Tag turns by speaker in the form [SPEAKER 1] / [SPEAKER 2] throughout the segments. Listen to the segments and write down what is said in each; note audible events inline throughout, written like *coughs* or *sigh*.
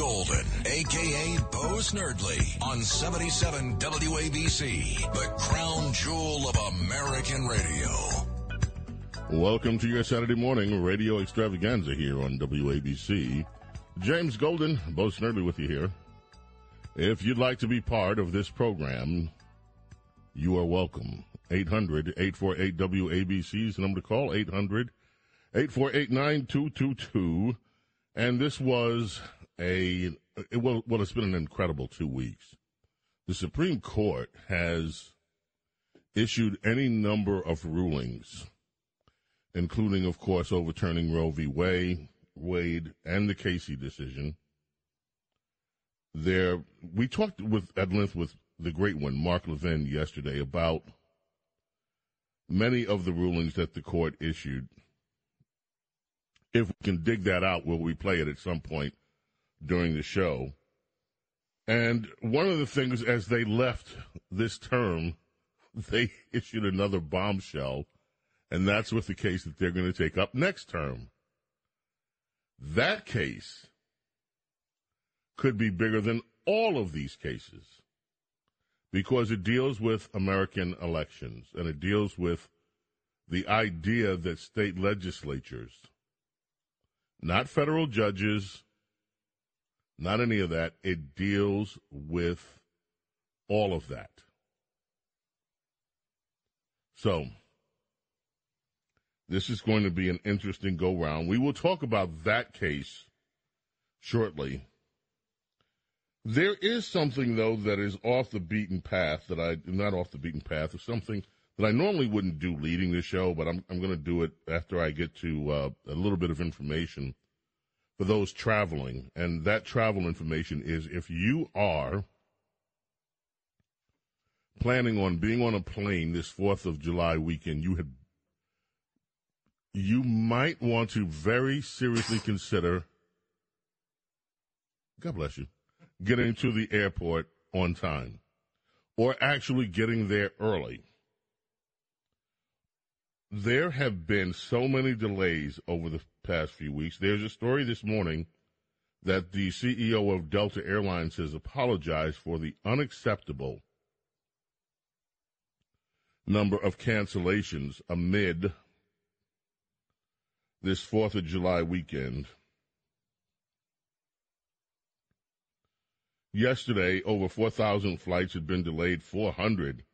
[SPEAKER 1] Golden, aka Bo Snerdley, on 77 WABC, the crown jewel of American radio.
[SPEAKER 2] Welcome to your Saturday morning radio extravaganza here on WABC. James Golden, Bo Snerdley with you here. If you'd like to be part of this program, you are welcome. 800 848 WABC is the number to call. 800 848 9222. And this was a, it, well, well, it's been an incredible two weeks. The Supreme Court has issued any number of rulings, including, of course, overturning Roe v. Wade, Wade and the Casey decision. There, we talked with at length with the great one, Mark Levin, yesterday about many of the rulings that the court issued. If we can dig that out, will we play it at some point during the show? And one of the things, as they left this term, *laughs* they issued another bombshell, and that's with the case that they're going to take up next term. That case could be bigger than all of these cases because it deals with American elections and it deals with the idea that state legislatures, not federal judges, not any of that, it deals with all of that. So, this is going to be an interesting go round. We will talk about that case shortly. There is something though that is off the beaten path that I not off the beaten path. It's something that I normally wouldn't do leading the show, but I'm I'm going to do it after I get to uh, a little bit of information for those traveling, and that travel information is if you are planning on being on a plane this Fourth of July weekend, you had you might want to very seriously consider. God bless you getting to the airport on time or actually getting there early. There have been so many delays over the past few weeks. There's a story this morning that the CEO of Delta Airlines has apologized for the unacceptable number of cancellations amid this 4th of July weekend. Yesterday, over 4,000 flights had been delayed, 400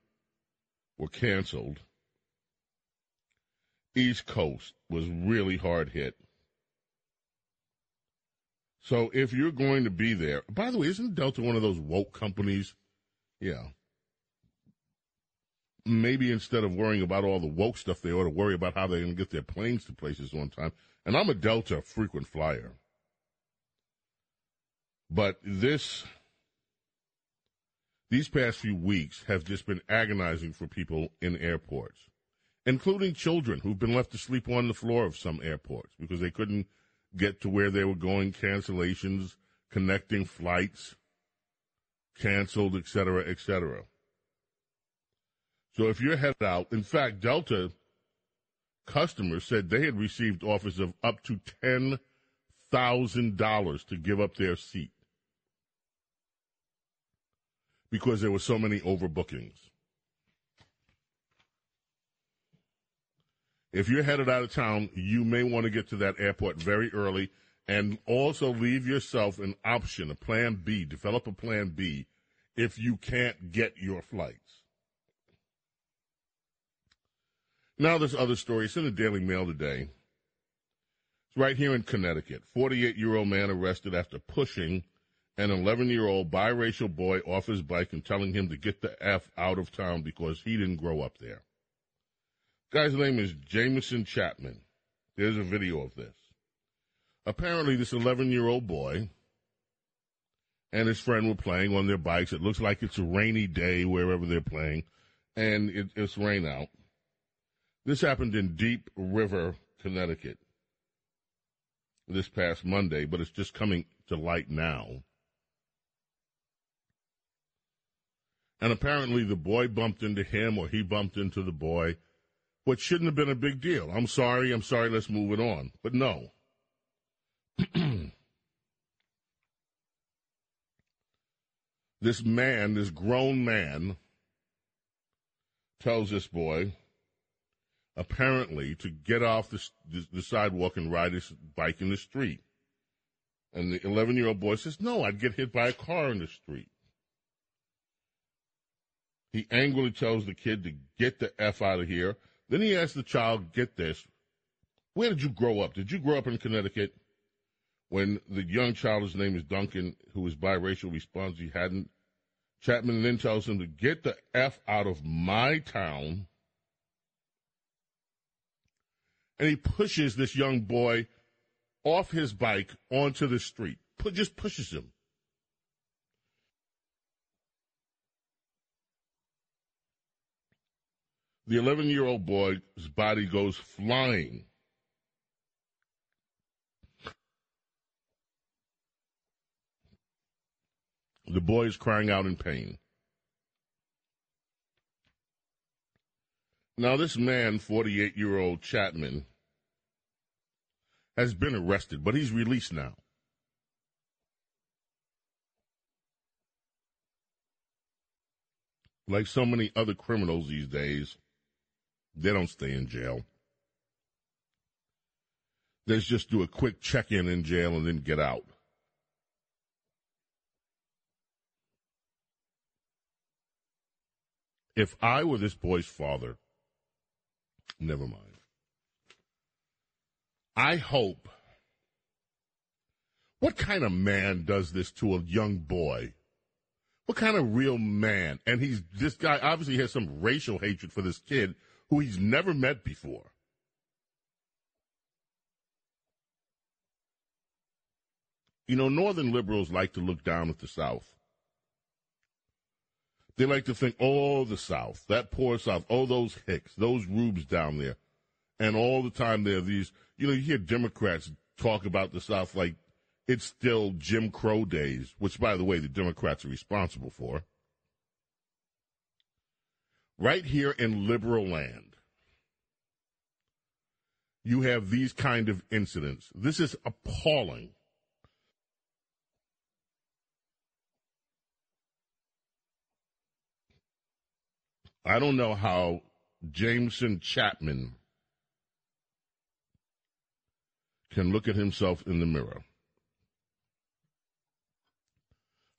[SPEAKER 2] were canceled. East Coast was really hard hit. So if you're going to be there, by the way, isn't Delta one of those woke companies? Yeah. Maybe instead of worrying about all the woke stuff, they ought to worry about how they're going to get their planes to places on time. And I'm a Delta frequent flyer. But this these past few weeks have just been agonizing for people in airports, including children who've been left to sleep on the floor of some airports because they couldn't get to where they were going, cancellations, connecting flights, canceled, et cetera, et cetera. So if you're headed out, in fact, Delta customers said they had received offers of up to $10,000 to give up their seat because there were so many overbookings. If you're headed out of town, you may want to get to that airport very early and also leave yourself an option, a plan B, develop a plan B if you can't get your flights. Now, this other story. It's in the Daily Mail today. It's right here in Connecticut. 48 year old man arrested after pushing an 11 year old biracial boy off his bike and telling him to get the F out of town because he didn't grow up there. Guy's name is Jameson Chapman. There's a video of this. Apparently, this 11 year old boy and his friend were playing on their bikes. It looks like it's a rainy day wherever they're playing, and it, it's rain out. This happened in Deep River, Connecticut this past Monday, but it's just coming to light now. And apparently the boy bumped into him or he bumped into the boy, which shouldn't have been a big deal. I'm sorry, I'm sorry, let's move it on. But no. *clears throat* This man, this grown man, tells this boy, apparently, to get off the, the, the sidewalk and ride his bike in the street. And the 11 year old boy says, No, I'd get hit by a car in the street. He angrily tells the kid to get the F out of here. Then he asks the child, Get this, where did you grow up? Did you grow up in Connecticut? When the young child, name is Duncan, who is biracial, responds he hadn't. Chapman then tells him to get the F out of my town. And he pushes this young boy off his bike onto the street. Put, just pushes him. The 11 year old boy's body goes flying. The boy is crying out in pain. Now, this man, 48 year old Chapman, has been arrested, but he's released now. Like so many other criminals these days, they don't stay in jail. They just do a quick check in in jail and then get out. If I were this boy's father, never mind. I hope. What kind of man does this to a young boy? What kind of real man? And he's this guy obviously has some racial hatred for this kid who he's never met before. You know, Northern liberals like to look down at the South. They like to think, oh, the South, that poor South, oh, those Hicks, those Rubes down there. And all the time there are these, you know, you hear Democrats talk about the South like it's still Jim Crow days, which, by the way, the Democrats are responsible for. Right here in liberal land, you have these kind of incidents. This is appalling. I don't know how Jameson Chapman can look at himself in the mirror.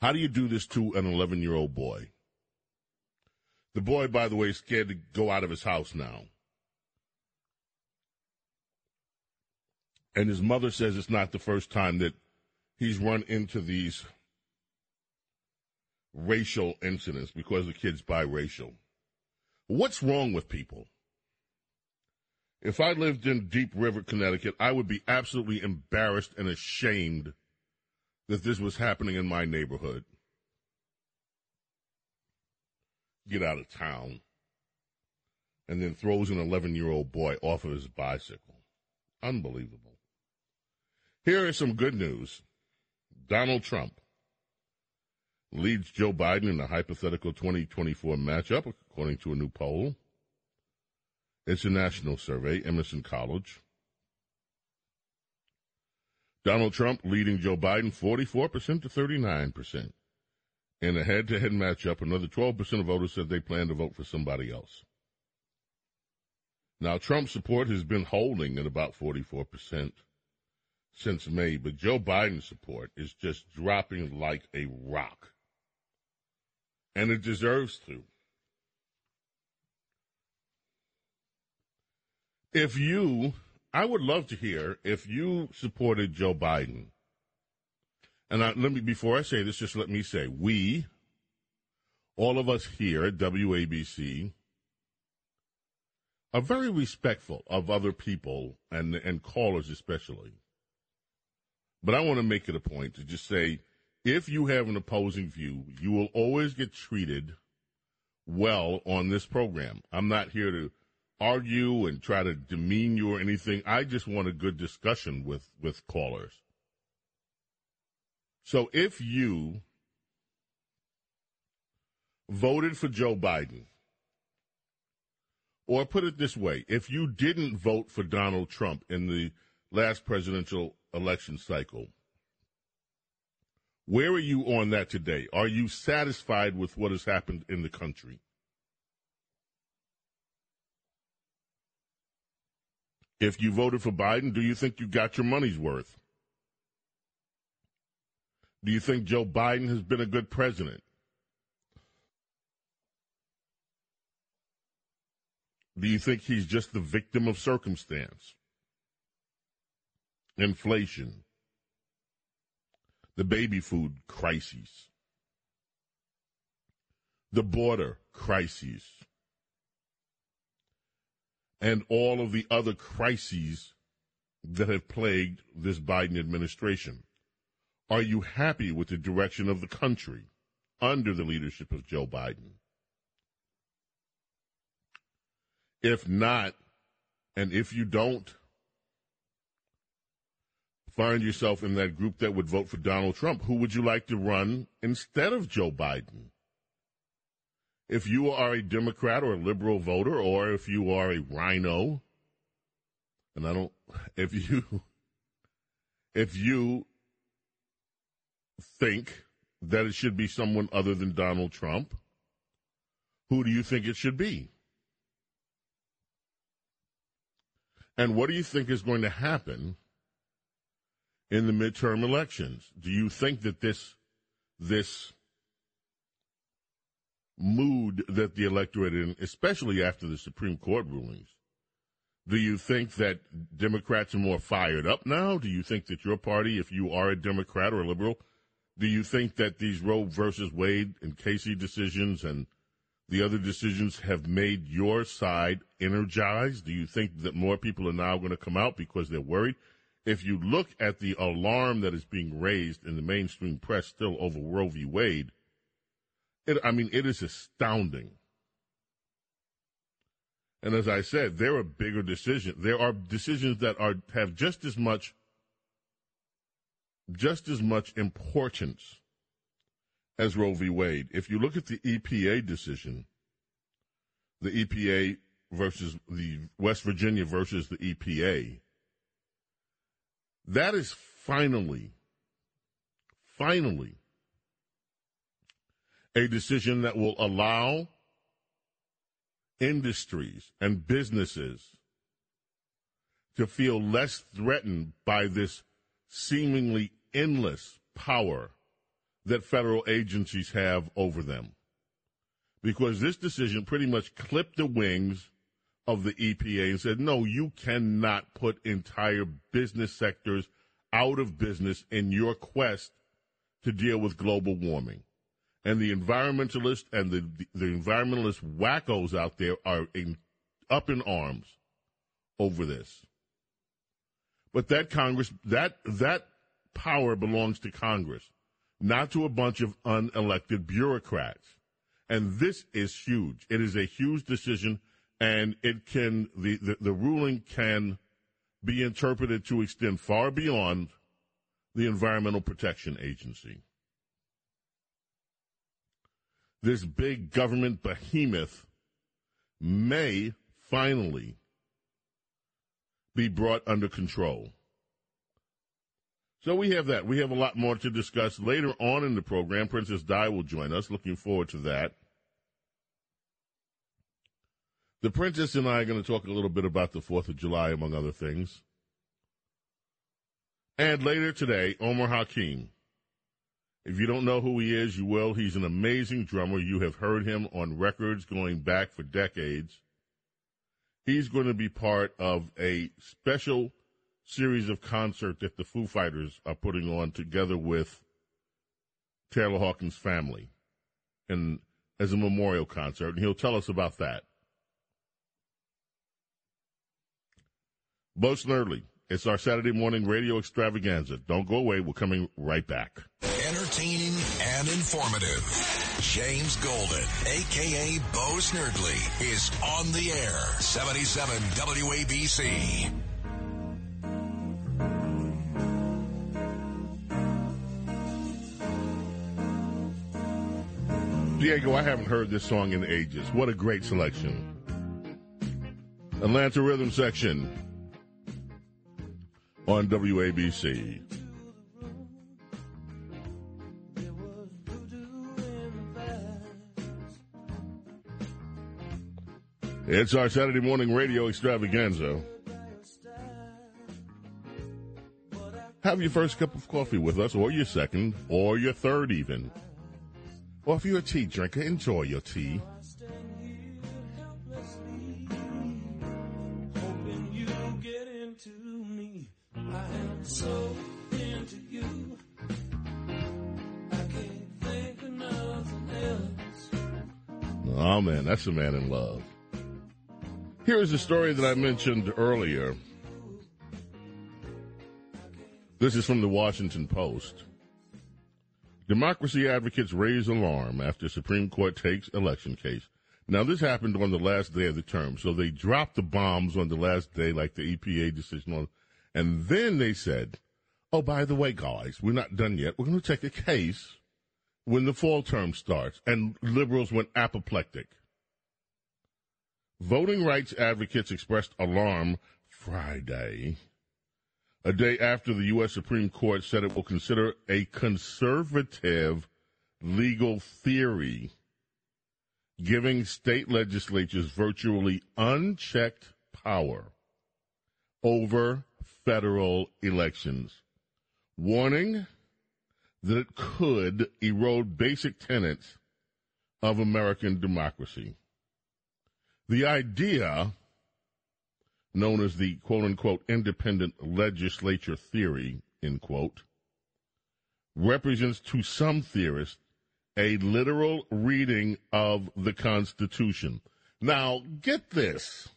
[SPEAKER 2] How do you do this to an 11 year old boy? The boy, by the way, is scared to go out of his house now. And his mother says it's not the first time that he's run into these racial incidents because the kid's biracial. What's wrong with people? If I lived in Deep River, Connecticut, I would be absolutely embarrassed and ashamed that this was happening in my neighborhood. Get out of town. And then throws an 11 year old boy off of his bicycle. Unbelievable. Here is some good news Donald Trump leads Joe Biden in the hypothetical 2024 matchup, according to a new poll. It's a national survey, Emerson College. Donald Trump leading Joe Biden 44% to 39%. In a head to head matchup, another 12% of voters said they plan to vote for somebody else. Now, Trump's support has been holding at about 44% since May, but Joe Biden's support is just dropping like a rock and it deserves to. If you, I would love to hear if you supported Joe Biden. And I, let me, before I say this, just let me say, we, all of us here at WABC, are very respectful of other people and, and callers especially. But I want to make it a point to just say, if you have an opposing view, you will always get treated well on this program. I'm not here to argue and try to demean you or anything. I just want a good discussion with, with callers. So if you voted for Joe Biden, or put it this way, if you didn't vote for Donald Trump in the last presidential election cycle, Where are you on that today? Are you satisfied with what has happened in the country? If you voted for Biden, do you think you got your money's worth? Do you think Joe Biden has been a good president? Do you think he's just the victim of circumstance? Inflation, the baby food crises, the border crises, and all of the other crises that have plagued this Biden administration. Are you happy with the direction of the country under the leadership of Joe Biden? If not, and if you don't find yourself in that group that would vote for Donald Trump, who would you like to run instead of Joe Biden? If you are a Democrat or a liberal voter, or if you are a RINO, and I don't, *laughs* if you, *laughs* if you think that it should be someone other than Donald Trump, who do you think it should be? And what do you think is going to happen in the midterm elections? Do you think that this this mood that the electorate in, especially after the Supreme Court rulings, do you think that Democrats are more fired up now? Do you think that your party, if you are a Democrat or a liberal, do you think that these Roe versus Wade and Casey decisions and the other decisions have made your side energized? Do you think that more people are now going to come out because they're worried? If you look at the alarm that is being raised in the mainstream press still over Roe v. Wade, it, I mean, it is astounding. And as I said, there are bigger decisions. There are decisions that are have just as much just as much importance as Roe v. Wade. If you look at the EPA decision, the EPA versus the West Virginia versus the EPA, that is finally, finally a decision that will allow industries and businesses to feel less threatened by this seemingly endless power that federal agencies have over them. Because this decision pretty much clipped the wings of the EPA and said, no, you cannot put entire business sectors out of business in your quest to deal with global warming. And the environmentalists and the, the environmentalist wackos out there are in, up in arms over this. But that Congress, that, that power belongs to Congress, not to a bunch of unelected bureaucrats. And this is huge. It is a huge decision, and it can the, the, the ruling can be interpreted to extend far beyond the Environmental Protection Agency. This big government behemoth may finally be brought under control. So we have that. We have a lot more to discuss later on in the program. Princess Di will join us. Looking forward to that. The princess and I are going to talk a little bit about the 4th of July, among other things. And later today, Omar Hakim. If you don't know who he is, you will. He's an amazing drummer. You have heard him on records going back for decades. He's going to be part of a special series of concert that the Foo Fighters are putting on together with Taylor Hawkins' family and as a memorial concert, and he'll tell us about that. Bo Snerdley, it's our Saturday morning radio extravaganza. Don't go away. We're coming right back.
[SPEAKER 1] Entertaining and informative. James Golden, a.k.a. Bo Snerdley, is on the air. 77 WABC.
[SPEAKER 2] Diego, I haven't heard this song in ages. What a great selection. Atlanta Rhythm Section on WABC. It's our Saturday morning radio extravaganza. Have your first cup of coffee with us, or your second, or your third, even. Or if you're a tea drinker, enjoy your tea. Oh man, that's a man in love. Here is a story that I mentioned earlier. This is from the Washington Post. Democracy advocates raise alarm after Supreme Court takes election case. Now, this happened on the last day of the term, so they dropped the bombs on the last day, like the EPA decision on, and then they said, "Oh, by the way, guys, we're not done yet. We're going to take a case when the fall term starts." And liberals went apoplectic. Voting rights advocates expressed alarm Friday, a day after the U.S. Supreme Court said it will consider a conservative legal theory giving state legislatures virtually unchecked power over federal elections, warning that it could erode basic tenets of American democracy. The idea, known as the quote unquote independent legislature theory, end quote, represents to some theorists a literal reading of the Constitution. Now, get this.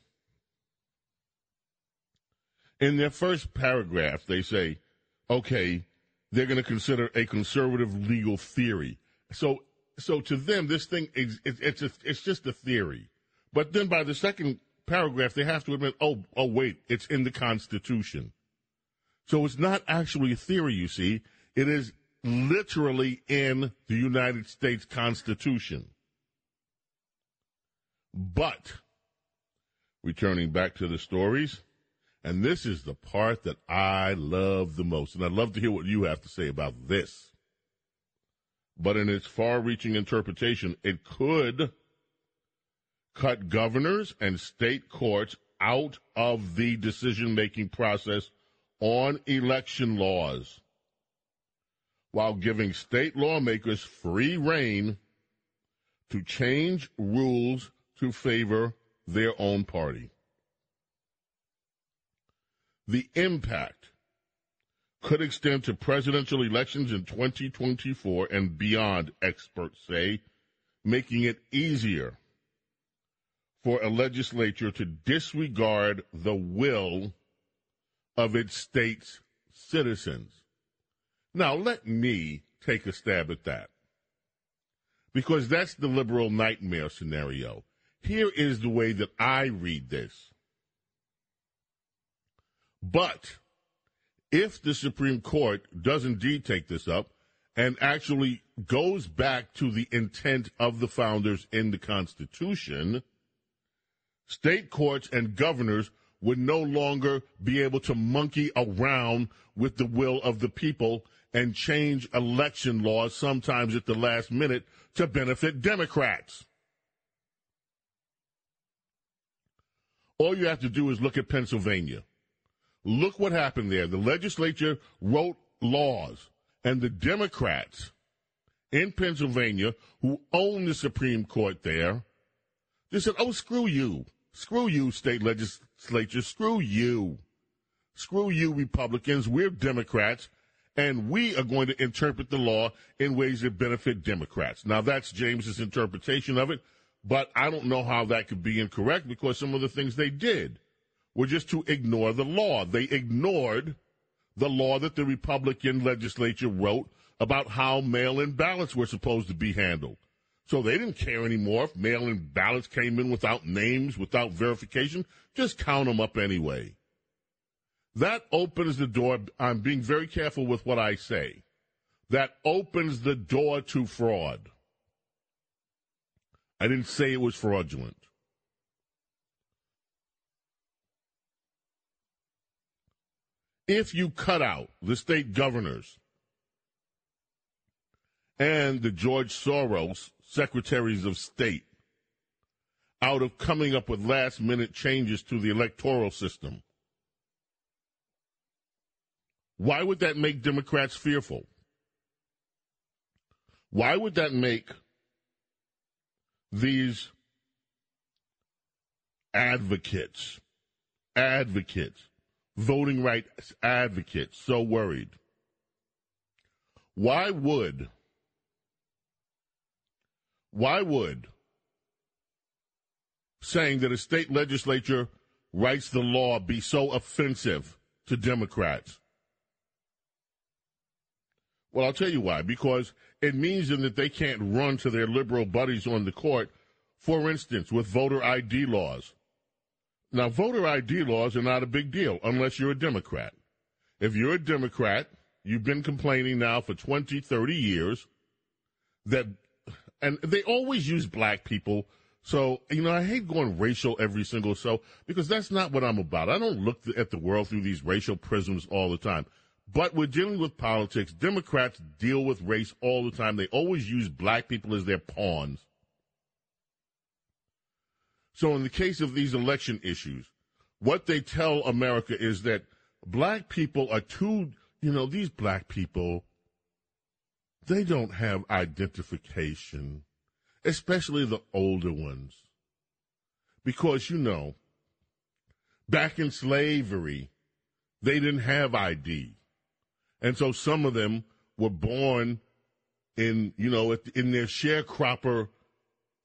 [SPEAKER 2] In their first paragraph, they say, okay, they're going to consider a conservative legal theory. So, so to them, this thing is, it's, it's, a, it's just a theory. But then by the second paragraph, they have to admit, oh, oh, wait, it's in the Constitution. So it's not actually a theory, you see. It is literally in the United States Constitution. But, returning back to the stories, and this is the part that I love the most, and I'd love to hear what you have to say about this. But in its far reaching interpretation, it could cut governors and state courts out of the decision making process on election laws while giving state lawmakers free rein to change rules to favor their own party. The impact could extend to presidential elections in 2024 and beyond, experts say, making it easier for a legislature to disregard the will of its state's citizens. Now, let me take a stab at that. Because that's the liberal nightmare scenario. Here is the way that I read this. But if the Supreme Court does indeed take this up and actually goes back to the intent of the founders in the Constitution, state courts and governors would no longer be able to monkey around with the will of the people and change election laws sometimes at the last minute to benefit Democrats. All you have to do is look at Pennsylvania. Look what happened there. The legislature wrote laws, and the Democrats in Pennsylvania, who own the Supreme Court there, they said, oh, screw you. Screw you, state legislature. Screw you. Screw you, Republicans. We're Democrats, and we are going to interpret the law in ways that benefit Democrats. Now, that's James's interpretation of it, but I don't know how that could be incorrect because some of the things they did were just to ignore the law. They ignored the law that the Republican legislature wrote about how mail in ballots were supposed to be handled. So they didn't care anymore if mail in ballots came in without names, without verification. Just count them up anyway. That opens the door. I'm being very careful with what I say. That opens the door to fraud. I didn't say it was fraudulent. If you cut out the state governors and the George Soros secretaries of state out of coming up with last minute changes to the electoral system. Why would that make Democrats fearful? Why would that make these advocates, advocates, voting rights advocates so worried? Why would, why would saying that a state legislature writes the law be so offensive to Democrats? Well, I'll tell you why. Because it means then that they can't run to their liberal buddies on the court, for instance, with voter ID laws. Now, voter ID laws are not a big deal unless you're a Democrat. If you're a Democrat, you've been complaining now for 20, 30 years that, and they always use black people. So, you know, I hate going racial every single so because that's not what I'm about. I don't look at the world through these racial prisms all the time. But we're dealing with politics. Democrats deal with race all the time. They always use black people as their pawns. So, in the case of these election issues, what they tell America is that black people are too, you know, these black people, they don't have identification, especially the older ones. Because, you know, back in slavery, they didn't have ID. And so some of them were born in, you know, in their sharecropper,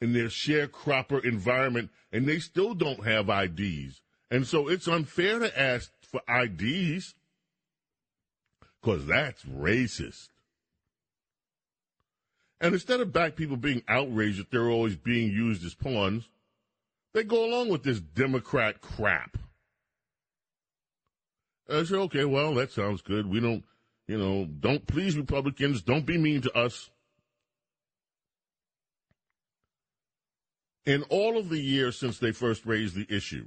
[SPEAKER 2] in their sharecropper environment, and they still don't have IDs. And so it's unfair to ask for IDs because that's racist. And instead of black people being outraged that they're always being used as pawns, they go along with this Democrat crap. I say, okay, well, that sounds good. We don't you know, don't please Republicans, don't be mean to us. In all of the years since they first raised the issue,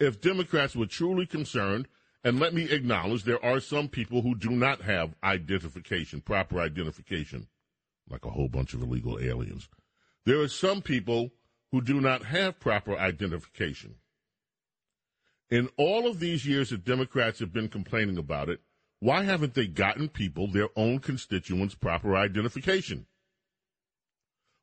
[SPEAKER 2] if Democrats were truly concerned, and let me acknowledge there are some people who do not have identification, proper identification, like a whole bunch of illegal aliens. There are some people who do not have proper identification. In all of these years that Democrats have been complaining about it, why haven't they gotten people their own constituents proper identification?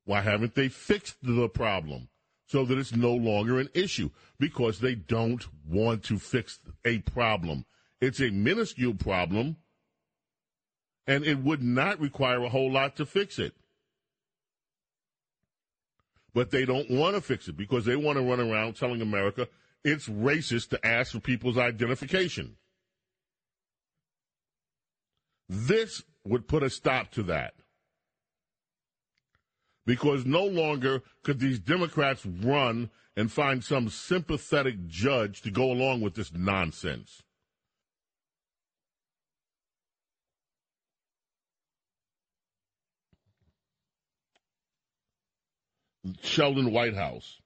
[SPEAKER 2] Why haven't they fixed the problem so that it's no longer an issue? Because they don't want to fix a problem. It's a minuscule problem, and it would not require a whole lot to fix it. But they don't want to fix it because they want to run around telling America it's racist to ask for people's identification. This would put a stop to that. Because no longer could these Democrats run and find some sympathetic judge to go along with this nonsense. Sheldon Whitehouse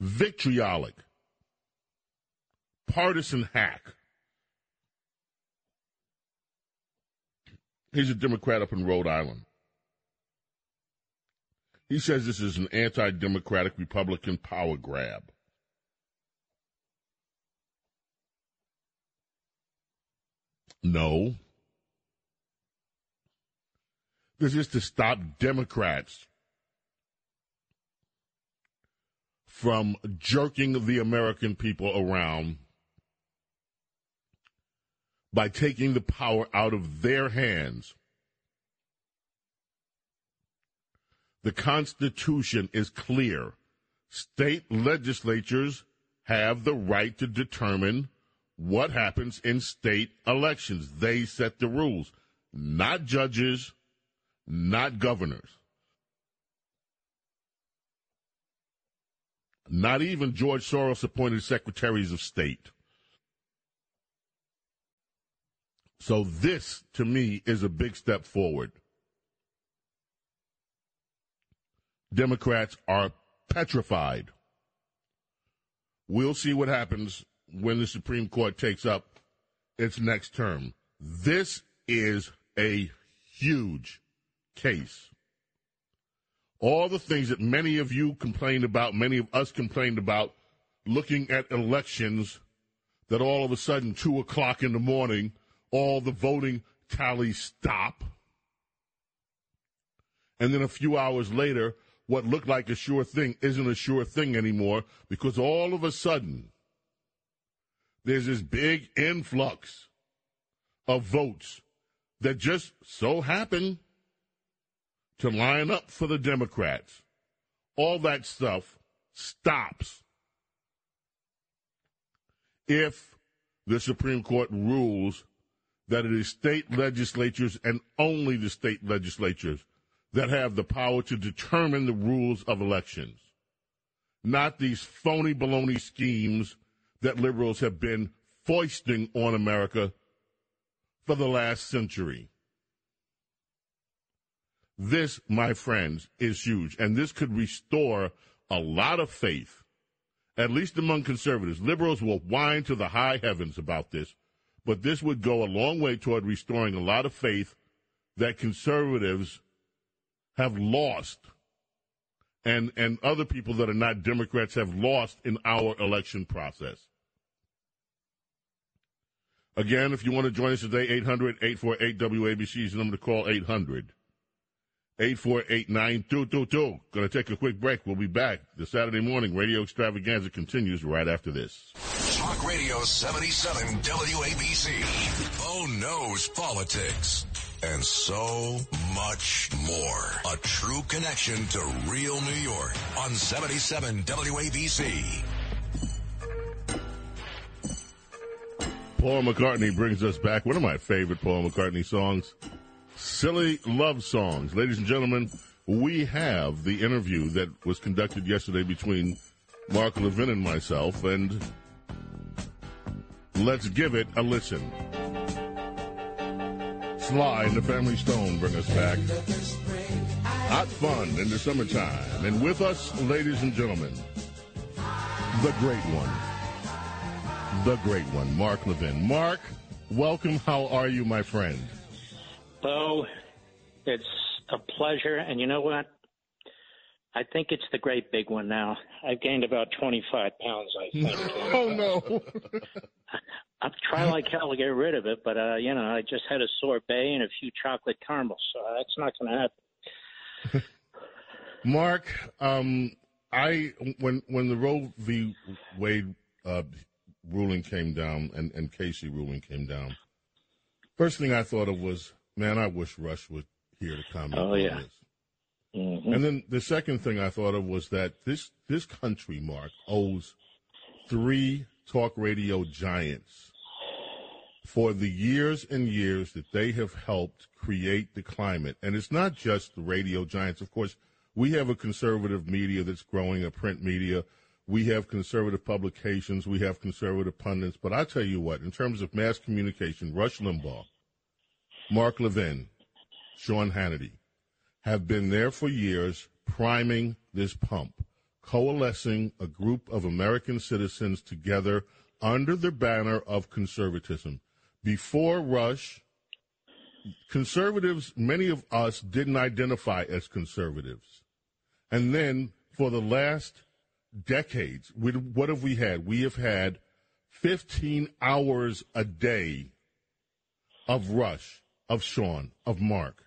[SPEAKER 2] vitriolic, partisan hack. He's a Democrat up in Rhode Island. He says this is an anti democratic Republican power grab. No. This is to stop Democrats from jerking the American people around by taking the power out of their hands. The Constitution is clear. State legislatures have the right to determine what happens in state elections. They set the rules, not judges, not governors. Not even George Soros appointed secretaries of state. So this, to me, is a big step forward. Democrats are petrified. We'll see what happens when the Supreme Court takes up its next term. This is a huge case. all the things that many of you complained about, many of us complained about, looking at elections, that all of a sudden, two o'clock in the morning, all the voting tallies stop. And then a few hours later, what looked like a sure thing isn't a sure thing anymore because all of a sudden, there's this big influx of votes that just so happen to line up for the Democrats. All that stuff stops if the Supreme Court rules that it is state legislatures and only the state legislatures that have the power to determine the rules of elections, not these phony baloney schemes that liberals have been foisting on America for the last century. This, my friends, is huge, and this could restore a lot of faith, at least among conservatives. Liberals will whine to the high heavens about this, but this would go a long way toward restoring a lot of faith that conservatives have lost and and other people that are not Democrats have lost in our election process. Again, if you want to join us today, 800 848 WABC is the number to call 800 848 9222. Going to take a quick break. We'll be back. The Saturday morning radio extravaganza continues right after this.
[SPEAKER 1] Talk Radio 77 WABC. Bo oh, knows politics and so much more. A true connection to real New York on 77 WABC.
[SPEAKER 2] Paul McCartney brings us back. One of my favorite Paul McCartney songs, Silly Love Songs. Ladies and gentlemen, we have the interview that was conducted yesterday between Mark Levin and myself, and let's give it a listen. Sly and the Family Stone bring us back. Hot fun in the summertime. And with us, ladies and gentlemen, the great one. The great one, Mark Levin. Mark, welcome. How are you, my friend?
[SPEAKER 3] Bo, it's a pleasure. And you know what? I think it's the great big one now. I've gained about 25 pounds, I think. *laughs*
[SPEAKER 2] oh, no. *laughs*
[SPEAKER 3] I'll try like hell to get rid of it, but, uh, you know, I just had a sorbet and a few chocolate caramels, so that's not going to happen. *laughs*
[SPEAKER 2] Mark, um, I when when the Roe v. Wade uh, ruling came down and, and Casey ruling came down, first thing I thought of was, man, I wish Rush was here to comment
[SPEAKER 3] Oh,
[SPEAKER 2] on
[SPEAKER 3] yeah.
[SPEAKER 2] this.
[SPEAKER 3] Mhm.
[SPEAKER 2] And then the second thing I thought of was that this this country, Mark, owes three talk radio giants for the years and years that they have helped create the climate. And it's not just the radio giants. Of course, we have a conservative media that's growing, a print media. We have conservative publications. We have conservative pundits. But I tell you what, in terms of mass communication, Rush Limbaugh, Mark Levin, Sean Hannity, have been there for years priming this pump, coalescing a group of American citizens together under the banner of conservatism. Before Rush, conservatives, many of us didn't identify as conservatives. And then for the last decades, we- what have we had? We have had 15 hours a day of Rush, of Sean, of Mark.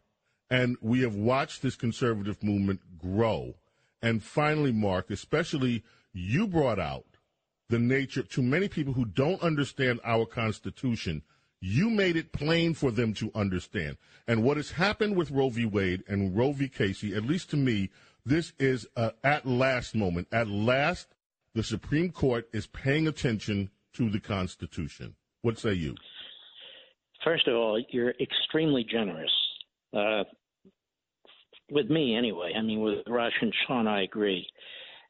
[SPEAKER 2] And we have watched this conservative movement grow. And finally, Mark, especially you brought out the nature to many people who don't understand our Constitution. You made it plain for them to understand. And what has happened with Roe v. Wade and Roe v. Casey, at least to me, this is a at last moment. At last, the Supreme Court is paying attention to the Constitution. What say you?
[SPEAKER 3] First of all, you're extremely generous. Uh, with me, anyway. I mean, with Rush and Sean, I agree.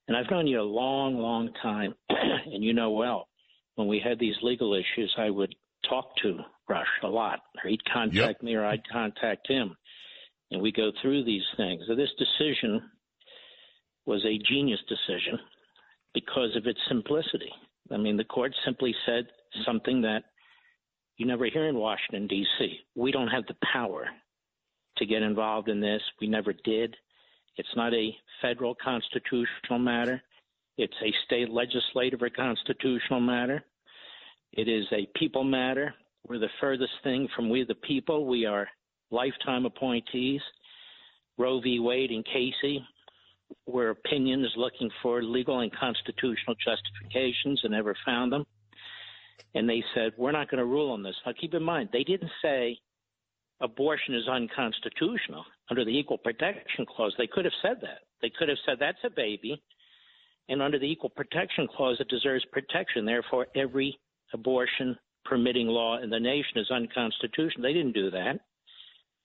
[SPEAKER 3] And I've known you a long, long time, *clears throat* and you know well. When we had these legal issues, I would talk to Rush a lot, or he'd contact me, or I'd contact him, and we go through these things. So this decision was a genius decision because of its simplicity. I mean, the court simply said something that you never hear in Washington, D.C. We don't have the power to get involved in this. We never did. It's not a federal constitutional matter. It's a state legislative or constitutional matter. It is a people matter. We're the furthest thing from we the people. We are lifetime appointees. Roe v. Wade and Casey were opinions looking for legal and constitutional justifications and never found them. And they said, We're not going to rule on this. Now, keep in mind, they didn't say abortion is unconstitutional under the Equal Protection Clause. They could have said that. They could have said that's a baby, and under the Equal Protection Clause, it deserves protection. Therefore, every abortion permitting law in the nation is unconstitutional. They didn't do that.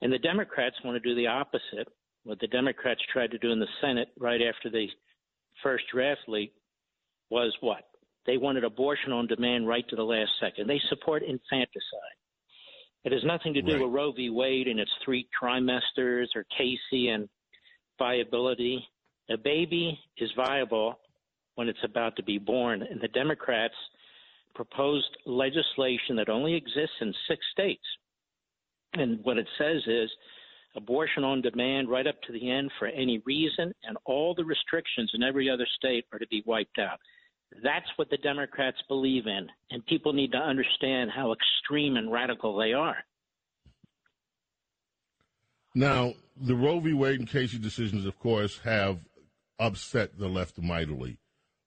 [SPEAKER 3] And the Democrats want to do the opposite. What the Democrats tried to do in the Senate right after the first draft leak was what? They wanted abortion on demand right to the last second. They support infanticide. It has nothing to do right. with Roe v. Wade and its three trimesters or Casey and viability. A baby is viable when it's about to be born. And the Democrats proposed legislation that only exists in six states. And what it says is abortion on demand right up to the end for any reason, and all the restrictions in every other state are to be wiped out. That's what the Democrats believe in, and people need to understand how extreme and radical they are.
[SPEAKER 2] Now, the Roe v. Wade and Casey decisions, of course, have upset the left mightily.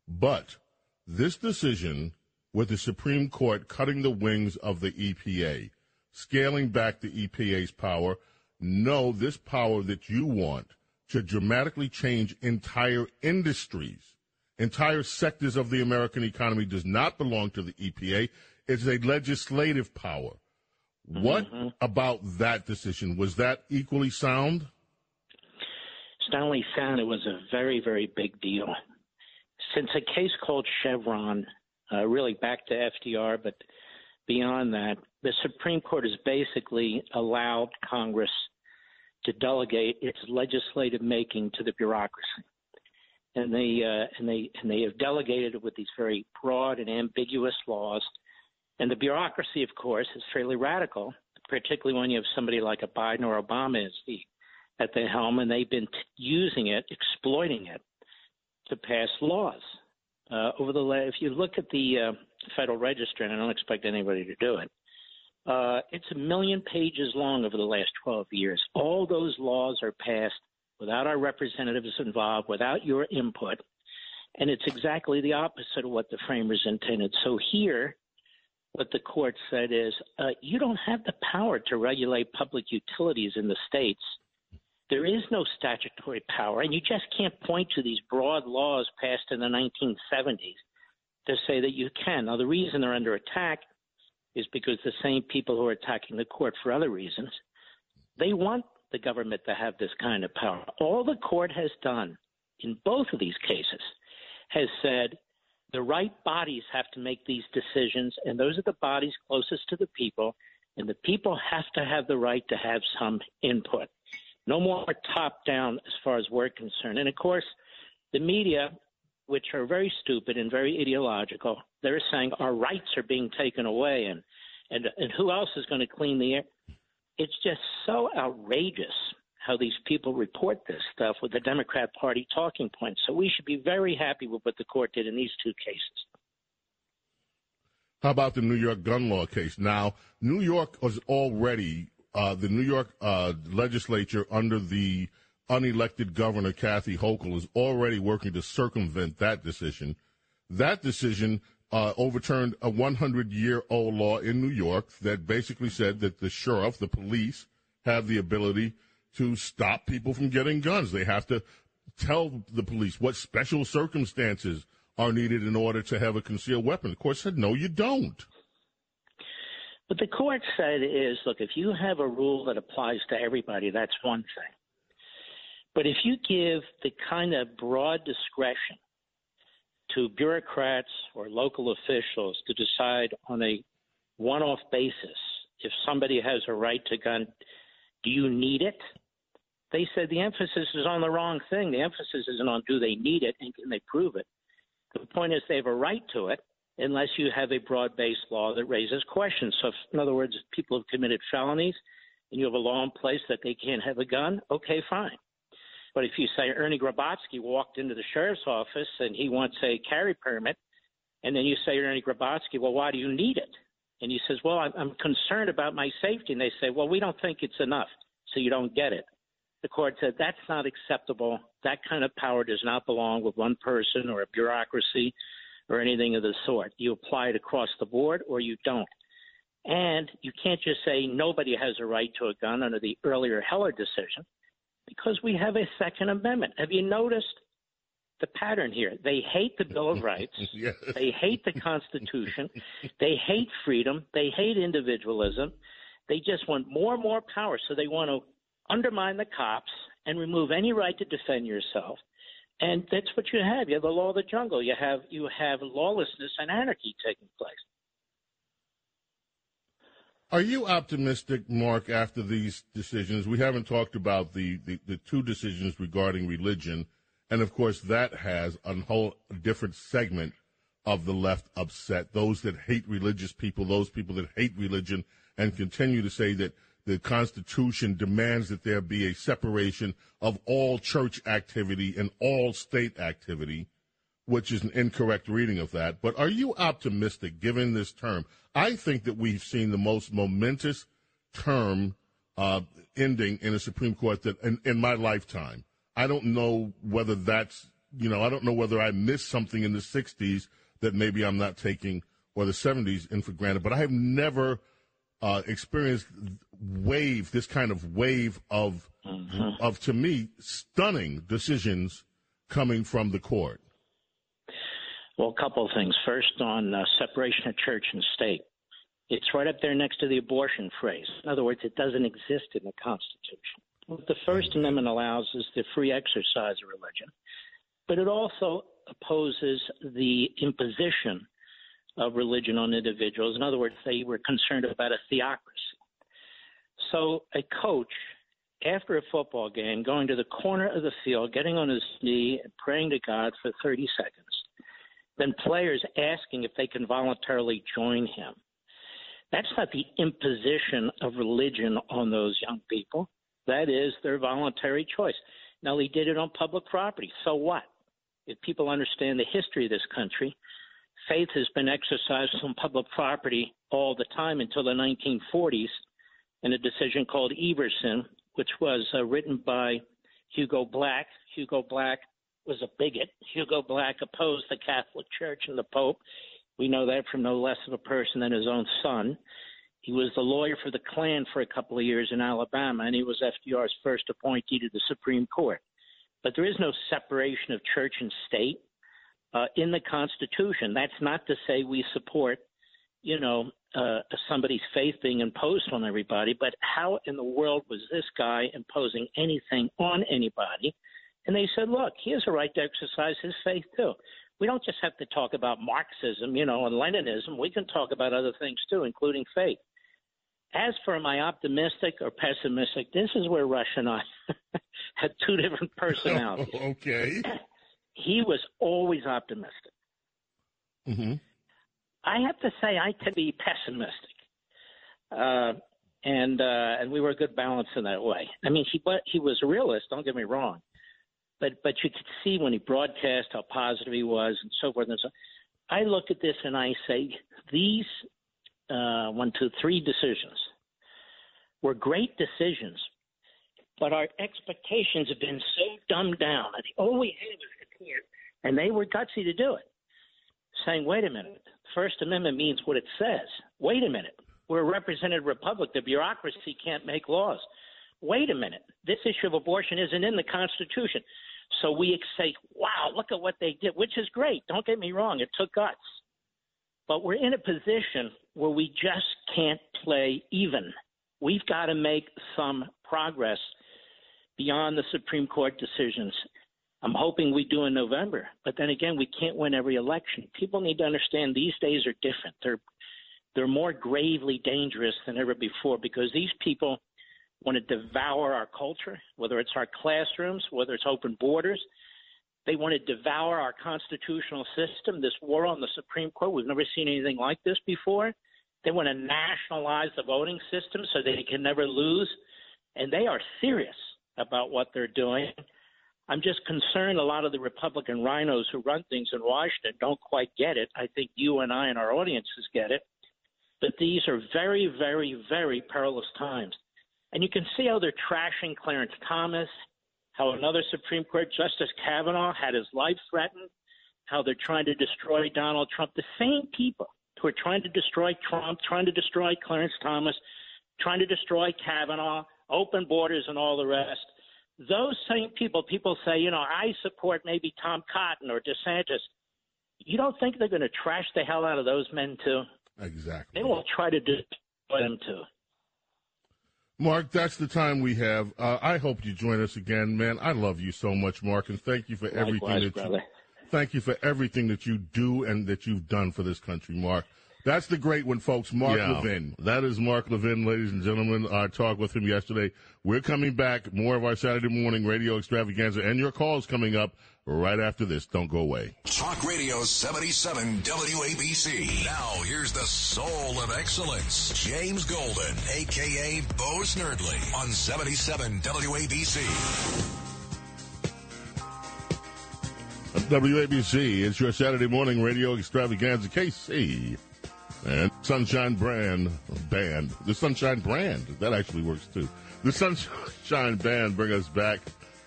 [SPEAKER 2] But this decision, with the Supreme Court cutting the wings of the EPA, scaling back the EPA's power, no, this power that you want to dramatically change entire industries entire sectors of the American economy does not belong to the EPA. It's a legislative power. What mm-hmm. about that decision? Was that equally sound?
[SPEAKER 3] It's not only sound, it was a very, very big deal. Since a case called Chevron, uh, really back to FDR, but beyond that, the Supreme Court has basically allowed Congress to delegate its legislative making to the bureaucracy and they uh, and they and they have delegated it with these very broad and ambiguous laws. And the bureaucracy, of course, is fairly radical, particularly when you have somebody like a Biden or Obama as the at the helm, and they've been t- using it, exploiting it to pass laws. Uh, over the if you look at the uh, Federal Register, and I don't expect anybody to do it, uh, it's a million pages long over the last 12 years. All those laws are passed without our representatives involved, without your input. And it's exactly the opposite of what the framers intended. So here, what the court said is uh, you don't have the power to regulate public utilities in the states. There is no statutory power, and you just can't point to these broad laws passed in the 1970s to say that you can. Now, the reason they're under attack is because the same people who are attacking the court for other reasons, they want the government to have this kind of power. All the court has done in both of these cases has said the right bodies have to make these decisions, and those are the bodies closest to the people, and the people have to have the right to have some input. No more top down as far as we're concerned. And of course, the media, which are very stupid and very ideological, they're saying our rights are being taken away, and and and who else is going to clean the air? It's just so outrageous how these people report this stuff with the Democrat Party talking points. So we should be very happy with what the court did in these two cases.
[SPEAKER 2] How about the New York gun law case? Now, New York was already uh, the New York uh, legislature under the unelected governor Kathy Hochul is already working to circumvent that decision. That decision uh, overturned a 100 year old law in New York that basically said that the sheriff, the police, have the ability to stop people from getting guns. They have to tell the police what special circumstances are needed in order to have a concealed weapon. The court said, no, you don't.
[SPEAKER 3] What the court said is look, if you have a rule that applies to everybody, that's one thing. But if you give the kind of broad discretion to bureaucrats or local officials to decide on a one off basis if somebody has a right to gun, do you need it? They said the emphasis is on the wrong thing. The emphasis isn't on do they need it and can they prove it. The point is they have a right to it unless you have a broad based law that raises questions. So, if, in other words, if people have committed felonies and you have a law in place that they can't have a gun, okay, fine. But if you say Ernie Grabotsky walked into the sheriff's office and he wants a carry permit, and then you say Ernie Grabotsky, well, why do you need it? And he says, well, I'm, I'm concerned about my safety. And they say, well, we don't think it's enough, so you don't get it. The court said that's not acceptable. That kind of power does not belong with one person or a bureaucracy or anything of the sort. You apply it across the board or you don't. And you can't just say nobody has a right to a gun under the earlier Heller decision because we have a Second Amendment. Have you noticed the pattern here? They hate the Bill of Rights. *laughs*
[SPEAKER 2] yes.
[SPEAKER 3] They hate the Constitution. *laughs* they hate freedom. They hate individualism. They just want more and more power. So they want to undermine the cops and remove any right to defend yourself. And that's what you have. You have the law of the jungle. You have you have lawlessness and anarchy taking place.
[SPEAKER 2] Are you optimistic, Mark, after these decisions? We haven't talked about the, the, the, two decisions regarding religion, and of course, that has a whole different segment of the left upset. Those that hate religious people, those people that hate religion, and continue to say that the Constitution demands that there be a separation of all church activity and all state activity, which is an incorrect reading of that. But are you optimistic given this term? I think that we've seen the most momentous term uh, ending in a Supreme Court that in, in my lifetime. I don't know whether that's, you know, I don't know whether I missed something in the 60s that maybe I'm not taking or the 70s in for granted, but I have never uh, experienced wave, this kind of wave of, mm-hmm. of to me, stunning decisions coming from the court?
[SPEAKER 3] Well, a couple of things. First, on uh, separation of church and state. It's right up there next to the abortion phrase. In other words, it doesn't exist in the Constitution. What the First Amendment allows is the free exercise of religion, but it also opposes the imposition of religion on individuals. In other words, they were concerned about a theocracy. So a coach, after a football game, going to the corner of the field, getting on his knee and praying to God for 30 seconds, then players asking if they can voluntarily join him. That's not the imposition of religion on those young people. That is their voluntary choice. Now, he did it on public property. So what? If people understand the history of this country, faith has been exercised on public property all the time until the 1940s in a decision called Everson, which was uh, written by Hugo Black. Hugo Black was a bigot. Hugo Black opposed the Catholic Church and the Pope. We know that from no less of a person than his own son. He was the lawyer for the Klan for a couple of years in Alabama, and he was FDR's first appointee to the Supreme Court. But there is no separation of church and state uh, in the Constitution. That's not to say we support, you know, uh, somebody's faith being imposed on everybody, but how in the world was this guy imposing anything on anybody? And they said, look, he has a right to exercise his faith too. We don't just have to talk about Marxism, you know, and Leninism. We can talk about other things too, including faith. As for my optimistic or pessimistic, this is where Rush and I *laughs* had two different personalities. *laughs*
[SPEAKER 2] okay. *clears throat*
[SPEAKER 3] He was always optimistic.
[SPEAKER 2] Mm-hmm.
[SPEAKER 3] I have to say I tend to be pessimistic, uh, and uh, and we were a good balance in that way. I mean, he but he was a realist. Don't get me wrong, but but you could see when he broadcast how positive he was and so forth and so. I look at this and I say these uh, one, two, three decisions were great decisions, but our expectations have been so dumbed down. And all we had was the court, and they were gutsy to do it, saying, "Wait a minute, First Amendment means what it says. Wait a minute. We're a representative republic. The bureaucracy can't make laws. Wait a minute. This issue of abortion isn't in the Constitution. So we say, wow, look at what they did, which is great. Don't get me wrong. It took guts. But we're in a position where we just can't play even. We've got to make some progress beyond the Supreme Court decisions. I'm hoping we do in November. But then again, we can't win every election. People need to understand these days are different. They're they're more gravely dangerous than ever before because these people want to devour our culture, whether it's our classrooms, whether it's open borders. They want to devour our constitutional system. This war on the Supreme Court, we've never seen anything like this before. They want to nationalize the voting system so they can never lose. And they are serious about what they're doing. I'm just concerned a lot of the Republican RINOs who run things in Washington don't quite get it. I think you and I and our audiences get it. But these are very, very, very perilous times. And you can see how they're trashing Clarence Thomas, how another Supreme Court Justice Kavanaugh had his life threatened, how they're trying to destroy Donald Trump. The same people who are trying to destroy Trump, trying to destroy Clarence Thomas, trying to destroy Kavanaugh, open borders, and all the rest. Those same people, people say, you know, I support maybe Tom Cotton or DeSantis. You don't think they're going to trash the hell out of those men too?
[SPEAKER 2] Exactly.
[SPEAKER 3] They will try to destroy them too.
[SPEAKER 2] Mark, that's the time we have. Uh, I hope you join us again, man. I love you so much, Mark, and thank you for everything
[SPEAKER 3] Likewise,
[SPEAKER 2] that
[SPEAKER 3] brother.
[SPEAKER 2] you thank you for everything that you do and that you've done for this country, Mark. That's the great one, folks. Mark
[SPEAKER 4] Yeah.
[SPEAKER 2] Levin. That is Mark Levin, ladies and gentlemen. I talked with him yesterday. We're coming back. More of our Saturday morning radio extravaganza and your calls coming up right after this. Don't go away.
[SPEAKER 1] Talk Radio 77 WABC. Now here's the soul of excellence, James Golden, aka Bo Snerdley, on 77 WABC.
[SPEAKER 2] WABC, it's your Saturday morning radio extravaganza. KC and Sunshine Brand Band. The Sunshine Brand. That actually works too. The Sunshine Band bring us back.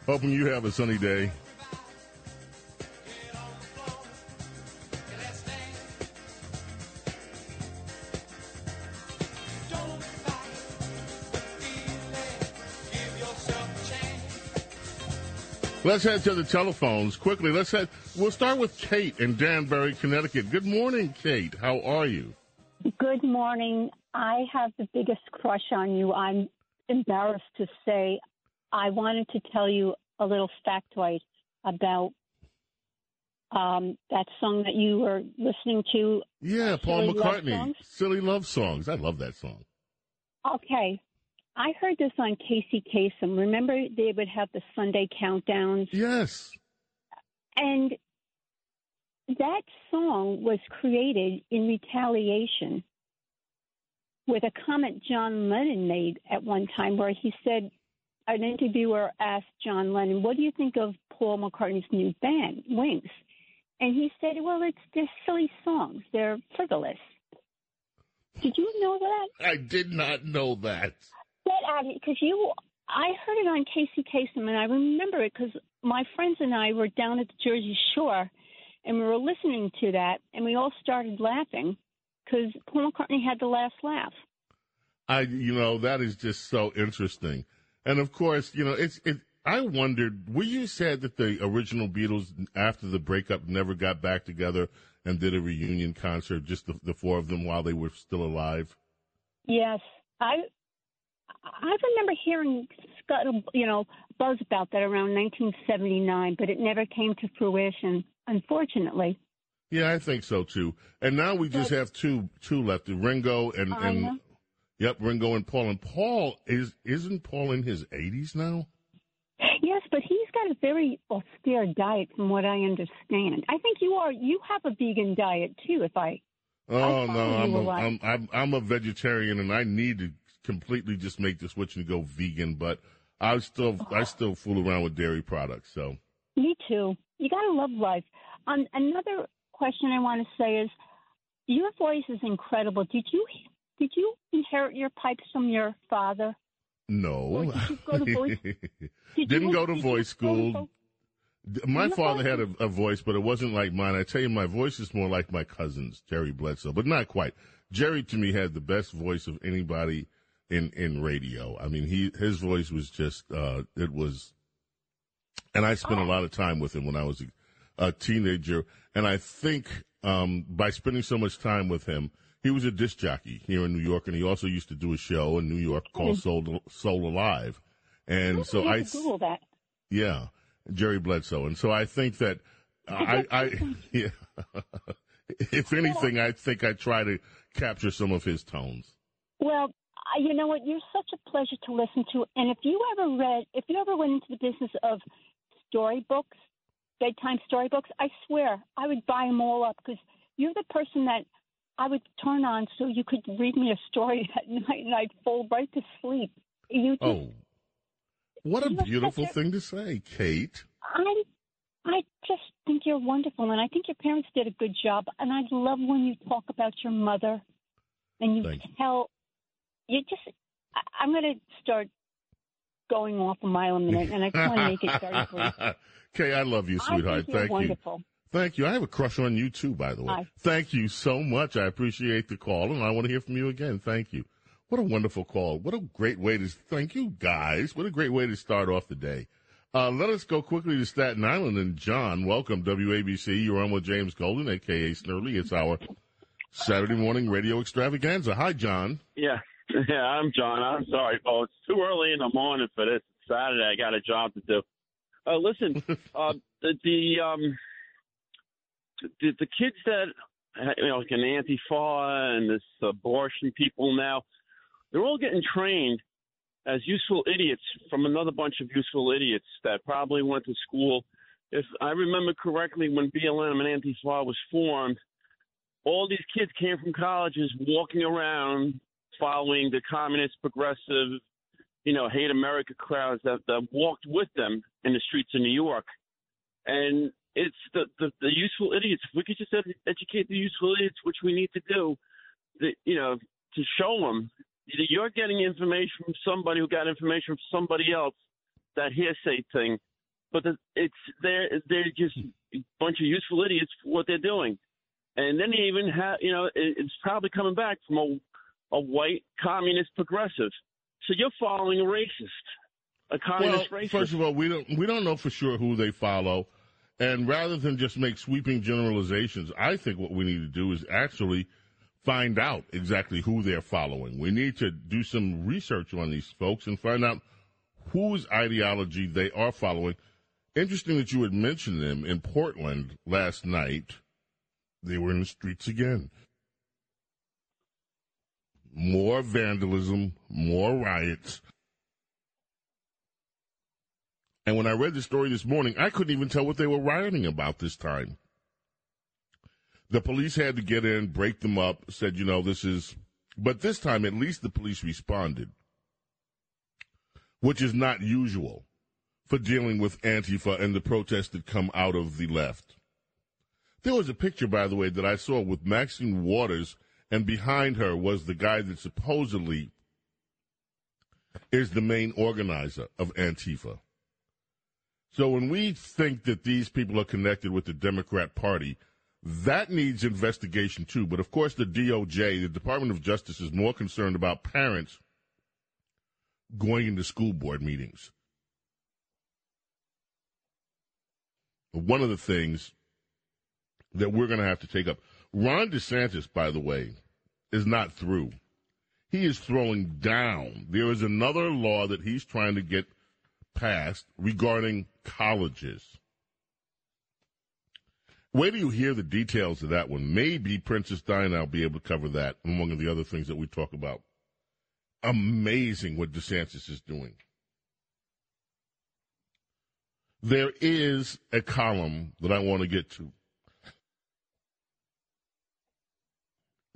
[SPEAKER 2] Hoping you have a sunny day. Let's head to the telephones quickly. Let's head. We'll start with Kate in Danbury, Connecticut. Good morning, Kate. How are you?
[SPEAKER 5] Good morning. I have the biggest crush on you. I'm embarrassed to say I wanted to tell you a little factoid about um, that song that you were listening to.
[SPEAKER 2] Yeah, Paul
[SPEAKER 5] Silly
[SPEAKER 2] McCartney.
[SPEAKER 5] Songs?
[SPEAKER 2] Silly Love Songs. I love that song.
[SPEAKER 5] Okay. I heard this on Casey Kasem. Remember they would have the Sunday countdowns?
[SPEAKER 2] Yes.
[SPEAKER 5] And that song was created in retaliation with a comment John Lennon made at one time where he said, an interviewer asked John Lennon, What do you think of Paul McCartney's new band, Wings? And he said, Well, it's they're silly songs. They're frivolous. Did you know that?
[SPEAKER 2] I did not know that.
[SPEAKER 5] Of because uh, you. I heard it on Casey Kasem, and I remember it because my friends and I were down at the Jersey Shore, and we were listening to that, and we all started laughing because Paul McCartney had the last laugh.
[SPEAKER 2] I, you know, that is just so interesting. And of course, you know, it's, it, I wondered, were you sad that the original Beatles, after the breakup, never got back together and did a reunion concert, just the, the four of them while they were still alive?
[SPEAKER 5] Yes, I. I remember hearing scuttle, you know, buzz about that around 1979, but it never came to fruition, unfortunately.
[SPEAKER 2] Yeah, I think so too. And now we just have two, two left, Ringo and, oh,
[SPEAKER 5] I
[SPEAKER 2] and yep, Ringo and Paul. And Paul is, isn't Paul in his eighties now?
[SPEAKER 5] Yes, but he's got a very austere diet, from what I understand. I think you are. You have a vegan diet too. If I,
[SPEAKER 2] Oh
[SPEAKER 5] follow
[SPEAKER 2] no, I'm
[SPEAKER 5] a
[SPEAKER 2] a,
[SPEAKER 5] lot.
[SPEAKER 2] I'm, I'm I'm a vegetarian and I need to completely just make the switch and go vegan, but I still I oh. still fool around with dairy products. So
[SPEAKER 5] me too. You gotta love life. Um, another question I want to say is, your voice is incredible. Did you did you inherit your pipes from your father?
[SPEAKER 2] no,
[SPEAKER 5] did you go to voice- *laughs* Did
[SPEAKER 2] didn't
[SPEAKER 5] you,
[SPEAKER 2] go to voice
[SPEAKER 5] go to
[SPEAKER 2] school. My father had a, a voice, but it wasn't like mine. I tell you, my voice is more like my cousin's, Jerry Bledsoe, but not quite. Jerry to me had the best voice of anybody in in radio. I mean, he his voice was just uh it was, and I spent a lot of time with him when I was a, a teenager, and I think um by spending so much time with him. He was a disc jockey here in New York, and he also used to do a show in New York called Soul, Soul Alive. And so
[SPEAKER 5] I
[SPEAKER 2] I,
[SPEAKER 5] Google that.
[SPEAKER 2] yeah, Jerry Bledsoe, and so I think that I, I, *laughs* yeah. *laughs* if anything, I think I try to capture some of his tones.
[SPEAKER 5] Well, you know what? You're such a pleasure to listen to. And if you ever read, if you ever went into the business of storybooks, bedtime storybooks, I swear I would buy them all up because you're the person that I would turn on so you could read me a story *laughs* at night and I'd fall right to sleep. You just,
[SPEAKER 2] Oh, what a beautiful
[SPEAKER 5] a-
[SPEAKER 2] thing to say, Kate.
[SPEAKER 5] I I just think you're wonderful, and I think your parents did a good job. And I love when you talk about your mother, and you
[SPEAKER 2] Thank
[SPEAKER 5] tell you just. I, I'm going to start going off a mile a minute, and I just want to make it very brief. *laughs*
[SPEAKER 2] Kay, I love you,
[SPEAKER 5] I
[SPEAKER 2] sweetheart.
[SPEAKER 5] think you're
[SPEAKER 2] Thank you.
[SPEAKER 5] wonderful.
[SPEAKER 2] Thank you. I have a crush on you too, by the way.
[SPEAKER 5] Hi.
[SPEAKER 2] Thank you so much. I appreciate the call, and I want to hear from you again. Thank you. What a wonderful call. What a great way to thank you guys. What a great way to start off the day. Uh, let us go quickly to Staten Island and John. Welcome, WABC. You're on with James Golden, aka Snerdley. It's our Saturday morning radio extravaganza. Hi, John.
[SPEAKER 4] Yeah, *laughs* yeah, I'm John. I'm sorry, oh, it's too early in the morning for this. It's Saturday. I got a job to do. Uh, listen, uh, *laughs* the, the um, the, the kids that you know, like an Antifa and this abortion people now, they're all getting trained as useful idiots from another bunch of useful idiots that probably went to school. If I remember correctly, when BLM and Antifa was formed, all these kids came from colleges walking around following the communist, progressive, you know, hate America crowds that, that walked with them in the streets of New York. And it's the, the, the useful idiots. We could just ed- educate the useful idiots, which we need to do, that, you know, to show them that you're getting information from somebody who got information from somebody else, that hearsay thing. But the, it's they're they're just a bunch of useful idiots for what they're doing. And then they even have, you know, it, it's probably coming back from a, a white communist progressive. So you're following a racist, a communist
[SPEAKER 2] well,
[SPEAKER 4] racist.
[SPEAKER 2] first of all, we don't we don't know for sure who they follow, and rather than just make sweeping generalizations, I think what we need to do is actually find out exactly who they're following. We need to do some research on these folks and find out whose ideology they are following. Interesting that you had mentioned them in Portland last night. They were in the streets again. More vandalism, more riots. And when I read the story this morning, I couldn't even tell what they were rioting about this time. The police had to get in, break them up, said, you know, this is, but this time at least the police responded, which is not usual for dealing with Antifa and the protests that come out of the left. There was a picture, by the way, that I saw with Maxine Waters, and behind her was the guy that supposedly is the main organizer of Antifa. So when we think that these people are connected with the Democrat Party, that needs investigation too. But of course, the DOJ, the Department of Justice, is more concerned about parents going into school board meetings. One of the things that we're going to have to take up, Ron DeSantis, by the way, is not through. He is throwing down. There is another law that he's trying to get passed regarding colleges. Wait till you hear the details of that one. Maybe Princess Diana will be able to cover that among the other things that we talk about. Amazing what DeSantis is doing. There is a column that I want to get to.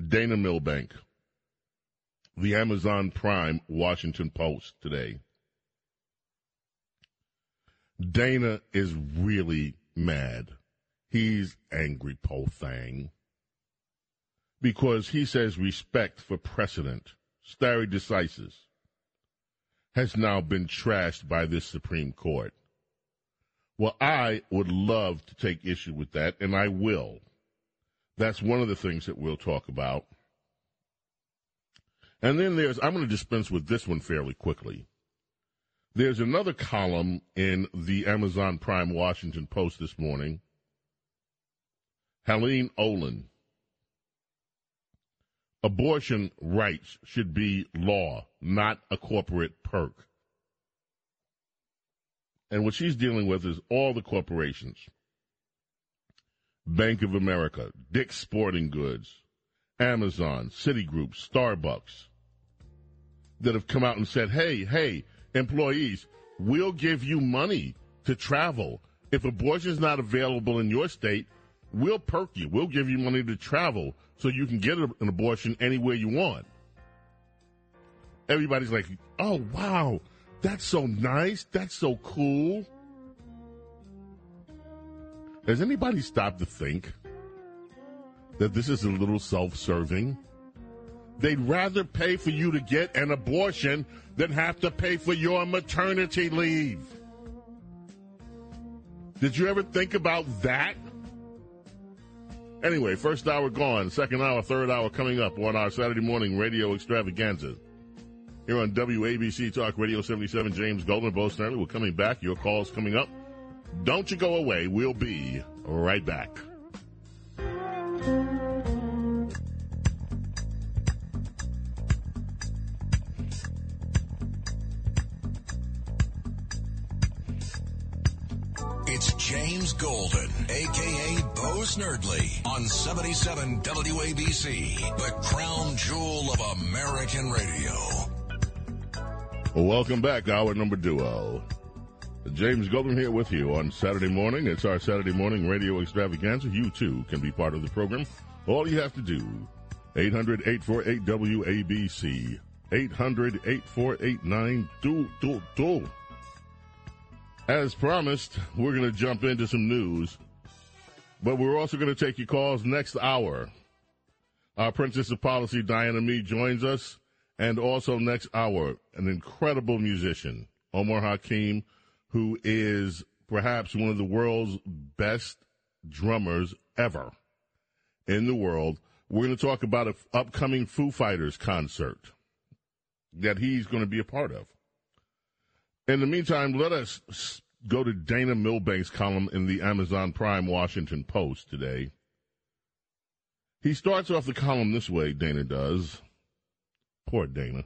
[SPEAKER 2] Dana Milbank, the Amazon Prime Washington Post today. Dana is really mad. He's angry, po thing. Because he says respect for precedent, stare decisis, has now been trashed by this Supreme Court. Well, I would love to take issue with that, and I will. That's one of the things that we'll talk about. And then there's, I'm going to dispense with this one fairly quickly. There's another column in the Amazon Prime Washington Post this morning. Helaine Olen. Abortion rights should be law, not a corporate perk. And what she's dealing with is all the corporations. Bank of America, Dick's Sporting Goods, Amazon, Citigroup, Starbucks, that have come out and said, hey, hey, employees, we'll give you money to travel. If abortion is not available in your state, we'll perk you. We'll give you money to travel so you can get an abortion anywhere you want. Everybody's like, oh, wow, that's so nice. That's so cool. Has anybody stopped to think that this is a little self serving? They'd rather pay for you to get an abortion than have to pay for your maternity leave. Did you ever think about that? Anyway, first hour gone, second hour, third hour coming up on our Saturday morning radio extravaganza. Here on WABC Talk Radio 77, James Golden, Bo Snerdley. We're coming back. Your call's coming up. Don't you go away. We'll be right back.
[SPEAKER 1] It's James Golden, aka Bo Snerdley, on 77 WABC, the crown jewel of American radio.
[SPEAKER 2] Welcome back, hour number duo. James Golden here with you on Saturday morning. It's our Saturday morning radio extravaganza. You too can be part of the program. All you have to do, 800-848 WABC, 800-848 do As promised, we're going to jump into some news, but we're also going to take your calls next hour. Our Princess of Policy, Diana Mead, joins us, and also next hour, an incredible musician, Omar Hakim, who is perhaps one of the world's best drummers ever in the world. We're going to talk about an upcoming Foo Fighters concert that he's going to be a part of. In the meantime, let us go to Dana Milbank's column in the Amazon Prime Washington Post today. He starts off the column this way, Dana does. Poor Dana.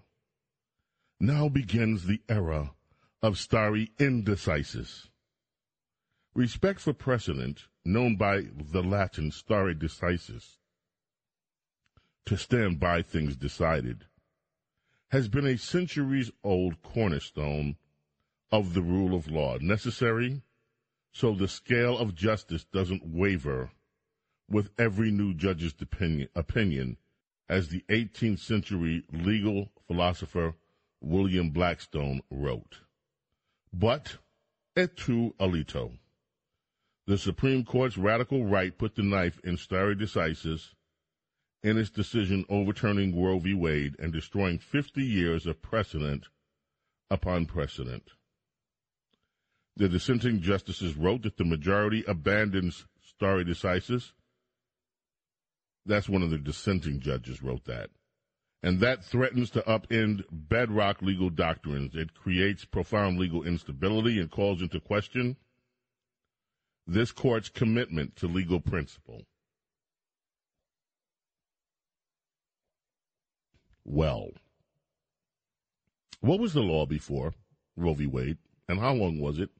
[SPEAKER 2] Now begins the era of stare indecisis. Respect for precedent, known by the Latin stare decisis, to stand by things decided, has been a centuries old cornerstone of the rule of law, necessary so the scale of justice doesn't waver with every new judge's opinion, as the 18th century legal philosopher William Blackstone wrote. But et tu Alito. The Supreme Court's radical right put the knife in stare decisis in its decision overturning Roe v. Wade and destroying 50 years of precedent upon precedent. The dissenting justices wrote that the majority abandons stare decisis. That's one of the dissenting judges wrote that and that threatens to upend bedrock legal doctrines. It creates profound legal instability and calls into question this court's commitment to legal principle. Well, what was the law before Roe v. Wade, and how long was it?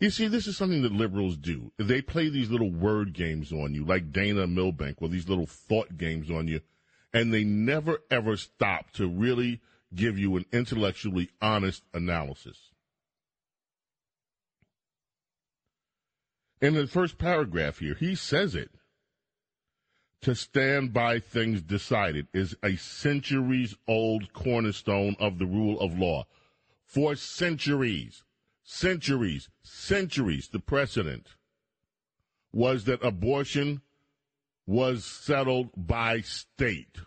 [SPEAKER 2] You see, this is something that liberals do. They play these little word games on you, like Dana Milbank, or these little thought games on you and they never ever stop to really give you an intellectually honest analysis. In the first paragraph here, he says it. To stand by things decided is a centuries old cornerstone of the rule of law. For centuries, centuries, centuries, the precedent was that abortion was settled by state,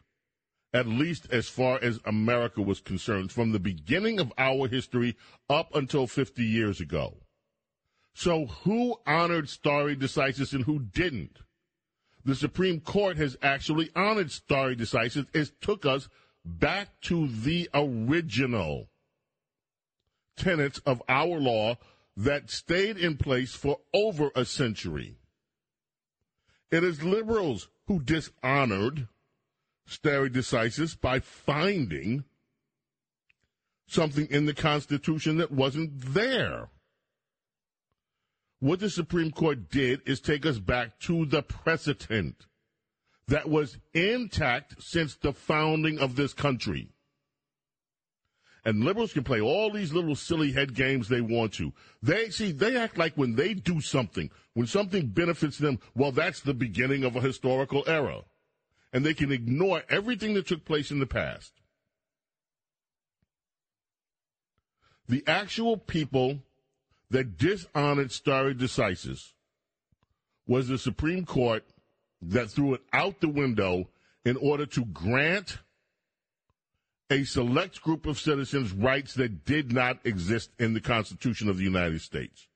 [SPEAKER 2] at least as far as America was concerned, from the beginning of our history up until 50 years ago. So who honored stare decisis and who didn't? The Supreme Court has actually honored stare decisis. It took us back to the original tenets of our law that stayed in place for over a century. It is liberals who dishonored stare decisis by finding something in the Constitution that wasn't there. What the Supreme Court did is take us back to the precedent that was intact since the founding of this country. And liberals can play all these little silly head games they want to. They see, they act like when they do something, when something benefits them, well, that's the beginning of a historical era. And they can ignore everything that took place in the past. The actual people that dishonored stare decisis was the Supreme Court that threw it out the window in order to grant a select group of citizens rights that did not exist in the Constitution of the United States.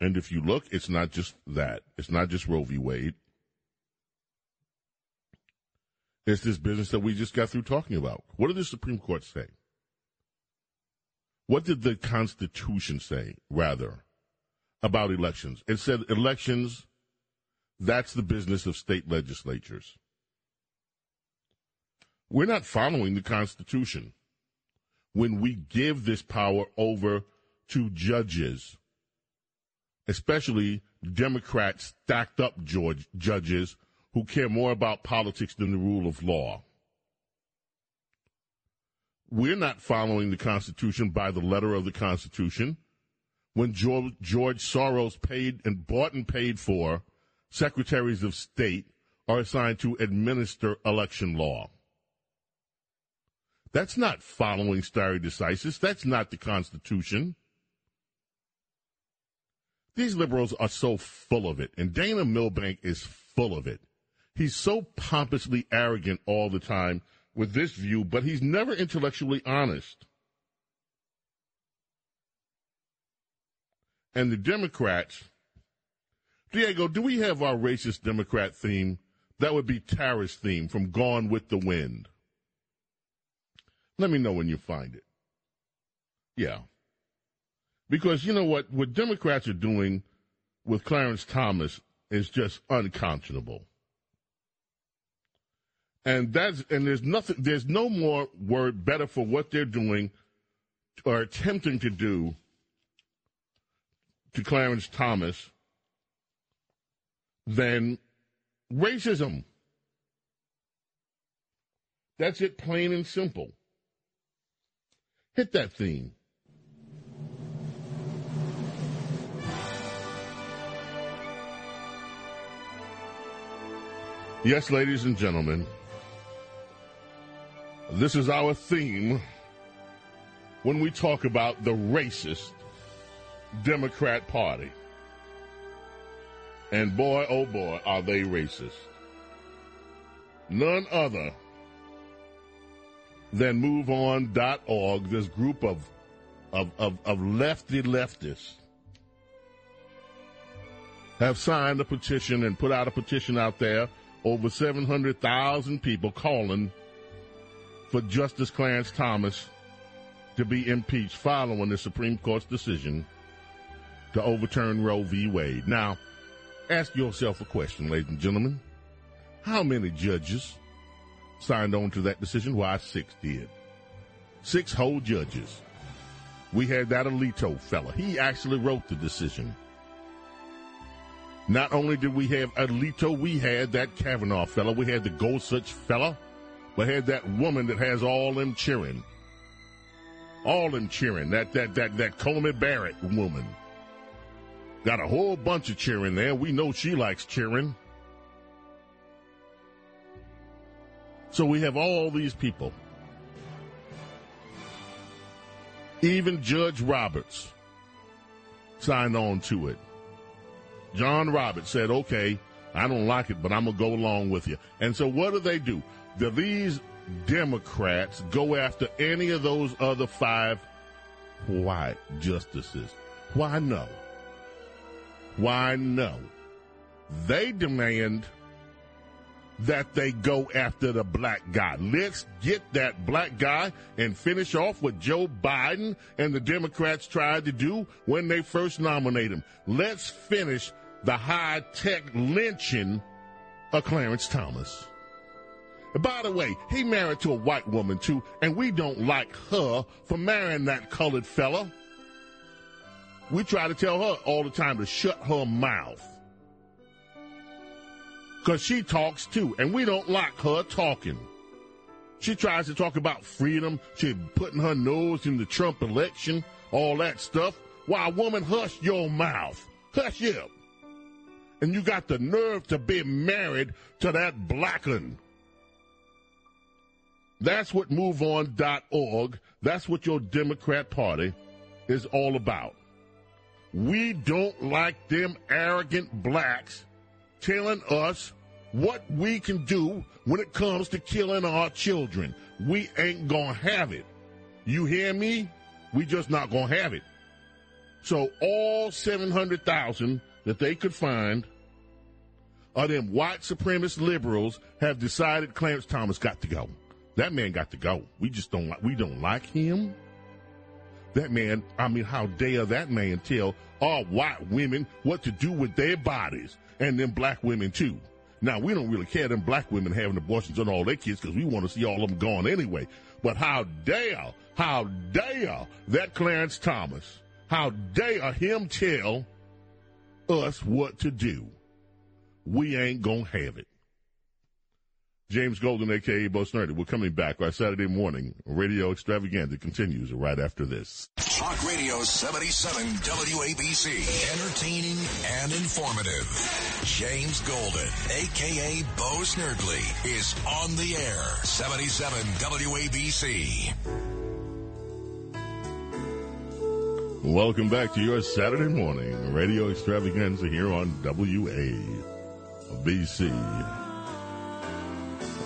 [SPEAKER 2] And if you look, it's not just that. It's not just Roe v. Wade. It's this business that we just got through talking about. What did the Supreme Court say? What did the Constitution say, rather, about elections? It said elections, that's the business of state legislatures. We're not following the Constitution when we give this power over to judges, especially Democrats stacked up George, judges who care more about politics than the rule of law. We're not following the Constitution by the letter of the Constitution. When George, George Soros paid and bought and paid for secretaries of state are assigned to administer election law. That's not following stare decisis. That's not the Constitution. These liberals are so full of it, and Dana Milbank is full of it. He's so pompously arrogant all the time with this view, but he's never intellectually honest. And the Democrats, Diego, do we have our racist Democrat theme? That would be Tara's theme from Gone with the Wind. Let me know when you find it. Yeah. Because you know what? What Democrats are doing with Clarence Thomas is just unconscionable. And that's and there's nothing there's no more word better for what they're doing or attempting to do to Clarence Thomas than racism. That's it, plain and simple. Hit that theme. Yes, ladies and gentlemen. This is our theme when we talk about the racist Democrat Party. And boy, oh boy, are they racist. None other than MoveOn.org, this group of, of, of, of lefty leftists have signed a petition and put out a petition out there. Over 700,000 people calling for Justice Clarence Thomas to be impeached following the Supreme Court's decision to overturn Roe v. Wade. Now, ask yourself a question, ladies and gentlemen. How many judges signed on to that decision? Why, six did. Six whole judges. We had that Alito fella. He actually wrote the decision. Not only did we have Alito, we had that Kavanaugh fella. We had the Gorsuch fella but had that woman that has all them cheering. All them cheering. That that that that Coney Barrett woman. Got a whole bunch of cheering there. We know she likes cheering. So we have all these people. Even Judge Roberts signed on to it. John Roberts said, okay, I don't like it, but I'm going to go along with you. And so what do they do? do these Democrats go after any of those other five white justices? Why no? Why no? They demand that they go after the black guy. Let's get that black guy and finish off what Joe Biden and the Democrats tried to do when they first nominated him. Let's finish the high tech lynching of Clarence Thomas. By the way, he married to a white woman too, and we don't like her for marrying that colored fella. We try to tell her all the time to shut her mouth. Because she talks too, and we don't like her talking. She tries to talk about freedom. She's putting her nose in the Trump election, all that stuff. Why, woman, hush your mouth. Hush you. And you got the nerve to be married to that black one. That's what MoveOn.org, that's what your Democrat Party is all about. We don't like them arrogant blacks telling us what we can do when it comes to killing our children. We ain't gonna have it. You hear me? We just not gonna have it. So all 700,000 that they could find of them white supremacist liberals have decided Clarence Thomas got to go. That man got to go. We just don't like, we don't like him. That man, I mean, how dare that man tell all white women what to do with their bodies and then black women too. Now, we don't really care them black women having abortions on all their kids because we want to see all of them gone anyway. But how dare, how dare that Clarence Thomas, how dare him tell us what to do? We ain't gonna have it. James Golden, aka Bo Snerdley. We're coming back. Our Saturday morning radio extravaganza continues right after this.
[SPEAKER 1] Talk Radio 77 WABC. Entertaining and informative. James Golden, aka Bo Snerdley, is on the air. 77 WABC.
[SPEAKER 2] Welcome back to your Saturday morning radio extravaganza here on WABC.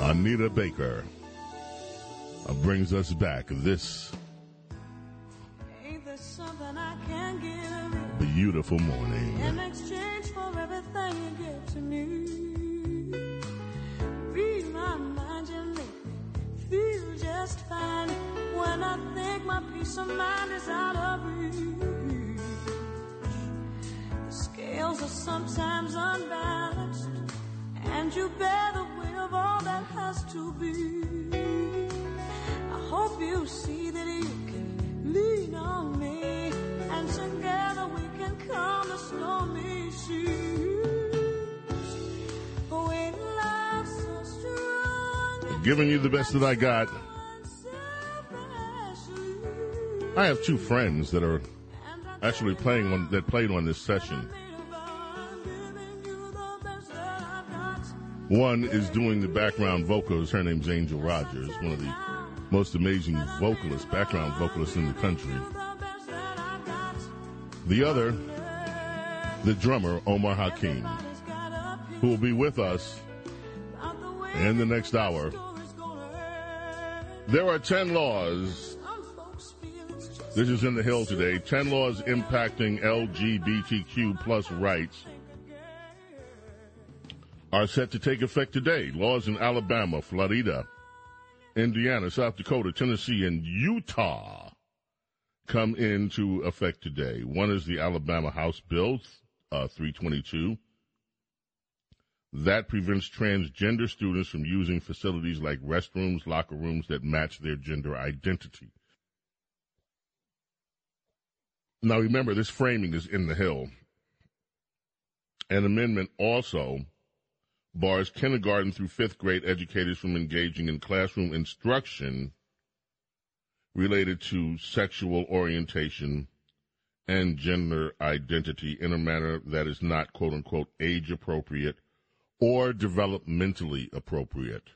[SPEAKER 2] Anita Baker uh, brings us back this beautiful morning.
[SPEAKER 6] In exchange for everything you give to me, read my mind, you make me feel just fine. When I think my peace of mind is out of reach, the scales are sometimes unbalanced, and you bear the weight of all that has to be. I hope you see that you can lean on me, and together we can calm the stormy seas. When love's so strong,
[SPEAKER 2] Giving you the best that I got. I have two friends that are actually playing on that played on this session. One is doing the background vocals. Her name's Angel Rogers, one of the most amazing vocalists, background vocalists in the country. The other, the drummer Omar Hakim, who will be with us in the next hour. There are 10 laws. This is in the Hill today. 10 laws impacting LGBTQ plus rights are set to take effect today. Laws in Alabama, Florida, Indiana, South Dakota, Tennessee, and Utah come into effect today. One is the Alabama House Bill uh, 322. That prevents transgender students from using facilities like restrooms, locker rooms that match their gender identity. Now remember, this framing is in the Hill. An amendment also bars kindergarten through fifth grade educators from engaging in classroom instruction related to sexual orientation and gender identity in a manner that is not quote unquote age appropriate or developmentally appropriate.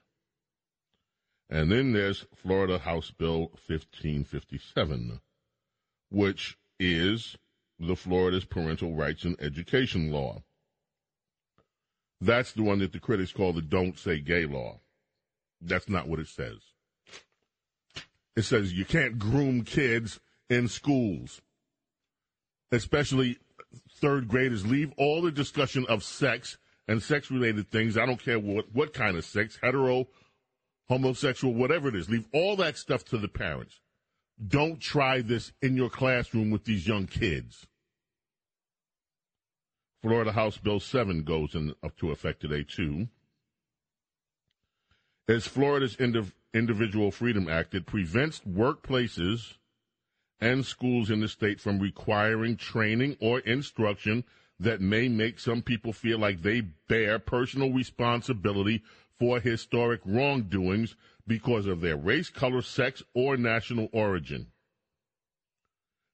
[SPEAKER 2] And then there's Florida House Bill 1557, which is the Florida's parental rights and education law. That's the one that the critics call the don't say gay law. That's not what it says. It says you can't groom kids in schools, especially third graders. Leave all the discussion of sex and sex related things. I don't care what, what kind of sex, hetero, homosexual, whatever it is. Leave all that stuff to the parents. Don't try this in your classroom with these young kids. Florida House Bill 7 goes in, up to effect today, too. As Florida's Indiv- Individual Freedom Act, it prevents workplaces and schools in the state from requiring training or instruction that may make some people feel like they bear personal responsibility for historic wrongdoings because of their race, color, sex, or national origin.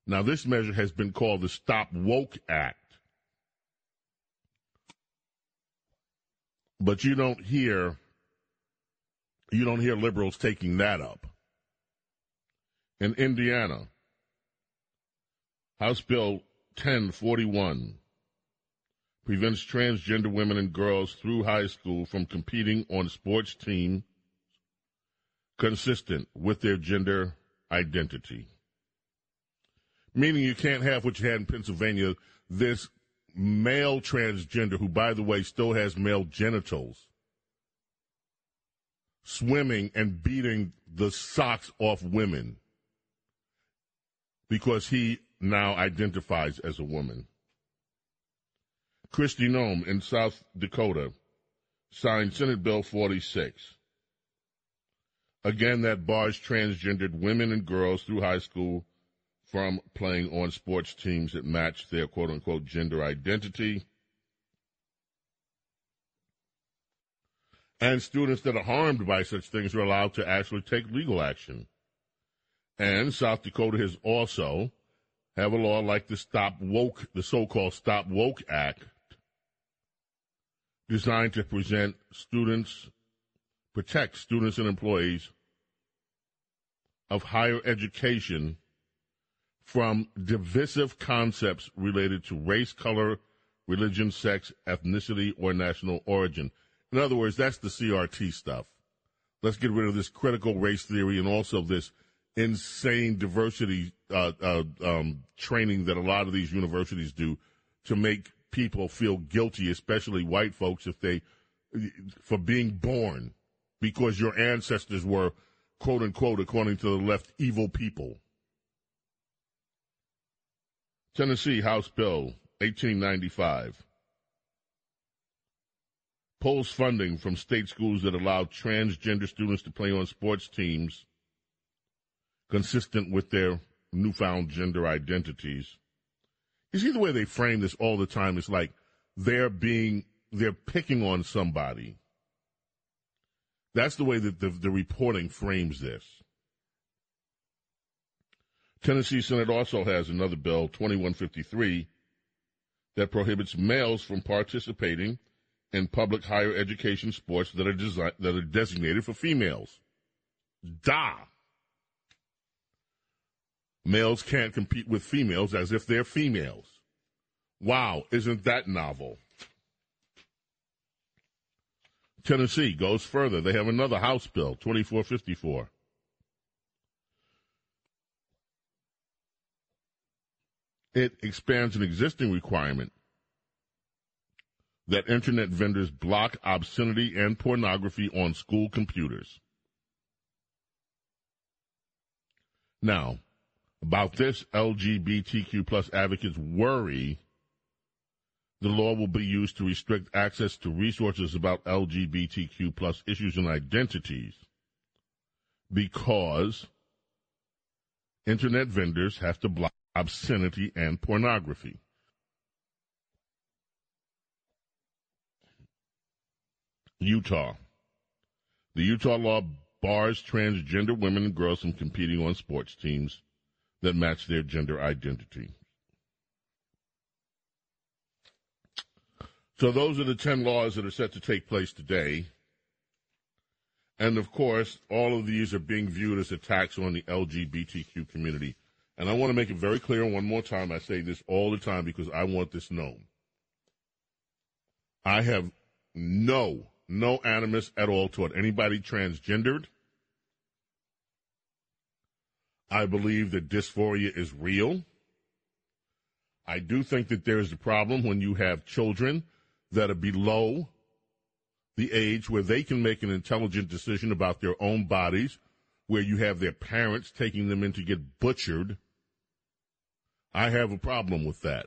[SPEAKER 2] Now, this measure has been called the Stop Woke Act. But you don't hear you don't hear liberals taking that up. In Indiana, House Bill 1041 prevents transgender women and girls through high school from competing on sports teams consistent with their gender identity. Meaning you can't have what you had in Pennsylvania, this male transgender who, by the way, still has male genitals, swimming and beating the socks off women because he now identifies as a woman. Kristi Noem in South Dakota signed Senate Bill 46. Again, that bars transgendered women and girls through high school from playing on sports teams that match their quote unquote gender identity. And students that are harmed by such things are allowed to actually take legal action. And South Dakota has also have a law like the Stop Woke, the so-called Stop Woke Act, designed to present students, protect students and employees of higher education from divisive concepts related to race, color, religion, sex, ethnicity, or national origin. In other words, that's the CRT stuff. Let's get rid of this critical race theory and also this insane diversity uh, uh, um, training that a lot of these universities do to make people feel guilty, especially white folks, if they for being born because your ancestors were quote unquote, according to the left, evil people. Tennessee House Bill 1895 pulls funding from state schools that allow transgender students to play on sports teams consistent with their newfound gender identities. You see the way they frame this all the time? It's like they're being, they're picking on somebody. That's the way that the, the reporting frames this. Tennessee Senate also has another bill, 2153, that prohibits males from participating in public higher education sports that are, desi- that are designated for females. Da! Males can't compete with females as if they're females. Wow, isn't that novel? Tennessee goes further. They have another House bill, 2454. It expands an existing requirement that internet vendors block obscenity and pornography on school computers. Now, about this, LGBTQ plus advocates worry the law will be used to restrict access to resources about LGBTQ plus issues and identities because internet vendors have to block obscenity and pornography. Utah. The Utah law bars transgender women and girls from competing on sports teams that match their gender identity. So those are the 10 laws that are set to take place today. And of course, all of these are being viewed as attacks on the LGBTQ community. And I want to make it very clear one more time. I say this all the time because I want this known. I have no, no animus at all toward anybody transgendered. I believe that dysphoria is real. I do think that there is a problem when you have children that are below the age where they can make an intelligent decision about their own bodies, where you have their parents taking them in to get butchered. I have a problem with that.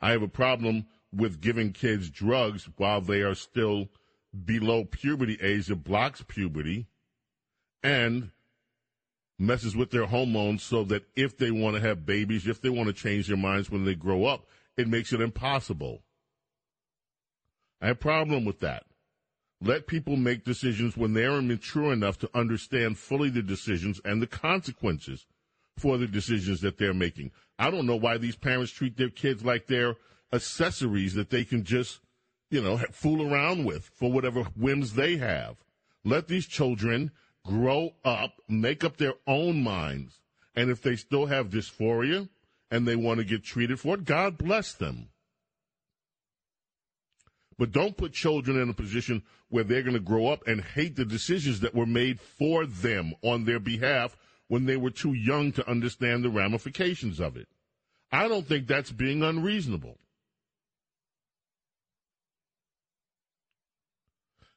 [SPEAKER 2] I have a problem with giving kids drugs while they are still below puberty age that blocks puberty and messes with their hormones so that if they want to have babies, if they want to change their minds when they grow up, it makes it impossible. I have a problem with that. Let people make decisions when they are mature enough to understand fully the decisions and the consequences for the decisions that they're making. I don't know why these parents treat their kids like they're accessories that they can just, you know, fool around with for whatever whims they have. Let these children grow up, make up their own minds. And if they still have dysphoria, and they want to get treated for it, God bless them. But don't put children in a position where they're going to grow up and hate the decisions that were made for them on their behalf when they were too young to understand the ramifications of it. I don't think that's being unreasonable.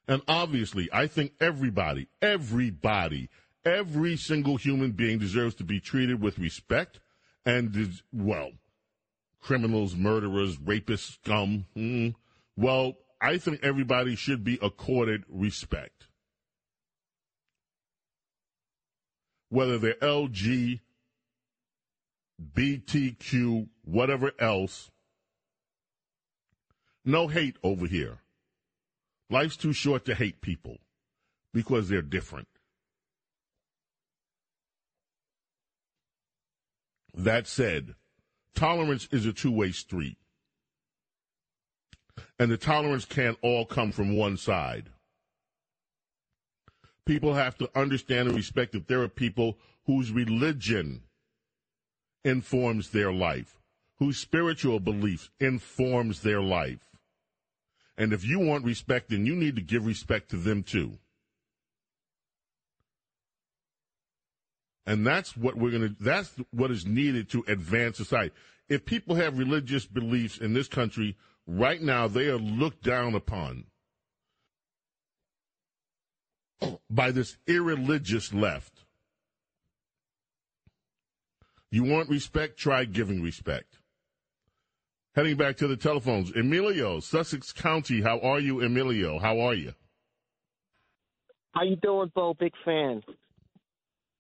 [SPEAKER 2] And obviously, I think everybody, everybody, every single human being deserves to be treated with respect and, well, criminals, murderers, rapists, scum. Mm, well, I think everybody should be accorded respect. Whether they're LG, BTQ, whatever else. No hate over here. Life's too short to hate people because they're different. That said, tolerance is a two way street. And the tolerance can't all come from one side. People have to understand and respect that there are people whose religion informs their life, whose spiritual beliefs informs their life. And if you want respect, then you need to give respect to them too. And that's what we're going to, that's what is needed to advance society. If people have religious beliefs in this country, right now they are looked down upon *coughs* by this irreligious left. You want respect? Try giving respect. Heading back to the telephones, Emilio, Sussex County. How are you, Emilio? How are you?
[SPEAKER 7] How you doing, Bo? Big fan.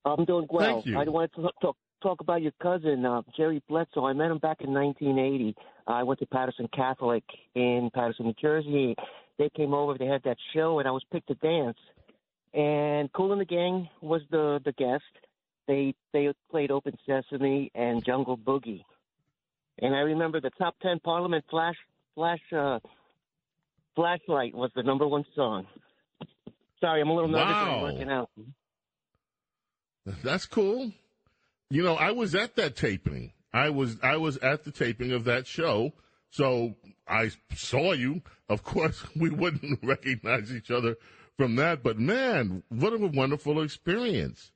[SPEAKER 7] I'm doing well.
[SPEAKER 2] Thank you.
[SPEAKER 7] I wanted to talk, talk about your cousin, uh, Jerry Bledsoe. I met him back in 1980. I went to Paterson Catholic in Paterson, New Jersey. They came over. They had that show, and I was picked to dance. And Cool and the Gang was the the guest. They they played Open Sesame and Jungle Boogie. And I remember the top ten Parliament Flash Flash uh, Flashlight was the number one song. Sorry, I'm a little nervous.
[SPEAKER 2] Wow.
[SPEAKER 7] Working out.
[SPEAKER 2] That's cool. You know, I was at that taping. I was I was at the taping of that show. So I saw you. Of course, *laughs* we wouldn't *laughs* recognize each other from that, but man, what a wonderful experience.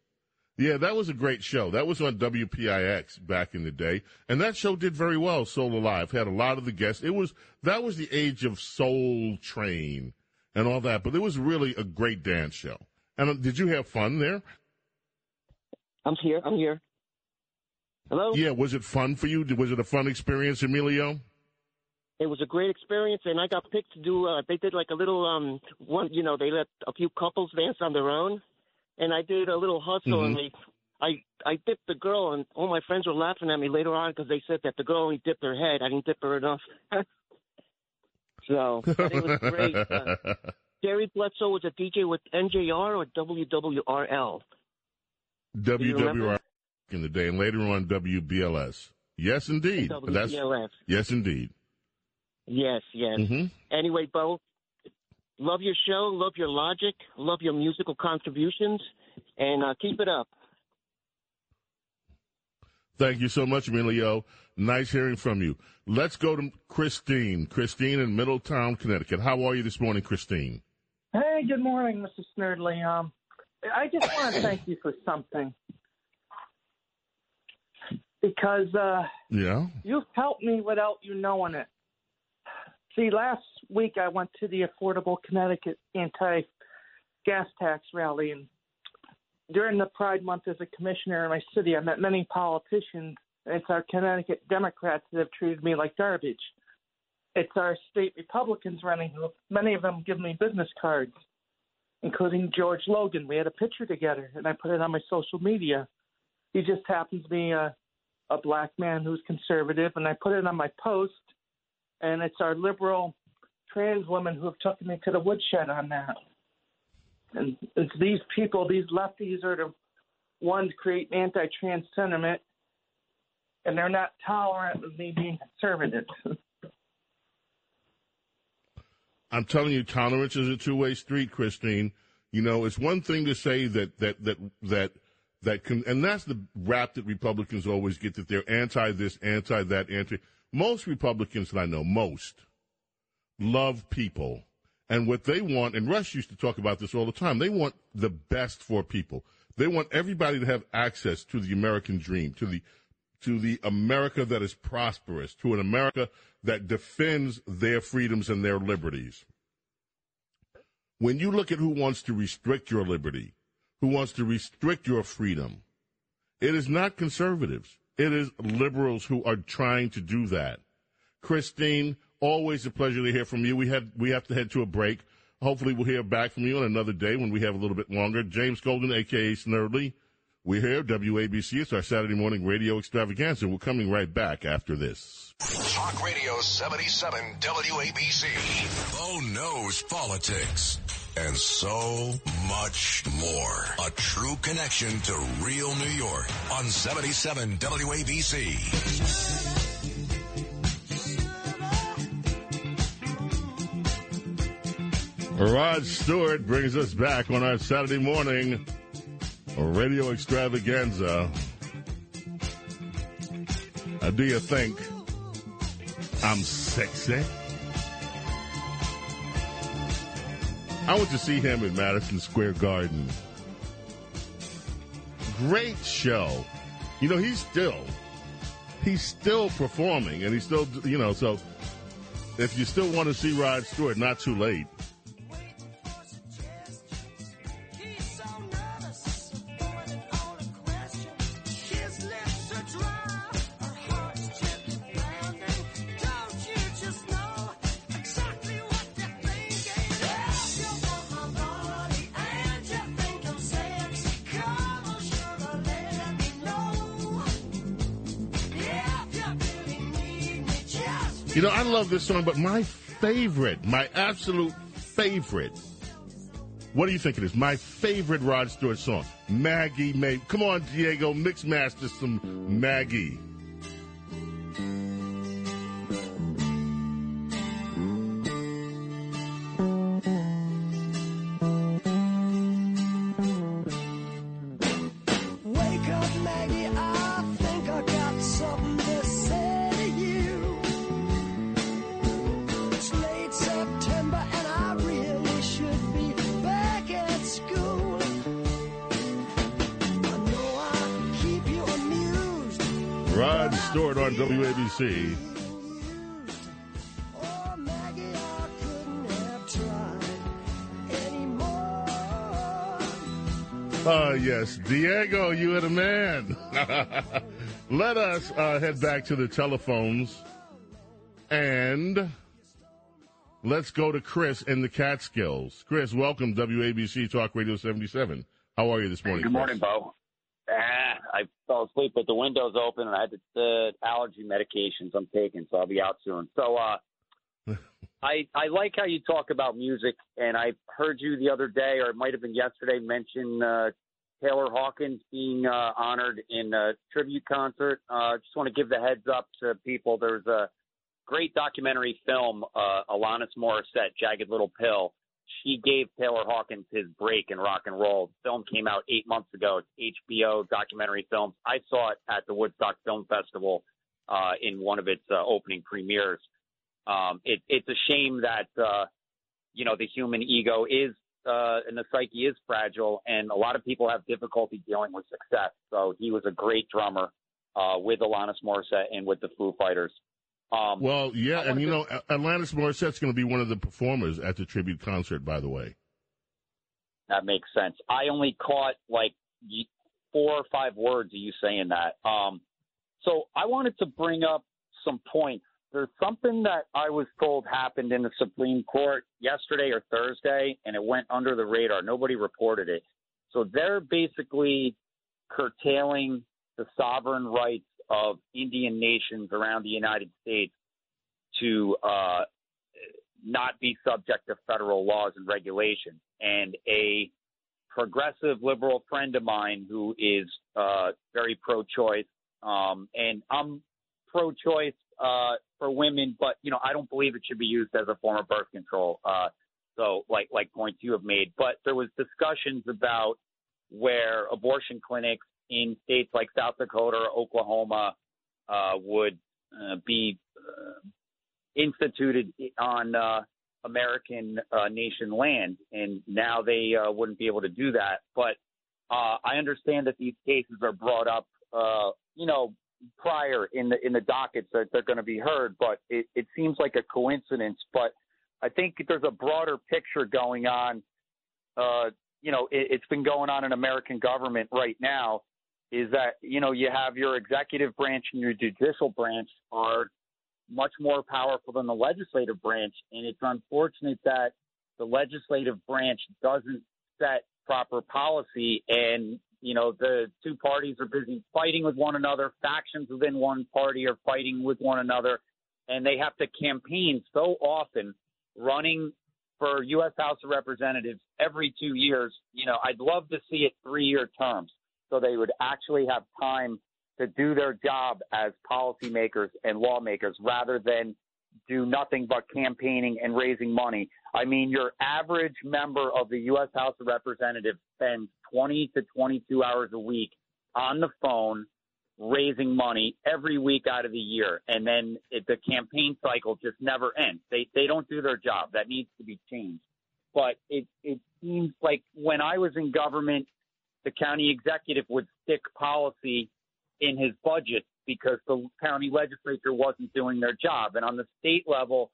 [SPEAKER 2] Yeah, that was a great show. That was on WPIX back in the day, and that show did very well. Soul Alive had a lot of the guests. It was that was the age of Soul Train and all that, but it was really a great dance show. And uh, did you have fun there?
[SPEAKER 7] I'm here. I'm here. Hello.
[SPEAKER 2] Yeah, was it fun for you? Was it a fun experience, Emilio?
[SPEAKER 7] It was a great experience, and I got picked to do. Uh, they did like a little um one. You know, they let a few couples dance on their own, and I did a little hustle, and they. I I dipped the girl, and all my friends were laughing at me later on because they said that the girl only dipped her head. I didn't dip her enough. *laughs* so it was great. Uh, *laughs* Jerry Bledsoe was a DJ with NJR or WWRL. you remember?
[SPEAKER 2] WWR in the day, and later on WBLS. Yes, indeed.
[SPEAKER 7] WBLS.
[SPEAKER 2] yes, indeed.
[SPEAKER 7] Yes, yes.
[SPEAKER 2] hmm
[SPEAKER 7] Anyway, Bo, love your show, love your logic, love your musical contributions, and uh, keep it up.
[SPEAKER 2] Thank you so much, Emilio. Nice hearing from you. Let's go to Christine. Christine in Middletown, Connecticut. How are you this morning, Christine?
[SPEAKER 8] Hey, good morning, Mr. Snerdley. Um, I just want to thank you for something because uh,
[SPEAKER 2] Yeah.
[SPEAKER 8] you've helped me without you knowing it. See, last week I went to the Affordable Connecticut anti-gas tax rally, and during the Pride Month as a commissioner in my city, I met many politicians. It's our Connecticut Democrats that have treated me like garbage. It's our state Republicans running, who many of them give me business cards, including George Logan. We had a picture together, and I put it on my social media. He just happens to be a, a black man who's conservative, and I put it on my post. And it's our liberal trans women who have taken me to the woodshed on that. And it's these people, these lefties, are the ones creating anti-trans sentiment, and they're not tolerant of me being conservative. *laughs*
[SPEAKER 2] I'm telling you, tolerance is a two way street, Christine. You know, it's one thing to say that that that that that can, and that's the rap that Republicans always get that they're anti this, anti that, anti. Most Republicans that I know, most, love people. And what they want, and Rush used to talk about this all the time, they want the best for people. They want everybody to have access to the American dream, to the to the America that is prosperous, to an America that defends their freedoms and their liberties. When you look at who wants to restrict your liberty, who wants to restrict your freedom, it is not conservatives. It is liberals who are trying to do that. Christine, always a pleasure to hear from you. We had we have to head to a break. Hopefully, we'll hear back from you on another day when we have a little bit longer. James Golden, aka Snerdley, we're here, WABC. It's our Saturday morning radio extravaganza. We're coming right back after this.
[SPEAKER 1] Talk Radio 77 WABC. Bo knows politics and so much more. A true connection to real New York on 77 WABC.
[SPEAKER 2] Rod Stewart brings us back on our Saturday morning radio extravaganza. Uh, do you think I'm sexy? I went to see him at Madison Square Garden. Great show. You know, he's still he's still performing and he's still you know, so if you still want to see Rod Stewart, not too late. You know, I love this song, but my favorite, my absolute favorite, what do you think it is? My favorite Rod Stewart song, Maggie May. Come on, Diego, mix master some Maggie. WABC.
[SPEAKER 6] Oh, Maggie, I couldn't have tried anymore.
[SPEAKER 2] Oh, yes. Diego, you are the man. *laughs* Let us uh, head back to the telephones and let's go to Chris in the Catskills. Chris, welcome, WABC Talk Radio 77. How are you this morning?
[SPEAKER 9] Good morning,
[SPEAKER 2] Chris?
[SPEAKER 9] Bo. Ah, *laughs* I fell asleep with the windows open, and I had the uh, allergy medications I'm taking, so I'll be out soon. So, uh, *laughs* I I like how you talk about music, and I heard you the other day, or it might have been yesterday, mention uh, Taylor Hawkins being uh, honored in a tribute concert. Uh, just want to give the heads up to people. There's a great documentary film, uh, Alanis Morissette, Jagged Little Pill. She gave Taylor Hawkins his break in rock and roll. The film came out eight months ago. It's HBO documentary films. I saw it at the Woodstock Film Festival uh, in one of its uh, opening premieres. Um, it, it's a shame that uh, you know the human ego is uh, and the psyche is fragile, and a lot of people have difficulty dealing with success. So he was a great drummer uh, with Alanis Morissette and with the Foo Fighters. Um,
[SPEAKER 2] Well, yeah, and you know, Alanis Morissette's going to be one of the performers at the tribute concert, by the way.
[SPEAKER 9] That makes sense. I only caught like four or five words of you saying that. Um, so I wanted to bring up some points. There's something that I was told happened in the Supreme Court yesterday or Thursday, and it went under the radar. Nobody reported it. So they're basically curtailing the sovereign rights of Indian nations around the United States to uh, not be subject to federal laws and regulations. And a progressive liberal friend of mine who is uh, very pro-choice, um, and I'm pro-choice uh, for women, but you know I don't believe it should be used as a form of birth control. Uh, so, like like points you have made, but there was discussions about where abortion clinics in states like South Dakota or Oklahoma uh, would uh, be uh, instituted on uh, American uh, nation land, and now they uh, wouldn't be able to do that. But I understand that these cases are brought up, you know, prior in the in the dockets that they're going to be heard. But it, it seems like a coincidence. But I think there's a broader picture going on. You know, it, it's been going on in American government right now. Is that you know you have your executive branch and your judicial branch are much more powerful than the legislative branch, and it's unfortunate that the legislative branch doesn't set proper policy and you know the two parties are busy fighting with one another. Factions within one party are fighting with one another. And they have to campaign so often running for US House of Representatives every 2 years. You know I'd love to see it 3 year terms so they would actually have time to do their job as policymakers and lawmakers rather than do nothing but campaigning and raising money. I mean, your average member of the U.S. House of Representatives spends 20 to 22 hours a week on the phone raising money every week out of the year, and then it, the campaign cycle just never ends. They they don't do their job. That needs to be changed. But it it seems like when I was in government, the county executive would stick policy in his budget because the county legislature wasn't doing their job. And on the state level,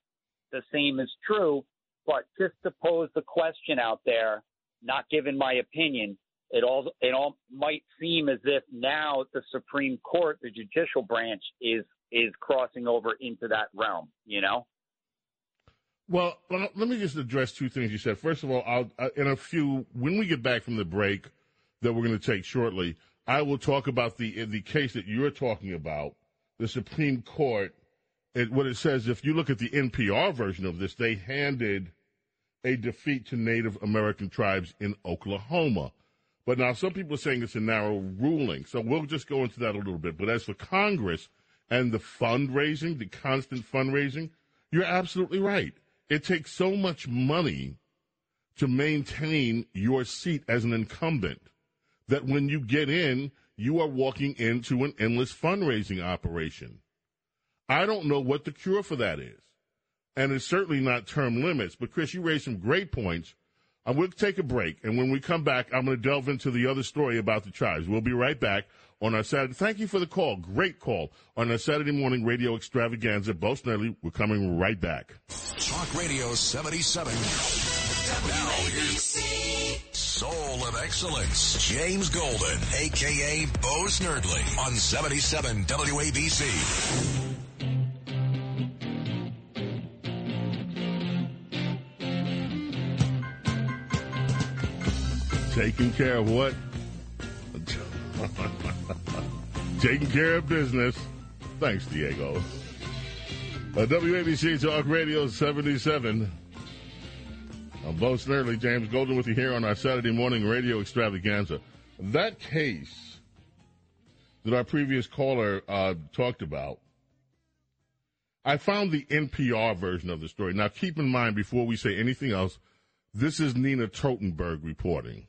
[SPEAKER 9] the same is true. But just to pose the question out there, not given my opinion, it all it all might seem as if now the Supreme Court, the judicial branch, is is crossing over into that realm. You know.
[SPEAKER 2] Well, let me just address two things you said. First of all, I'll, in a few when we get back from the break that we're going to take shortly, I will talk about the the case that you're talking about, the Supreme Court. It, what it says, if you look at the NPR version of this, they handed a defeat to Native American tribes in Oklahoma. But now some people are saying it's a narrow ruling, so we'll just go into that a little bit. But as for Congress and the fundraising, the constant fundraising, you're absolutely right. It takes so much money to maintain your seat as an incumbent that when you get in, you are walking into an endless fundraising operation. I don't know what the cure for that is. And it's certainly not term limits. But Chris, you raised some great points. I will take a break. And when we come back, I'm going to delve into the other story about the tribes. We'll be right back on our Saturday. Thank you for the call. Great call on our Saturday morning radio extravaganza. Bo Snerdley, we're coming right back.
[SPEAKER 1] Talk Radio 77. Now here's Soul of Excellence, James Golden, a.k.a. Bo Snerdley, on 77 WABC.
[SPEAKER 2] Taking care of what? *laughs* Taking care of business. Thanks, Diego. Uh, WABC Talk Radio 77. I'm Bo Snerdley, James Golden with you here on our Saturday morning radio extravaganza. That case that our previous caller uh, talked about, I found the NPR version of the story. Now, keep in mind, before we say anything else, this is Nina Totenberg reporting.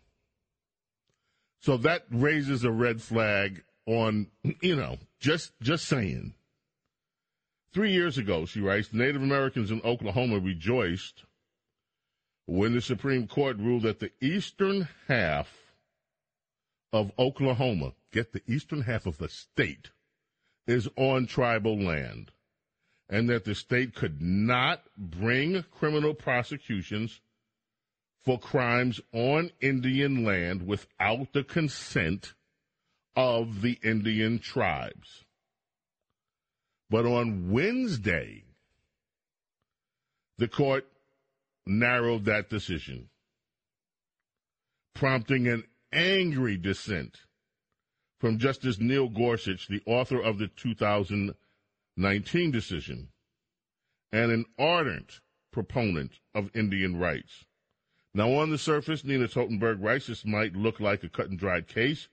[SPEAKER 2] So that raises a red flag on, you know, just just saying. Three years ago, she writes, Native Americans in Oklahoma rejoiced when the Supreme Court ruled that the eastern half of Oklahoma, get the eastern half of the state, is on tribal land, and that the state could not bring criminal prosecutions for crimes on Indian land without the consent of the Indian tribes. But on Wednesday, the court narrowed that decision, prompting an angry dissent from Justice Neil Gorsuch, the author of the 2019 decision, and an ardent proponent of Indian rights. Now, on the surface, Nina Totenberg writes this might look like a cut and dried case.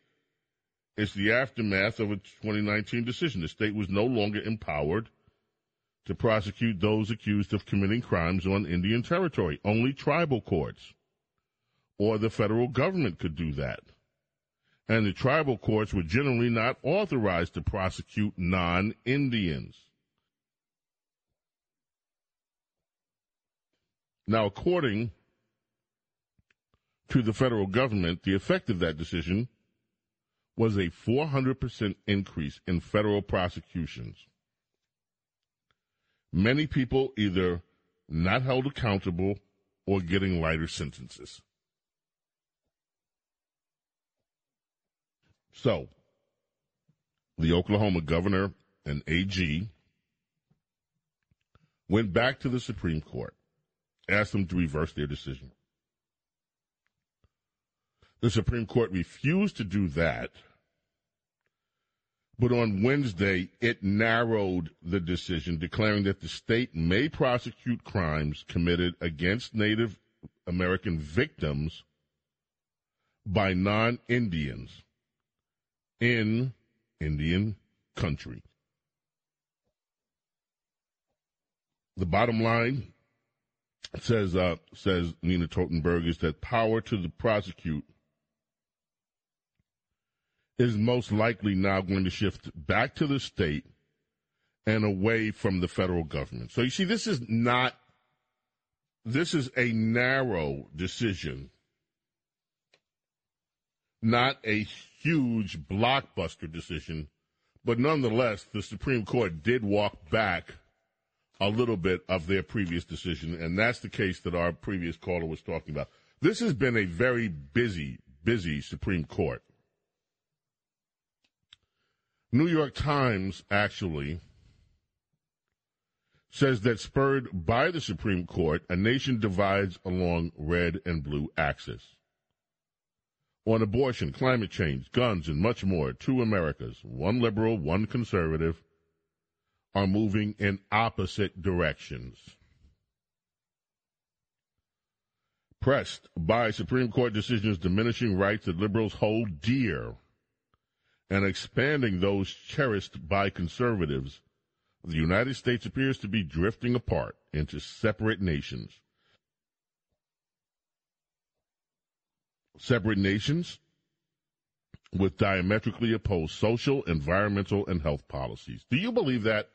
[SPEAKER 2] It's the aftermath of a 2019 decision. The state was no longer empowered to prosecute those accused of committing crimes on Indian territory. Only tribal courts or the federal government could do that. and the tribal courts were generally not authorized to prosecute non Indians. Now, according to the federal government, the effect of that decision was a 400% increase in federal prosecutions. Many people either not held accountable or getting lighter sentences. So, the Oklahoma governor and AG went back to the Supreme Court, asked them to reverse their decision. The Supreme Court refused to do that, but on Wednesday it narrowed the decision, declaring that the state may prosecute crimes committed against Native American victims by non Indians in Indian country. The bottom line says uh, says Nina Totenberg is that power to the prosecute is most likely now going to shift back to the state and away from the federal government. So you see, this is not this is a narrow decision, not a huge blockbuster decision, but nonetheless, the Supreme Court did walk back a little bit of their previous decision, and that's the case that our previous caller was talking about. This has been a very busy, busy Supreme Court. New York Times actually says that spurred by the Supreme Court, a nation divides along red and blue axis on abortion, climate change, guns, and much more, two Americas, one liberal, one conservative, are moving in opposite directions. Pressed by Supreme Court decisions diminishing rights that liberals hold dear and expanding those cherished by conservatives, the United States appears to be drifting apart into separate nations separate nations with diametrically opposed social, environmental, and health policies. Do you believe that?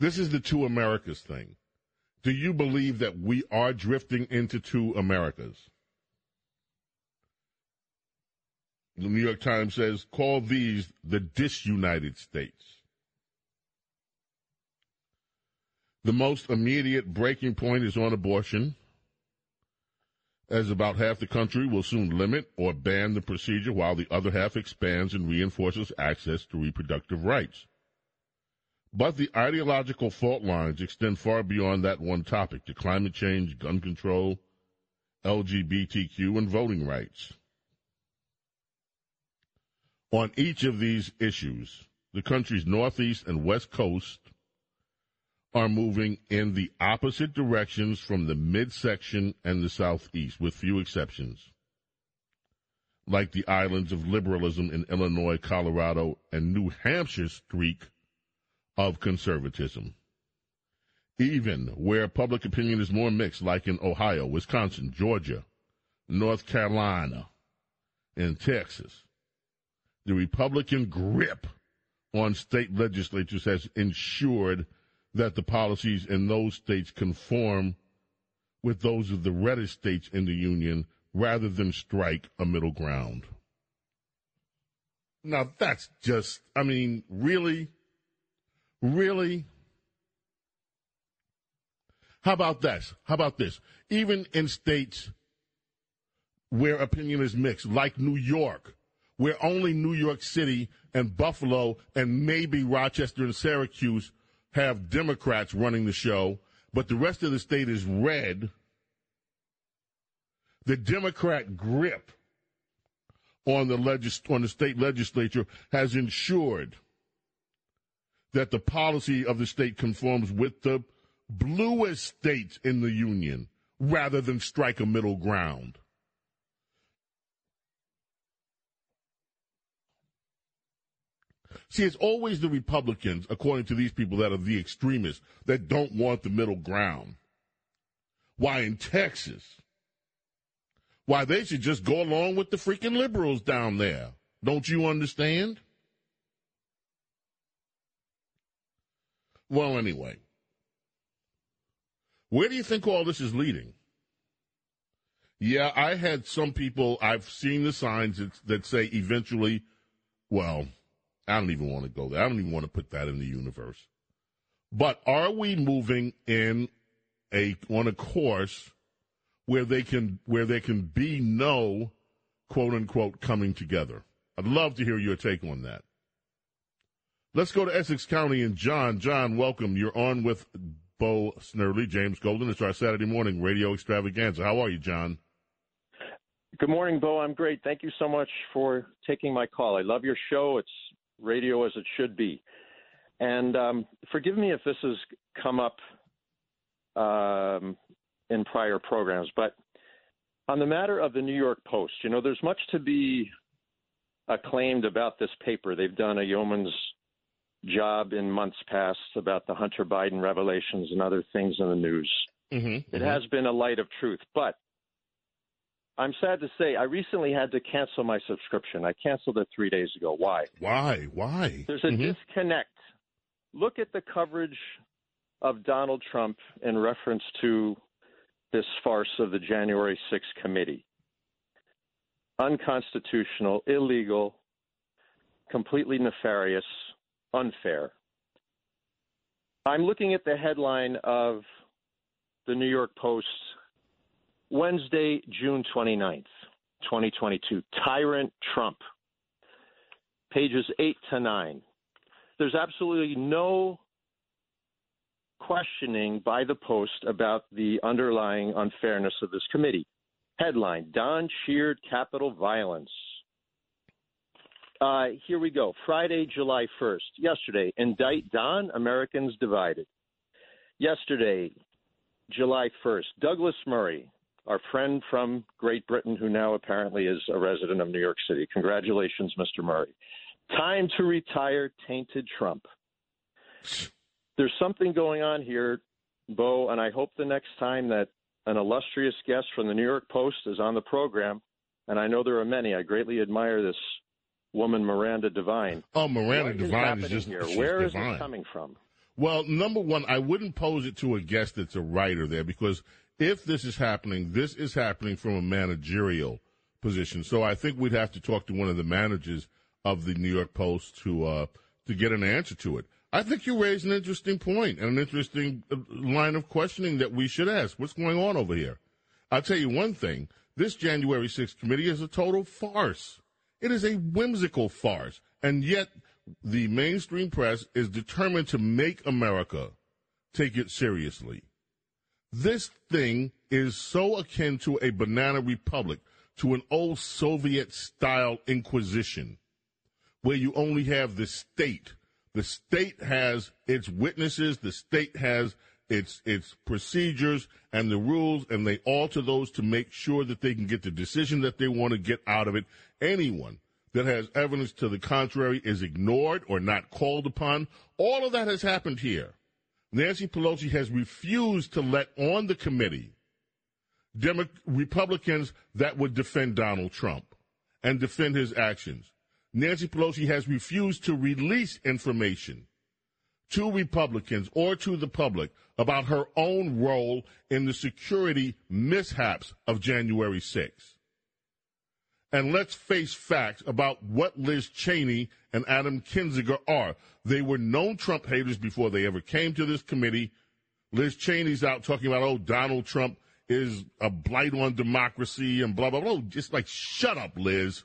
[SPEAKER 2] This is the two Americas thing. Do you believe that we are drifting into two Americas? The New York Times says, call these the disunited states. The most immediate breaking point is on abortion as about half the country will soon limit or ban the procedure while the other half expands and reinforces access to reproductive rights. But the ideological fault lines extend far beyond that one topic to climate change, gun control, LGBTQ, and voting rights. On each of these issues, the country's Northeast and West Coast are moving in the opposite directions from the midsection and the southeast, with few exceptions, like the islands of liberalism in Illinois, Colorado, and New Hampshire's streak of conservatism. Even where public opinion is more mixed, like in Ohio, Wisconsin, Georgia, North Carolina, and Texas, the Republican grip on state legislatures has ensured that the policies in those states conform with those of the reddest states in the Union rather than strike a middle ground. Now, that's just, I mean, really? Really? How about this? How about this? Even in states where opinion is mixed, like New York, where only New York City and Buffalo and maybe Rochester and Syracuse have Democrats running the show, but the rest of the state is red, the Democrat grip on the legis- on the state legislature has ensured that the policy of the state conforms with the bluest states in the union rather than strike a middle ground. See, it's always the Republicans, according to these people, that are the extremists that don't want the middle ground. Why in Texas, Why, they should just go along with the freaking liberals down there. Don't you understand? Well, anyway, where do you think all this is leading? Yeah, I had some people, I've seen the signs that, that say eventually, well, I don't even want to go there. I don't even want to put that in the universe. But are we moving in a on a course where they can where there can be no quote unquote coming together? I'd love to hear your take on that. Let's go to Essex County and John. John, welcome. You're on with Bo Snerdley, James Golden. It's our Saturday morning radio extravaganza. How are you, John?
[SPEAKER 10] Good morning, Bo. I'm great. Thank you so much for taking my call. I love your show. It's radio as it should be. And um, forgive me if this has come up um, in prior programs, but on the matter of the New York Post, you know, there's much to be acclaimed about this paper. They've done a yeoman's job in months past about the Hunter Biden revelations and other things in the news.
[SPEAKER 2] Mm-hmm,
[SPEAKER 10] it has been a light of truth, but I'm sad to say I recently had to cancel my subscription. I canceled it three days ago. Why?
[SPEAKER 2] Why? Why?
[SPEAKER 10] There's a
[SPEAKER 2] Mhm.
[SPEAKER 10] disconnect. Look at the coverage of Donald Trump in reference to this farce of the January 6th committee. Unconstitutional, illegal, completely nefarious, unfair. I'm looking at the headline of the New York Post Wednesday, June 29th, 2022. Tyrant Trump. Pages 8 to 9. There's absolutely no questioning by the Post about the underlying unfairness of this committee. Headline Don cheered capital violence. Uh, here we go. Friday, July 1st. Yesterday, indict Don, Americans divided. Yesterday, July 1st, Douglas Murray, our friend from Great Britain, who now apparently is a resident of New York City. Congratulations, Mr. Murray. Time to retire tainted Trump. There's something going on here, Bo, and I hope the next time that an illustrious guest from the New York Post is on the program, and I know there are many, I greatly admire this woman, Miranda Devine.
[SPEAKER 2] Oh, Miranda
[SPEAKER 10] What is
[SPEAKER 2] Devine is
[SPEAKER 10] happening
[SPEAKER 2] just
[SPEAKER 10] here? Where is
[SPEAKER 2] divine.
[SPEAKER 10] this coming from?
[SPEAKER 2] Well, number one, I wouldn't pose it to a guest that's a writer there because if this is happening, this is happening from a managerial position. So I think we'd have to talk to one of the managers of the New York Post to uh, to get an answer to it. I think you raise an interesting point and an interesting uh, line of questioning that we should ask. What's going on over here? I'll tell you one thing. This January 6th committee is a total farce. It is a whimsical farce. And yet the mainstream press is determined to make America take it seriously. This thing is so akin to a banana republic, to an old Soviet style inquisition, where you only have the state. The state has its witnesses, the state has its its procedures and the rules, and they alter those to make sure that they can get the decision that they want to get out of it. Anyone that has evidence to the contrary is ignored or not called upon. All of that has happened here. Nancy Pelosi has refused to let on the committee Demo- Republicans that would defend Donald Trump and defend his actions. Nancy Pelosi has refused to release information to Republicans or to the public about her own role in the security mishaps of January 6th. And let's face facts about what Liz Cheney and Adam Kinzinger are. They were known Trump haters before they ever came to this committee. Liz Cheney's out talking about, oh, Donald Trump is a blight on democracy and blah, blah, blah. Just like, shut up, Liz.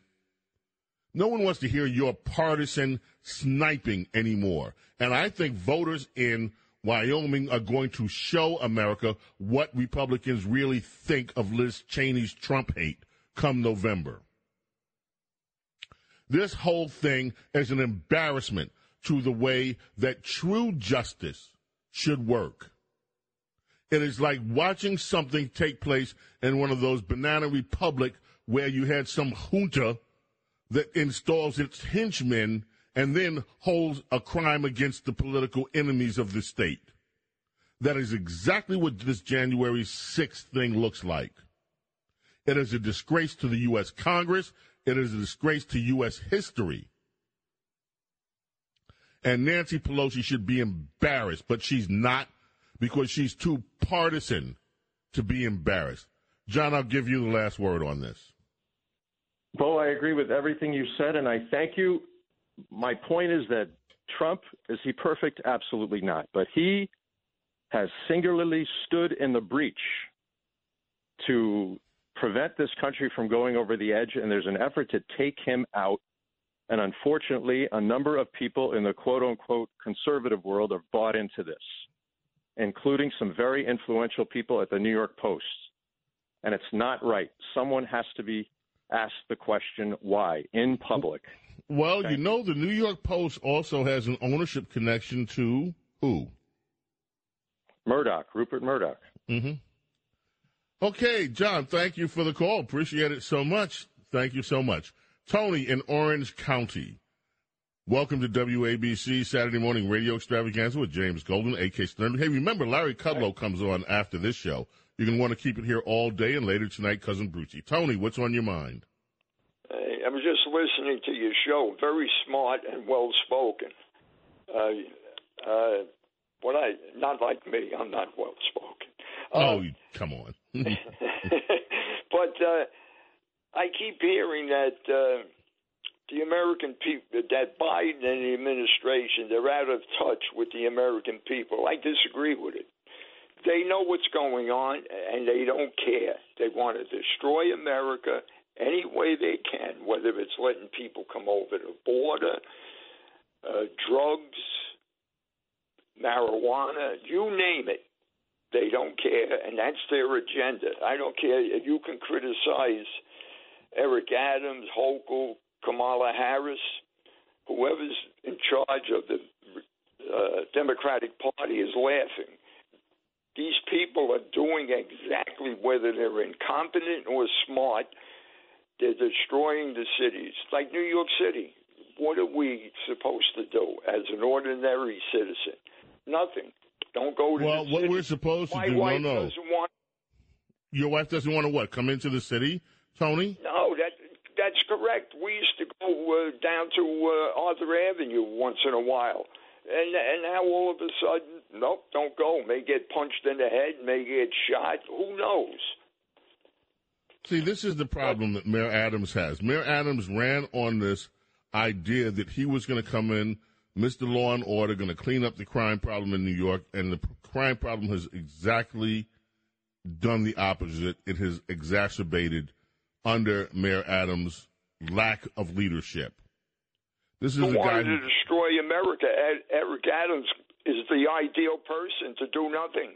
[SPEAKER 2] No one wants to hear your partisan sniping anymore. And I think voters in Wyoming are going to show America what Republicans really think of Liz Cheney's Trump hate come November. This whole thing is an embarrassment to the way that true justice should work. It is like watching something take place in one of those banana republic where you had some junta that installs its henchmen and then holds a crime against the political enemies of the state. That is exactly what this January 6th thing looks like. It is a disgrace to the U.S. Congress. It is a disgrace to U.S. history. And Nancy Pelosi should be embarrassed, but she's not because she's too partisan to be embarrassed. John, I'll give you the last word on this.
[SPEAKER 10] Bo, I agree with everything you said, and I thank you. My point is that Trump, is he perfect? Absolutely not. But he has singularly stood in the breach to prevent this country from going over the edge, and there's an effort to take him out. And unfortunately, a number of people in the quote unquote conservative world have bought into this, including some very influential people at the New York Post. And it's not right. Someone has to be asked the question why in public.
[SPEAKER 2] Well, Thank you know, the New York Post also has an ownership connection to who?
[SPEAKER 10] Murdoch, Rupert Murdoch.
[SPEAKER 2] Mm-hmm. Okay, John, thank you for the call. Appreciate it so much. Thank you so much. Tony in Orange County. Welcome to WABC Saturday Morning Radio Extravaganza with James Golden, A.K. Stern. Hey, remember, Larry Kudlow comes on after this show. You're going to want to keep it here all day and later tonight, Cousin Brucey. Tony, what's on your mind?
[SPEAKER 11] Hey, I was just listening to your show. Very smart and well spoken. Uh, uh, what I not like me, I'm not well spoken.
[SPEAKER 2] Oh, uh, come on. *laughs* *laughs*
[SPEAKER 11] but uh, I keep hearing that uh, the American people, that Biden and the administration, they're out of touch with the American people. I disagree with it. They know what's going on and they don't care. They want to destroy America any way they can, whether it's letting people come over the border, uh, drugs, marijuana, you name it. They don't care, and that's their agenda. I don't care you can criticize Eric Adams, Hochul, Kamala Harris, whoever's in charge of the uh, Democratic Party is laughing. These people are doing exactly whether they're incompetent or smart. They're destroying the cities, like New York City. What are we supposed to do as an ordinary citizen? Nothing. Don't go to
[SPEAKER 2] well, what
[SPEAKER 11] city.
[SPEAKER 2] we're supposed to
[SPEAKER 11] My
[SPEAKER 2] do.
[SPEAKER 11] wife
[SPEAKER 2] no, no.
[SPEAKER 11] doesn't want.
[SPEAKER 2] Your wife doesn't want to what? Come into the city, Tony?
[SPEAKER 11] No, that that's correct. We used to go uh, down to uh, Arthur Avenue once in a while, and and now all of a sudden, nope, don't go. May get punched in the head, may get shot. Who knows?
[SPEAKER 2] See, this is the problem that Mayor Adams has. Mayor Adams ran on this idea that he was going to come in Mr. Law and Order, going to clean up the crime problem in New York, and the crime problem has exactly done the opposite. It has exacerbated under Mayor Adams' lack of leadership. This is a guy who,
[SPEAKER 11] to destroy America. Ed- Eric Adams is the ideal person to do nothing.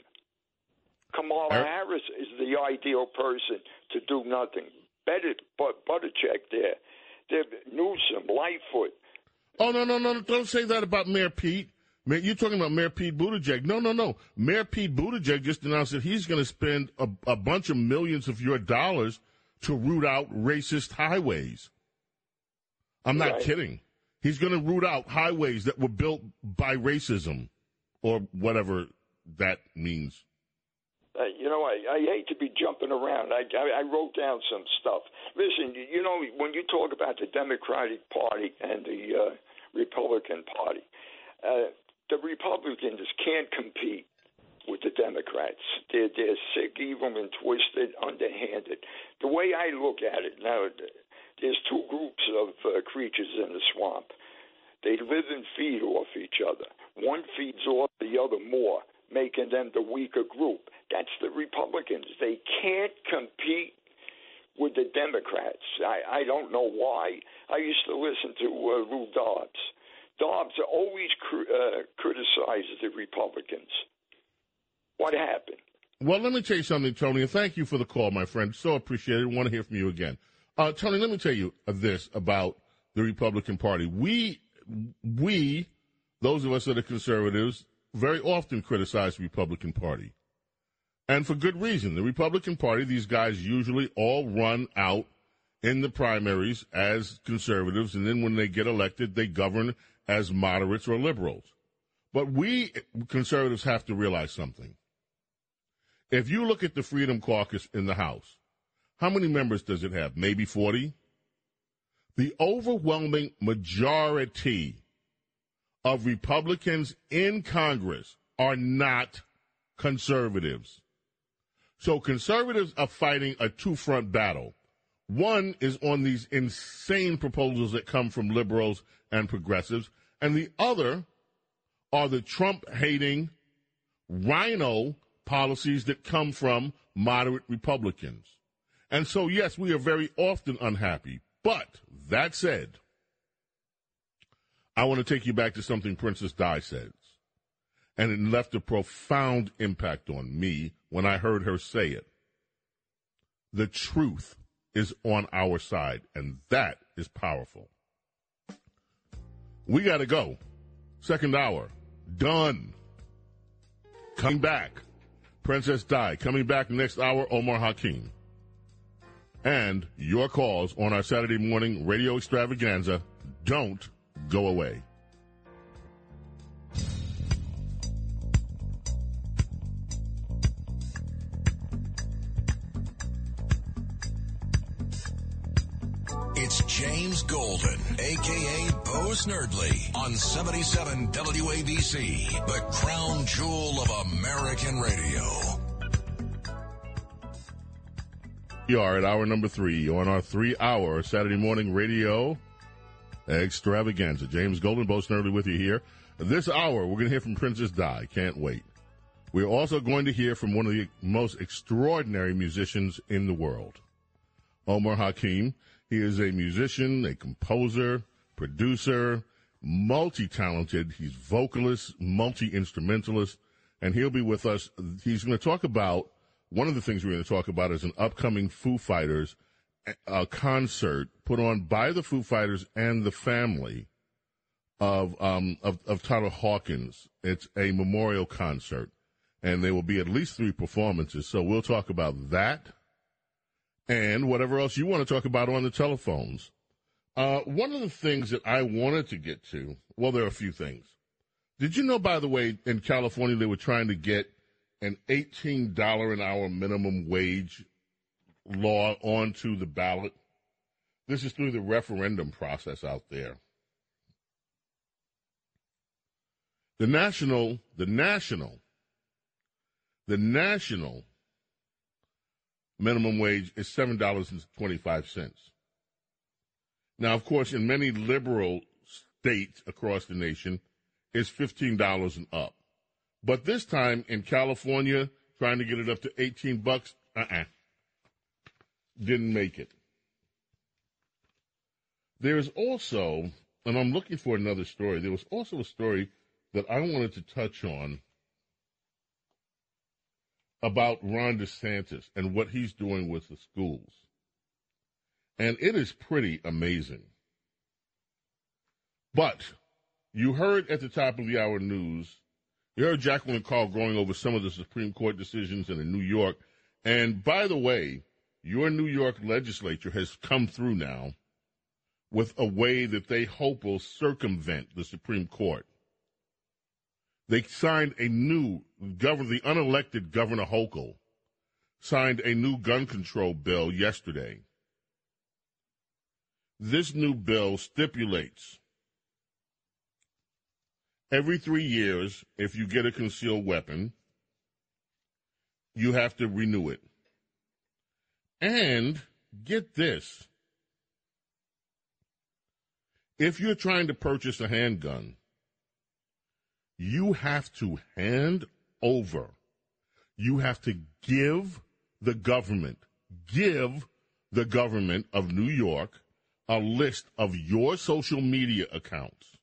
[SPEAKER 11] Kamala
[SPEAKER 2] Er-
[SPEAKER 11] Harris is the ideal person to do nothing. Better, but Buttigieg there, there, Newsom, Lightfoot.
[SPEAKER 2] Oh no no no! Don't say that about Mayor Pete. Mayor, you're talking about Mayor Pete Buttigieg. No no no! Mayor Pete Buttigieg just announced that he's going to spend a, a bunch of millions of your dollars to root out racist highways. I'm not
[SPEAKER 11] Right.
[SPEAKER 2] kidding. He's going to root out highways that were built by racism, or whatever that means.
[SPEAKER 11] Uh, you know, I, I hate to be jumping around. I, I, I wrote down some stuff. Listen, you know, when you talk about the Democratic Party and the uh, Republican Party, uh, the Republicans can't compete with the Democrats. They're, they're sick, evil, and twisted, underhanded. The way I look at it now, there's two groups of uh, creatures in the swamp. They live and feed off each other. One feeds off the other more, making them the weaker group. That's the Republicans. They can't compete with the Democrats. I, I don't know why. I used to listen to uh, Lou Dobbs. Dobbs always cr- uh, criticizes the Republicans. What happened?
[SPEAKER 2] Well, let me tell you something, Tony, and thank you for the call, my friend. So appreciated. Want to hear from you again. Uh, Tony, let me tell you this about the Republican Party. We, we, those of us that are conservatives, very often criticize the Republican Party. And for good reason. The Republican Party, these guys usually all run out in the primaries as conservatives, and then when they get elected, they govern as moderates or liberals. But we conservatives have to realize something. If you look at the Freedom Caucus in the House, How many members does it have? Maybe 40? The overwhelming majority of Republicans in Congress are not conservatives. So conservatives are fighting a two front battle. One is on these insane proposals that come from liberals and progressives, and the other are the Trump hating RINO policies that come from moderate Republicans. And so, yes, we are very often unhappy. But that said, I want to take you back to something Princess Di says. And it left a profound impact on me when I heard her say it. The truth is on our side, and that is powerful. We got to go. Second hour. Done. Coming back. Princess Di. Coming back next hour, Omar Hakim. And your calls on our Saturday morning radio extravaganza. Don't go away.
[SPEAKER 1] It's James Golden, aka Bo Snerdley, on 77 WABC, the crown jewel of American radio.
[SPEAKER 2] We are at hour number three on our three hour Saturday morning radio extravaganza. James Golden, Bo Snerdley with you here. This hour, we're going to hear from Princess Di. Can't wait. We're also going to hear from one of the most extraordinary musicians in the world, Omar Hakim. He is a musician, a composer, producer, multi talented. He's vocalist, multi instrumentalist, and he'll be with us. He's going to talk about one of the things we're going to talk about is an upcoming Foo Fighters uh, concert put on by the Foo Fighters and the family of um, of, of Taylor Hawkins. It's a memorial concert, and there will be at least three performances. So we'll talk about that and whatever else you want to talk about on the telephones. Uh, one of the things that I wanted to get to, well, there are a few things. Did you know, by the way, in California, they were trying to get an $18 an hour minimum wage law onto the ballot? This is through the referendum process out there. The national, the national, the national minimum wage is $7.25. Now, of course, in many liberal states across the nation, it's $15 and up. But this time in California, trying to get it up to 18 bucks, uh-uh. Didn't make it. There's also, and I'm looking for another story, there was also a story that I wanted to touch on about Ron DeSantis and what he's doing with the schools. And it is pretty amazing. But you heard at the top of the hour news, you heard Jacqueline Carl going over some of the Supreme Court decisions in New York. And by the way, your New York legislature has come through now with a way that they hope will circumvent the Supreme Court. They signed a new governor, the unelected Governor Hochul signed a new gun control bill yesterday. This new bill stipulates every three years, if you get a concealed weapon, you have to renew it. And get this if you're trying to purchase a handgun, you have to hand over, you have to give the government, give the government of New York a list of your social media accounts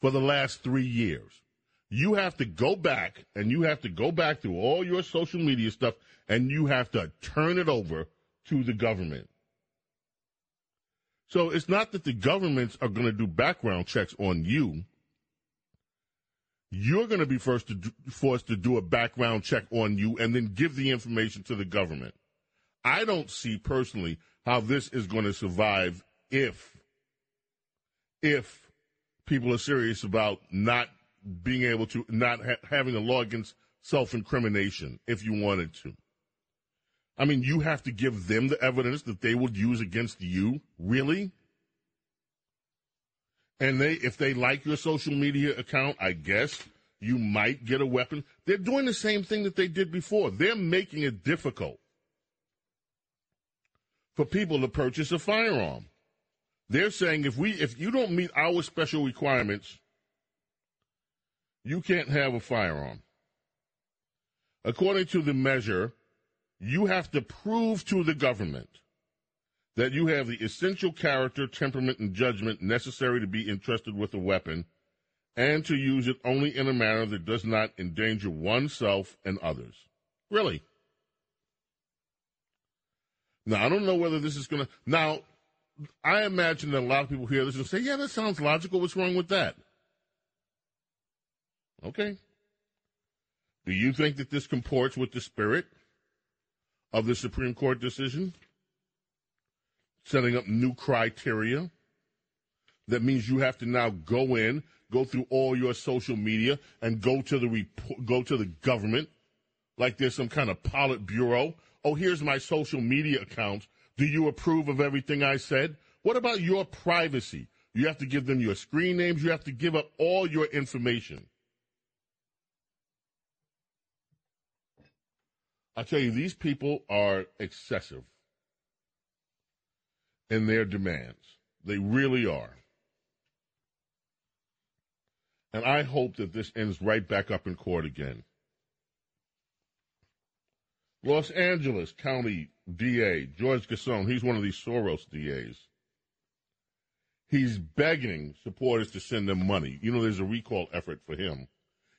[SPEAKER 2] for the last three years. You have to go back and you have to go back through all your social media stuff and you have to turn it over to the government. So it's not that the governments are going to do background checks on you you're going to be first to do, forced to do a background check on you and then give the information to the government. I don't see personally how this is going to survive if if people are serious about not being able to not ha- having a law against self-incrimination if you wanted to. I mean, you have to give them the evidence that they would use against you? Really? And they, if they like your social media account, I guess you might get a weapon. They're doing the same thing that they did before. They're making it difficult for people to purchase a firearm. They're saying if we, if you don't meet our special requirements, you can't have a firearm. According to the measure, you have to prove to the government that you have the essential character, temperament, and judgment necessary to be entrusted with a weapon and to use it only in a manner that does not endanger oneself and others. Really? Now, I don't know whether this is going to. Now, I imagine that a lot of people hear this and say, yeah, that sounds logical. What's wrong with that? Okay. Do you think that this comports with the spirit of the Supreme Court decision? Setting up new criteria. That means you have to now go in, go through all your social media, and go to the report, go to the government, like there's some kind of Politburo. Oh, here's my social media account. Do you approve of everything I said? What about your privacy? You have to give them your screen names. You have to give up all your information. I tell you, these people are excessive in their demands. They really are. And I hope that this ends right back up in court again. Los Angeles County DA, George Gascon, he's one of these Soros DAs. He's begging supporters to send them money. You know, there's a recall effort for him.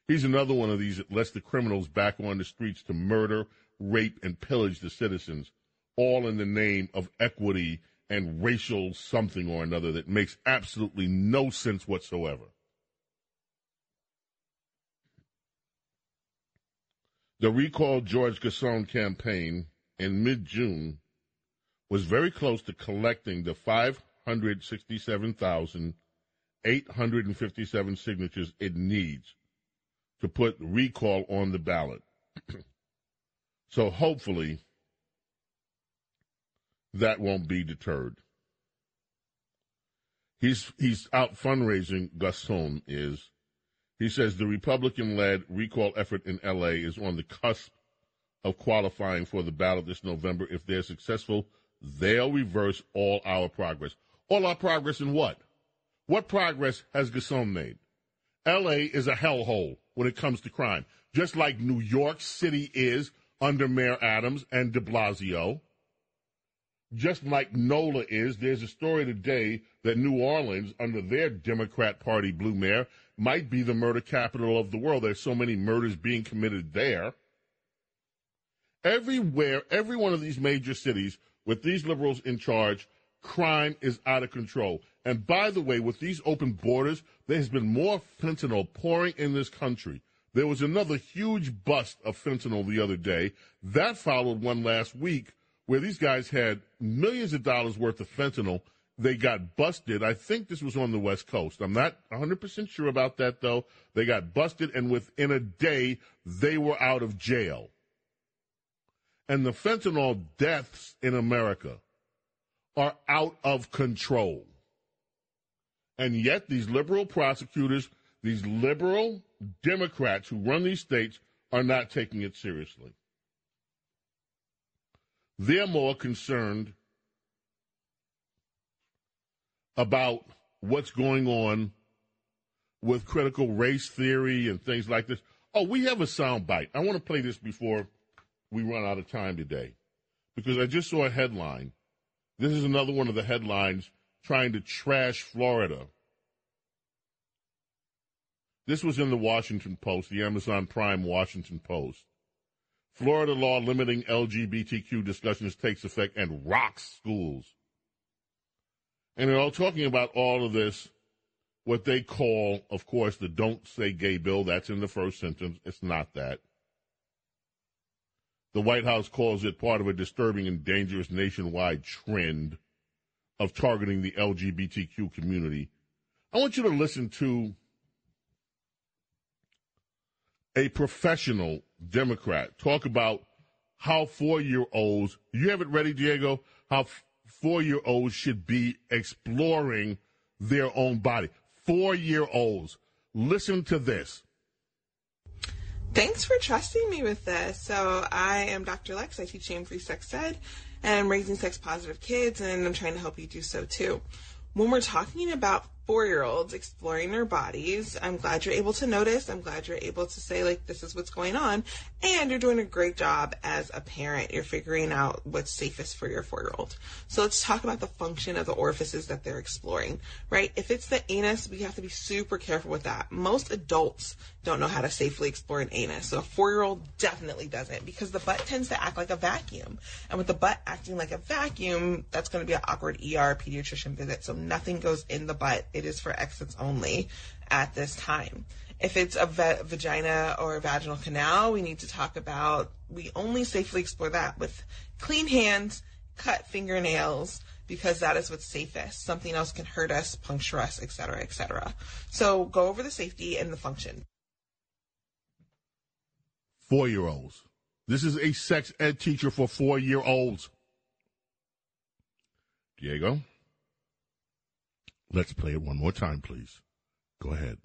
[SPEAKER 2] He's another one of these that lets the criminals back on the streets to murder, rape, and pillage the citizens, all in the name of equity and racial something or another that makes absolutely no sense whatsoever. The Recall George Gascon campaign in mid June was very close to collecting the 567,857 signatures it needs to put recall on the ballot. So hopefully that won't be deterred. He's he's out fundraising. Gascon is he says the Republican led recall effort in LA is on the cusp of qualifying for the ballot this November. If they're successful, they'll reverse all our progress. All our progress in what? What progress has Gascon made? LA is a hellhole when it comes to crime, just like New York City is under Mayor Adams and de Blasio. Just like NOLA is, there's a story today that New Orleans, under their Democrat Party blue mayor, might be the murder capital of the world. There's so many murders being committed there. Everywhere, every one of these major cities with these liberals in charge, crime is out of control. And by the way, with these open borders, there has been more fentanyl pouring in this country. There was another huge bust of fentanyl the other day. That followed one last week where these guys had millions of dollars worth of fentanyl they got busted. I think this was on the West Coast. I'm not 100% sure about that, though. They got busted, and within a day, they were out of jail. And the fentanyl deaths in America are out of control. And yet, these liberal prosecutors, these liberal Democrats who run these states, are not taking it seriously. They're more concerned about what's going on with critical race theory and things like this. Oh, we have a sound bite. I want to play this before we run out of time today because I just saw a headline. This is another one of the headlines trying to trash Florida. This was in the Washington Post, the Amazon Prime Washington Post. Florida law limiting LGBTQ discussions takes effect and rocks schools. And they're all talking about all of this, what they call, of course, the don't say gay bill. That's in the first sentence. It's not that. The White House calls it part of a disturbing and dangerous nationwide trend of targeting the LGBTQ community. I want you to listen to a professional Democrat talk about how four year olds, you have it ready, Diego? How four year olds should be exploring their own body. Four year olds. Listen to this.
[SPEAKER 12] Thanks for trusting me with this. So, I am Dr. Lex. I teach shame free sex ed and I'm raising sex positive kids, and I'm trying to help you do so too. When we're talking about four year olds exploring their bodies. I'm glad you're able to notice. I'm glad you're able to say, like, this is what's going on. And you're doing a great job as a parent. You're figuring out what's safest for your four year old. So let's talk about the function of the orifices that they're exploring, right? If it's the anus, we have to be super careful with that. Most adults don't know how to safely explore an anus. So a four year old definitely doesn't because the butt tends to act like a vacuum. And with the butt acting like a vacuum, that's going to be an awkward ER pediatrician visit. So nothing goes in the butt. It is for exits only at this time. If it's a va- vagina or a vaginal canal, we need to talk about, we only safely explore that with clean hands, cut fingernails, because that is what's safest. Something else can hurt us, puncture us, etc., etc. So go over the safety and the function.
[SPEAKER 2] Four year olds. This is a sex ed teacher for four year olds. Diego? Let's play it one more time, please. Go ahead.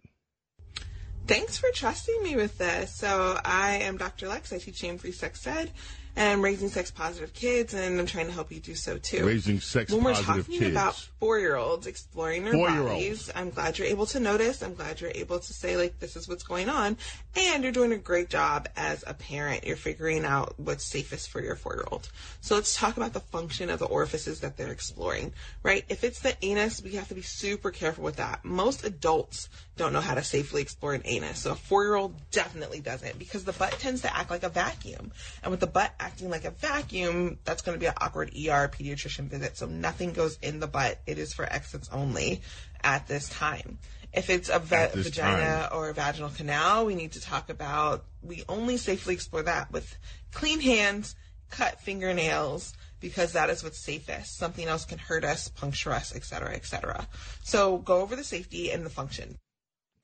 [SPEAKER 12] Thanks for trusting me with this. So, I am Dr. Lex. I teach shame free sex ed and raising sex positive kids, and I'm trying to help you do so too.
[SPEAKER 2] Raising sex
[SPEAKER 12] when we're
[SPEAKER 2] positive
[SPEAKER 12] talking
[SPEAKER 2] kids.
[SPEAKER 12] about four year olds exploring their bodies, I'm glad you're able to notice. I'm glad you're able to say, like, this is what's going on. And you're doing a great job as a parent. You're figuring out what's safest for your four year old. So let's talk about the function of the orifices that they're exploring, right? If it's the anus, we have to be super careful with that. Most adults don't know how to safely explore an anus. So a four year old definitely doesn't because the butt tends to act like a vacuum. And with the butt acting like a vacuum, that's going to be an awkward ER pediatrician visit. So nothing goes in the butt. It is for exits only at this time. If it's a va- vagina or a vaginal canal, we need to talk about, we only safely explore that with clean hands, cut fingernails, because that is what's safest. Something else can hurt us, puncture us, etc., etc. So go over the safety and the function.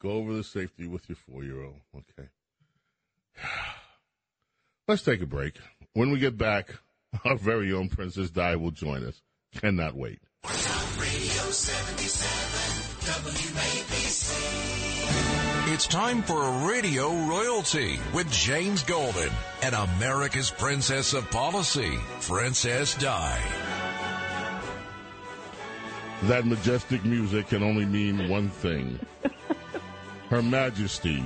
[SPEAKER 2] Go over the safety with your four year old. Okay. *sighs* Let's take a break. When we get back, *laughs* our very own Princess Di will join us. Cannot wait.
[SPEAKER 1] Radio 77 WABC. It's time for a Radio Royalty with James Golden and America's Princess of Policy, Princess Di.
[SPEAKER 2] That majestic music can only mean one thing. *laughs* Her Majesty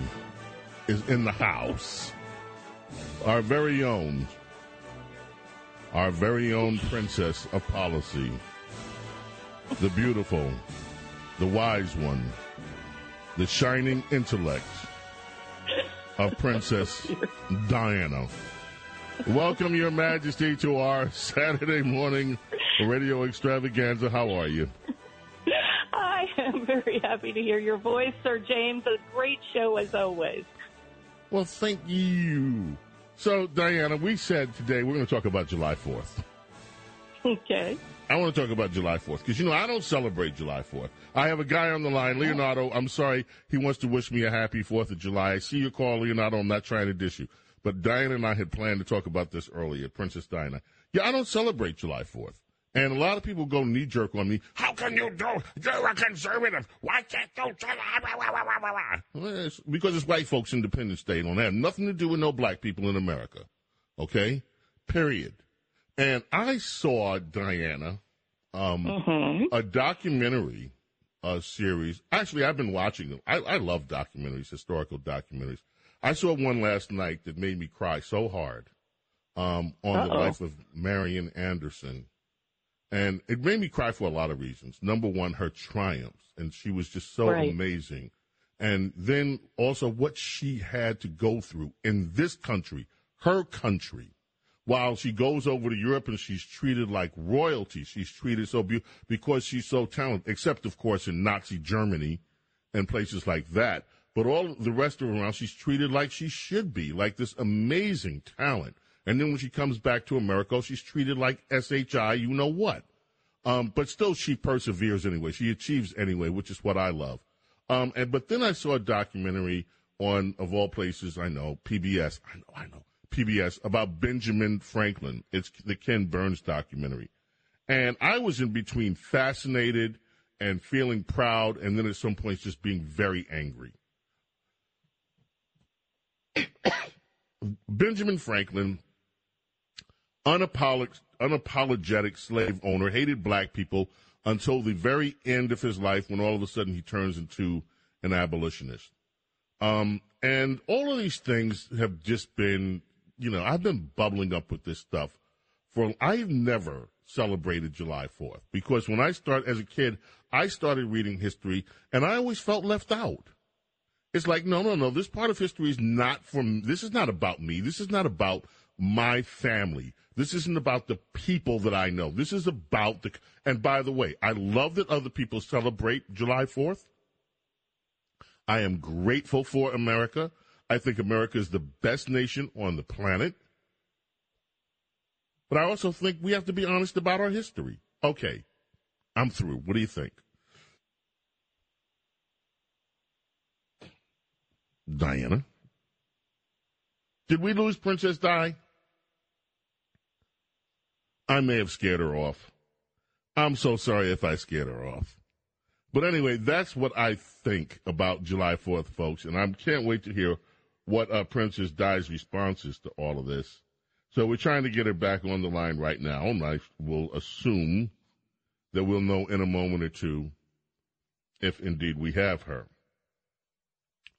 [SPEAKER 2] is in the house. Our very own, our very own Princess of Policy. The beautiful, the wise one, the shining intellect of Princess Diana. Welcome, Your Majesty, to our Saturday morning radio extravaganza. How are you?
[SPEAKER 13] I am very happy to hear your voice, Sir James. A great show as always.
[SPEAKER 2] Well, thank you. So, Diana, we said today we're going to talk about July 4th.
[SPEAKER 13] Okay.
[SPEAKER 2] I want to talk about July 4th because, you know, I don't celebrate July 4th. I have a guy on the line, Leonardo. I'm sorry. He wants to wish me a happy 4th of July. I see your call, Leonardo. I'm not trying to dish you. But Diana and I had planned to talk about this earlier, Princess Diana. Yeah, I don't celebrate July 4th. And a lot of people go knee jerk on me. How can you do? You're a conservative. Why can't you? Well, it's because it's white folks' Independence Day. It don't have nothing to do with no black people in America. Okay? Period. And I saw Diana, um, a documentary uh, series. Actually, I've been watching them. I, I love documentaries, historical documentaries. I saw one last night that made me cry so hard um, on the
[SPEAKER 14] Uh-oh.
[SPEAKER 2] life of Marian Anderson. And it made me cry for a lot of reasons. Number one, her triumphs, and she was just so
[SPEAKER 14] Right.
[SPEAKER 2] amazing. And then also what she had to go through in this country, her country, while she goes over to Europe and she's treated like royalty. She's treated so beautiful because she's so talented, except of course in Nazi Germany and places like that. But all the rest of her around, she's treated like she should be, like this amazing talent. And then when she comes back to America, she's treated like SHI, you know what. Um, but still, she perseveres anyway. She achieves anyway, which is what I love. Um, and but then I saw a documentary on, of all places, I know PBS. I know, I know PBS about Benjamin Franklin. It's the Ken Burns documentary. And I was in between fascinated and feeling proud, and then at some points just being very angry. *coughs* Benjamin Franklin, unapolog- unapologetic slave owner, hated black people until the very end of his life when all of a sudden he turns into an abolitionist. Um, and all of these things have just been, you know, I've been bubbling up with this stuff for, I've never celebrated July 4th because when I started as a kid, I started reading history and I always felt left out. It's like, no, no, no, this part of history is not from, this is not about me. This is not about my family. This isn't about the people that I know. This is about the, and by the way, I love that other people celebrate July 4th. I am grateful for America. I think America is the best nation on the planet. But I also think we have to be honest about our history. Okay, I'm through. What do you think? Diana? Did we lose Princess Di? I may have scared her off. I'm so sorry if I scared her off. But anyway, that's what I think about July 4th, folks. And I can't wait to hear what uh, Princess Di's response is to all of this. So we're trying to get her back on the line right now. And I will assume that we'll know in a moment or two if indeed we have her.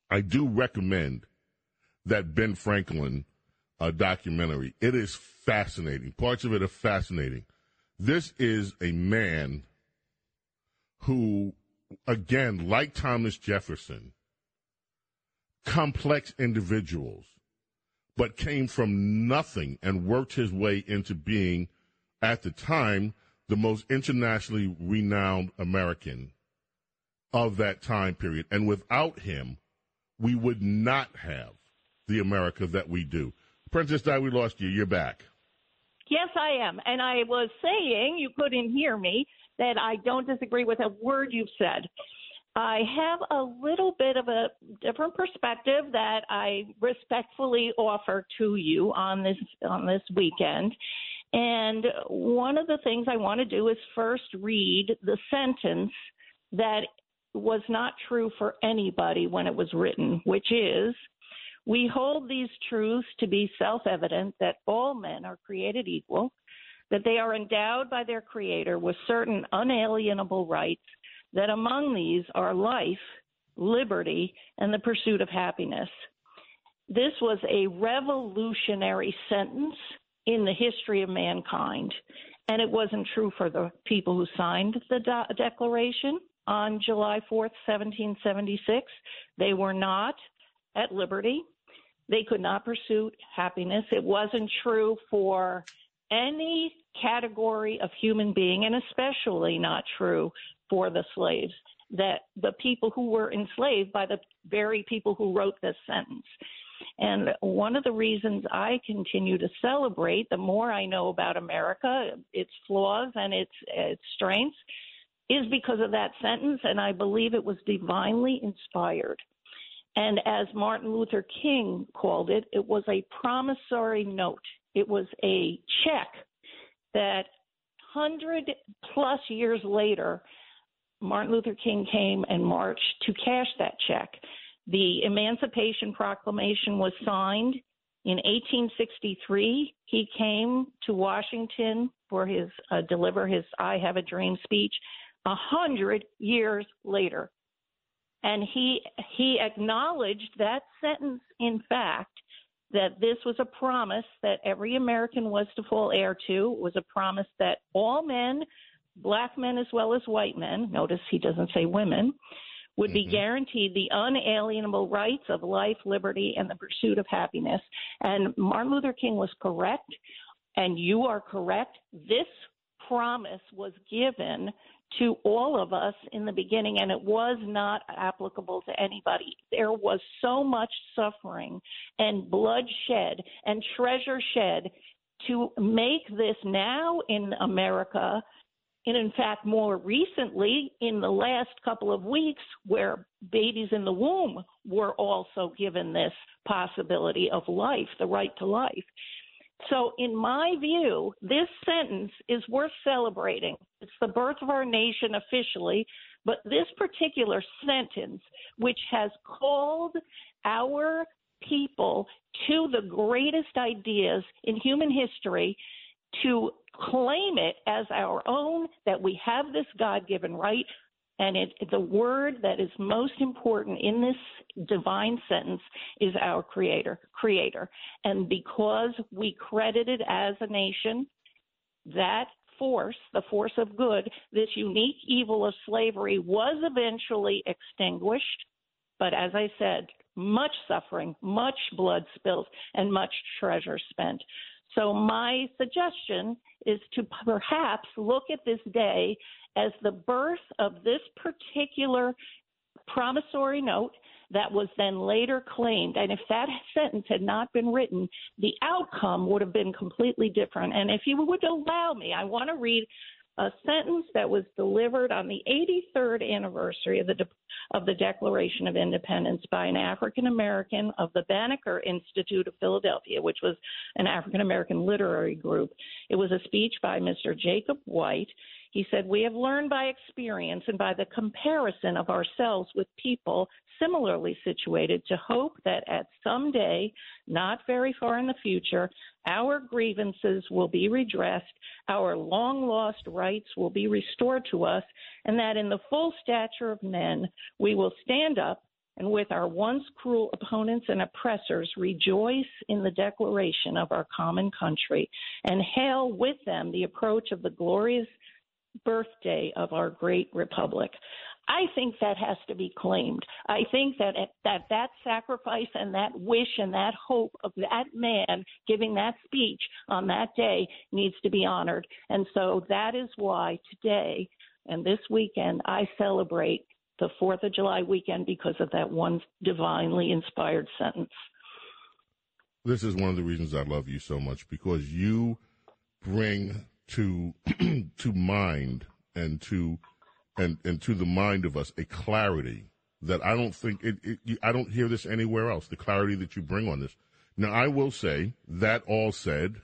[SPEAKER 2] I do recommend that Ben Franklin uh, documentary. It is fascinating. Parts of it are fascinating. This is a man who, again, like Thomas Jefferson, complex individuals, but came from nothing and worked his way into being, at the time, the most internationally renowned American of that time period. And without him, we would not have the America that we do. Princess Di, we lost you. You're back.
[SPEAKER 13] Yes, I am. And I was saying, you couldn't hear me, that I don't disagree with a word you've said. I have a little bit of a different perspective that I respectfully offer to you on this on this weekend. And one of the things I want to do is first read the sentence that was not true for anybody when it was written, which is we hold these truths to be self evident that all men are created equal, that they are endowed by their Creator with certain unalienable rights, that among these are life, liberty, and the pursuit of happiness. This was a revolutionary sentence in the history of mankind. And it wasn't true for the people who signed the do- Declaration on July 4th, 1776. They were not at liberty. They could not pursue happiness. It wasn't true for any category of human being, and especially not true for the slaves, that the people who were enslaved by the very people who wrote this sentence. And one of the reasons I continue to celebrate, the more I know about America, its flaws and its, its strengths, is because of that sentence, and I believe it was divinely inspired. And as Martin Luther King called it, it was a promissory note. It was a check that 100 plus years later, Martin Luther King came and marched to cash that check. The Emancipation Proclamation was signed in 1863. He came to Washington for his uh, deliver his "I Have a Dream" speech, a hundred years later. And he he acknowledged that sentence, in fact, that this was a promise that every American was to fall heir to. It was a promise that all men, black men as well as white men, notice he doesn't say women, would be mm-hmm. guaranteed the unalienable rights of life, liberty, and the pursuit of happiness. And Martin Luther King was correct, and you are correct. This promise was given to all of us in the beginning, and it was not applicable to anybody. There was so much suffering and bloodshed and treasure shed to make this now in America and in fact, more recently, in the last couple of weeks, where babies in the womb were also given this possibility of life, the right to life. So, in my view, this sentence is worth celebrating. It's the birth of our nation officially, but this particular sentence, which has called our people to the greatest ideas in human history, to claim it as our own, that we have this God given right. And it, the word that is most important in this divine sentence is our creator, creator. And because we credit it as a nation, that force, the force of good, this unique evil of slavery was eventually extinguished. But as I said, much suffering, much blood spilled, and much treasure spent. So, my suggestion is to perhaps look at this day as the birth of this particular promissory note that was then later claimed. And if that sentence had not been written, the outcome would have been completely different. And if you would allow me, I want to read a sentence that was delivered on the 83rd anniversary of the de- of the Declaration of Independence by an African American of the Banneker Institute of Philadelphia, which was an African American literary group. It was a speech by Mr. Jacob White. He said, We have learned by experience and by the comparison of ourselves with people similarly situated to hope that at some day, not very far in the future, our grievances will be redressed, our long lost rights will be restored to us, and that in the full stature of men, we will stand up and with our once cruel opponents and oppressors rejoice in the declaration of our common country and hail with them the approach of the glorious birthday of our great republic. I think that has to be claimed. I think that that that sacrifice and that wish and that hope of that man giving that speech on that day needs to be honored. And so that is why today and this weekend I celebrate the 4th of July weekend because of that one divinely inspired sentence.
[SPEAKER 2] This is one of the reasons I love you so much because you bring to *clears throat* to mind and to and and to the mind of us a clarity that I don't think it, it, I don't hear this anywhere else. The clarity that you bring on this. Now, I will say that all said,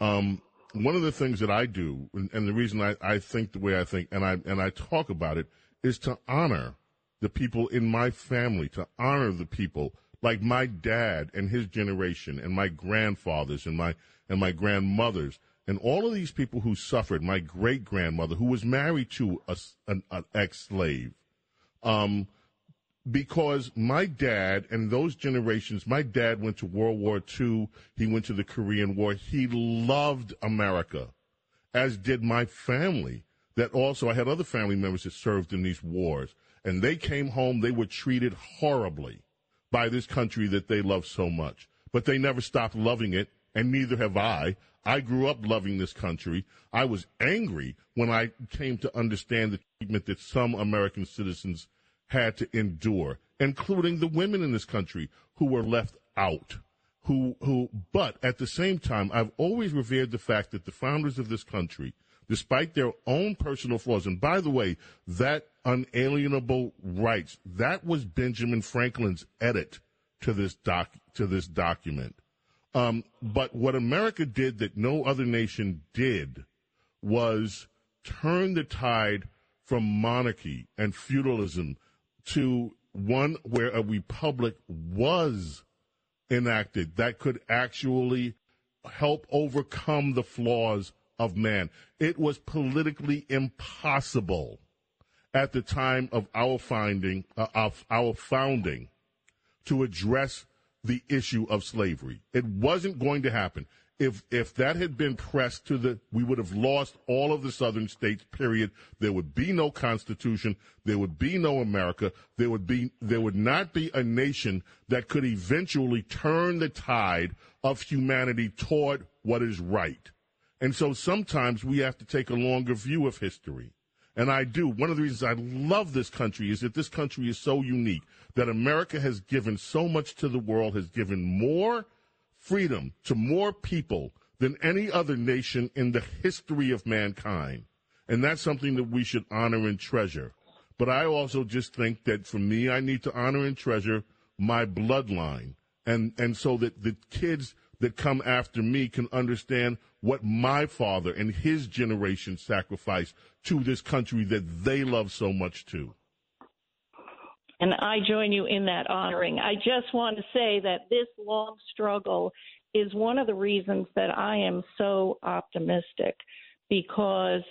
[SPEAKER 2] um, one of the things that I do, and, and the reason I, I think the way I think, and I and I talk about it, is to honor the people in my family, to honor the people like my dad and his generation, and my grandfathers and my and my grandmothers and all of these people who suffered, my great grandmother, who was married to a, an, an ex slave, um, because my dad and those generations, my dad went to World War II, he went to the Korean War, he loved America, as did my family. That also, I had other family members that served in these wars, and they came home, they were treated horribly by this country that they loved so much. But they never stopped loving it, and neither have I. I grew up loving this country. I was angry when I came to understand the treatment that some American citizens had to endure, including the women in this country who were left out. Who, who, but at the same time, I've always revered the fact that the founders of this country, despite their own personal flaws, and by the way, that unalienable rights, that was Benjamin Franklin's edit to this doc, to this document. Um, but what America did that no other nation did was turn the tide from monarchy and feudalism to one where a republic was enacted that could actually help overcome the flaws of man. It was politically impossible at the time of our finding uh, of our founding to address the issue of slavery. It wasn't going to happen. If if that had been pressed to the, we would have lost all of the southern states. Period. There would be no constitution. There would be no America. There would be there would not be a nation that could eventually turn the tide of humanity toward what is right. And so sometimes we have to take a longer view of history. And I do. One of the reasons I love this country is that this country is so unique that America has given so much to the world, has given more freedom to more people than any other nation in the history of mankind. And that's something that we should honor and treasure. But I also just think that for me, I need to honor and treasure my bloodline. And, and so that the kids that come after me can understand what my father and his generation sacrificed to this country that they love so much too.
[SPEAKER 13] And I join you in that honoring. I just want to say that this long struggle is one of the reasons that I am so optimistic because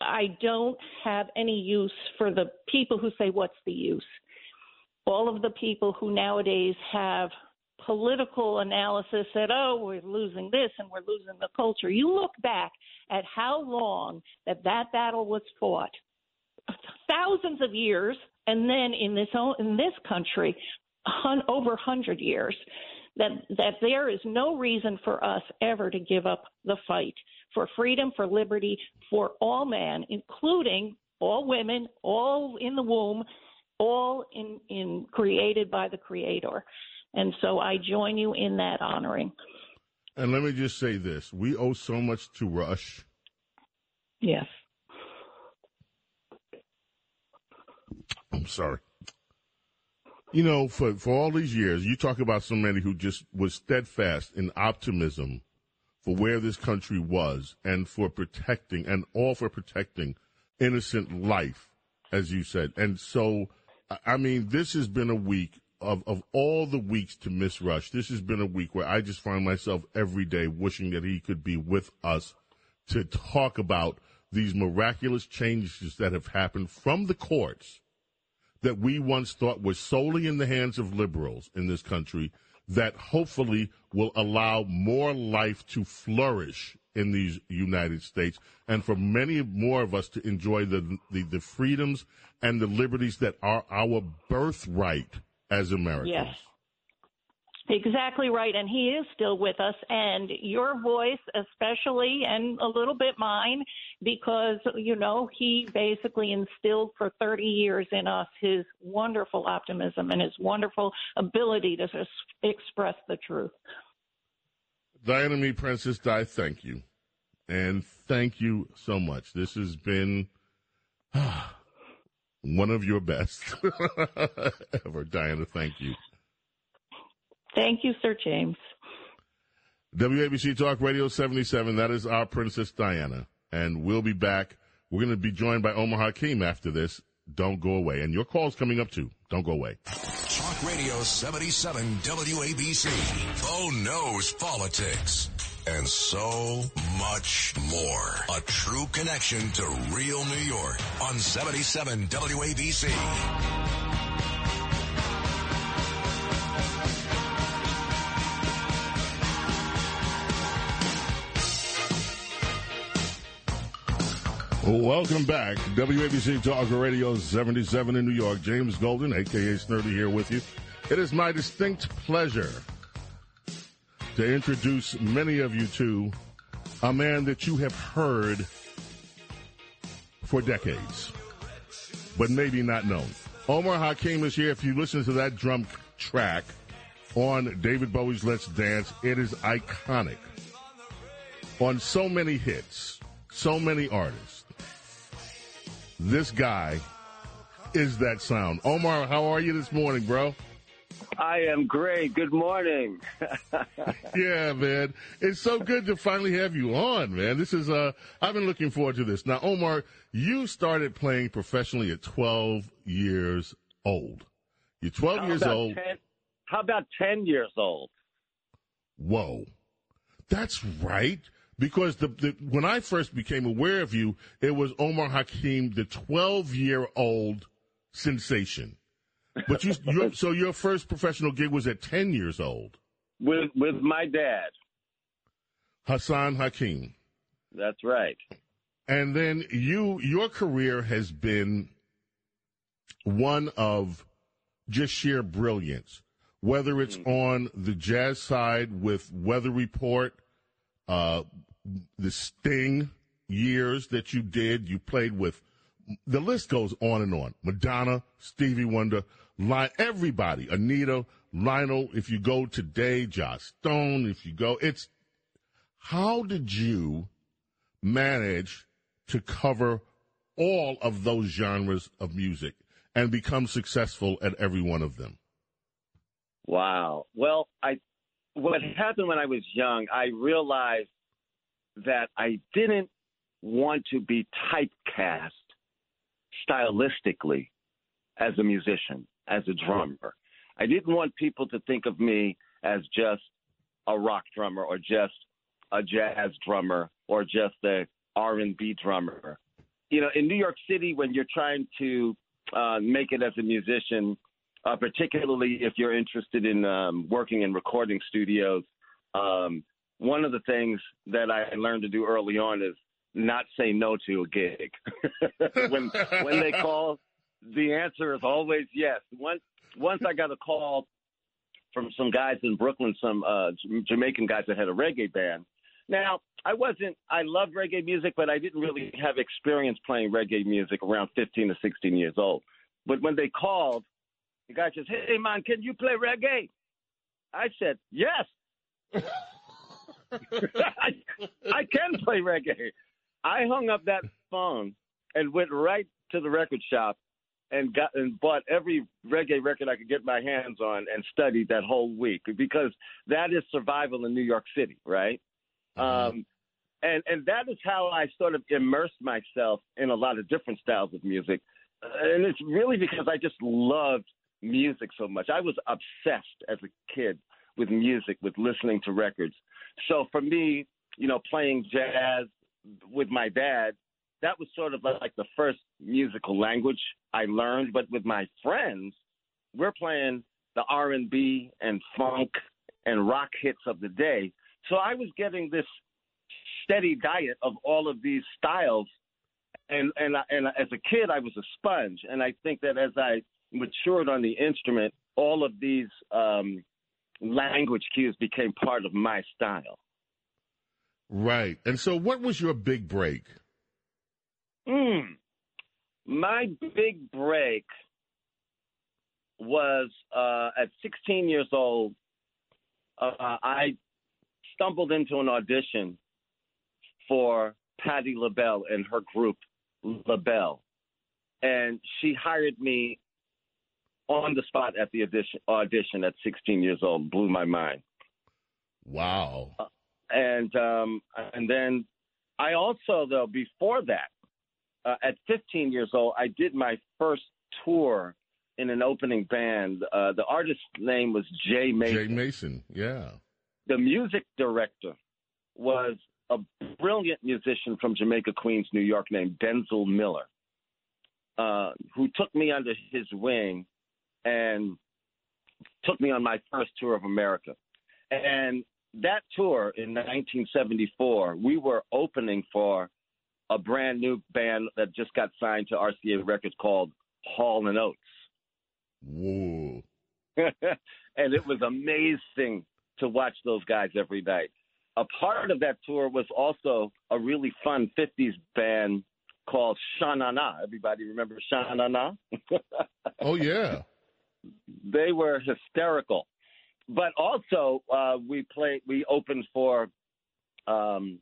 [SPEAKER 13] I don't have any use for the people who say, What's the use? All of the people who nowadays have political analysis that, oh, we're losing this and we're losing the culture. You look back at how long that that battle was fought, thousands of years, and then in this in this country, hun, over hundred years. That that there is no reason for us ever to give up the fight for freedom, for liberty, for all man, including all women, all in the womb, all in in created by the Creator. And so I join you in that honoring.
[SPEAKER 2] And let me just say this we owe so much to Rush.
[SPEAKER 13] Yes.
[SPEAKER 2] I'm sorry. You know, for, for all these years, you talk about somebody who just was steadfast in optimism for where this country was and for protecting and all for protecting innocent life, as you said. And so, I mean, this has been a week of, of all the weeks to miss Rush, this has been a week where I just find myself every day wishing that he could be with us to talk about these miraculous changes that have happened from the courts that we once thought was solely in the hands of liberals in this country that hopefully will allow more life to flourish in these United States and for many more of us to enjoy the, the, the freedoms and the liberties that are our birthright as Americans.
[SPEAKER 13] Yes. Exactly right. And he is still with us. And your voice, especially, and a little bit mine, because, you know, he basically instilled for 30 years in us his wonderful optimism and his wonderful ability to express the truth.
[SPEAKER 2] Diana Me, Princess Di, thank you. And thank you so much. This has been. *sighs* Ah, one of your best *laughs* ever. Diana, thank you.
[SPEAKER 13] Thank you, Sir James.
[SPEAKER 2] WABC Talk Radio 77, that is our Princess Diana. And we'll be back. We're going to be joined by Omar Hakim after this. Don't go away. And your call's coming up too. Don't go away.
[SPEAKER 1] Talk Radio 77 WABC. Bo oh, knows politics and so much more. A true connection to real New York on 77 WABC.
[SPEAKER 2] Welcome back. WABC Talk Radio 77 in New York. James Golden, aka Snerdley, here with you. It is my distinct pleasure to introduce many of you to a man that you have heard for decades, but maybe not known. Omar Hakim is here. If you listen to that drum track on David Bowie's Let's Dance, it is iconic. On so many hits, so many artists. This guy is that sound. Omar, how are you this morning, bro?
[SPEAKER 14] I am great. Good morning. *laughs*
[SPEAKER 2] yeah, man. It's so good to finally have you on, man. This is uh I've been looking forward to this. Now, Omar, you started playing professionally at 12 years old. You're 12
[SPEAKER 14] How
[SPEAKER 2] years old.
[SPEAKER 14] 10 how about 10 years old?
[SPEAKER 2] Whoa. That's right. Because the, the when I first became aware of you, it was Omar Hakim, the 12 year old sensation. But you, *laughs* you so your first professional gig was at 10 years old.
[SPEAKER 14] With with my dad.
[SPEAKER 2] Hassan Hakim.
[SPEAKER 14] That's right.
[SPEAKER 2] And then you, your career has been one of just sheer brilliance. Whether it's on the jazz side with Weather Report, uh, the Sting years that you did, you played with. The list goes on and on. Madonna, Stevie Wonder, Everybody, Anita, Lionel. If you go today, Joss Stone. If you go, it's how did you manage to cover all of those genres of music and become successful at every one of them?
[SPEAKER 14] Wow. Well, I what happened when I was young, I realized that I didn't want to be typecast stylistically as a musician, as a drummer. I didn't want people to think of me as just a rock drummer or just a jazz drummer or just a R&B drummer. You know, in New York City, when you're trying to uh, make it as a musician, uh, particularly if you're interested in um, working in recording studios, um, one of the things that I learned to do early on is not say no to a gig. *laughs* when when they *laughs* call, the answer is always yes. Once once I got a call from some guys in Brooklyn, some uh, Jamaican guys that had a reggae band. Now, I wasn't, I loved reggae music, but I didn't really have experience playing reggae music around 15 to 16 years old. But when they called, the guy says, Hey, man, can you play reggae? I said, Yes. *laughs* I, I can play reggae. I hung up that phone and went right to the record shop and got and bought every reggae record I could get my hands on and studied that whole week because that is survival in New York City, right? Mm-hmm. Um, and and that is how I sort of immersed myself in a lot of different styles of music, and it's really because I just loved music so much. I was obsessed as a kid with music, with listening to records. So for me, you know, playing jazz with my dad that was sort of like the first musical language I learned. But with my friends, we're playing the R and B and funk and rock hits of the day. So I was getting this steady diet of all of these styles. And and and as a kid, I was a sponge, and I think that as I matured on the instrument, all of these um, language cues became part of my style.
[SPEAKER 2] Right. And so, what was your big break?
[SPEAKER 14] Mm. My big break was uh, at 16 years old. Uh, I stumbled into an audition for Patti LaBelle and her group LaBelle, and she hired me on the spot at the audition, audition at 16 years old. Blew my mind.
[SPEAKER 2] Wow.
[SPEAKER 14] Uh, and um, and then I also though before that uh, at 15 years old, I did my first tour in an opening band. Uh, the artist's name was Jay Mason.
[SPEAKER 2] Jay Mason, yeah.
[SPEAKER 14] The music director was a brilliant musician from Jamaica, Queens, New York, named Denzil Miller, uh, who took me under his wing and took me on my first tour of America. And that tour in 1974, we were opening for a brand new band that just got signed to RCA Records called Hall and Oates.
[SPEAKER 2] Whoa. *laughs*
[SPEAKER 14] and it was amazing to watch those guys every night. A part of that tour was also a really fun 50s band called Sha Na Na. Everybody remember Sha Na Na? *laughs*
[SPEAKER 2] oh, yeah.
[SPEAKER 14] They were hysterical. But also, uh, we played, we opened for um,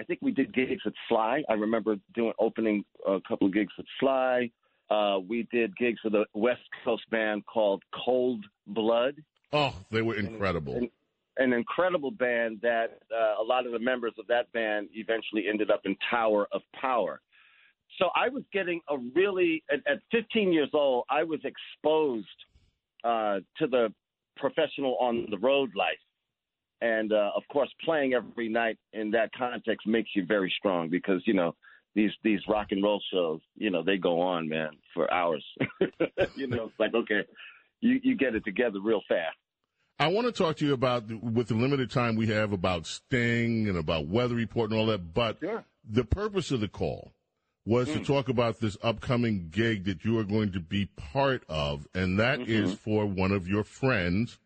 [SPEAKER 14] I think we did gigs at Sly. I remember doing opening a couple of gigs at Sly. Uh, we did gigs with a West Coast band called Cold Blood.
[SPEAKER 2] Oh, they were incredible.
[SPEAKER 14] An, an incredible band that uh, a lot of the members of that band eventually ended up in Tower of Power. So I was getting a really, at, at 15 years old, I was exposed uh, to the professional on the road life and uh, of course, playing every night in that context makes you very strong because you know these these rock and roll shows, you know, they go on, man, for hours. *laughs* you know, it's like okay, you you get it together real fast.
[SPEAKER 2] I want to talk to you about, with the limited time we have, about Sting and about Weather Report and all that. But
[SPEAKER 14] sure.
[SPEAKER 2] the purpose of the call was mm. to talk about this upcoming gig that you are going to be part of, and that mm-hmm. is for one of your friends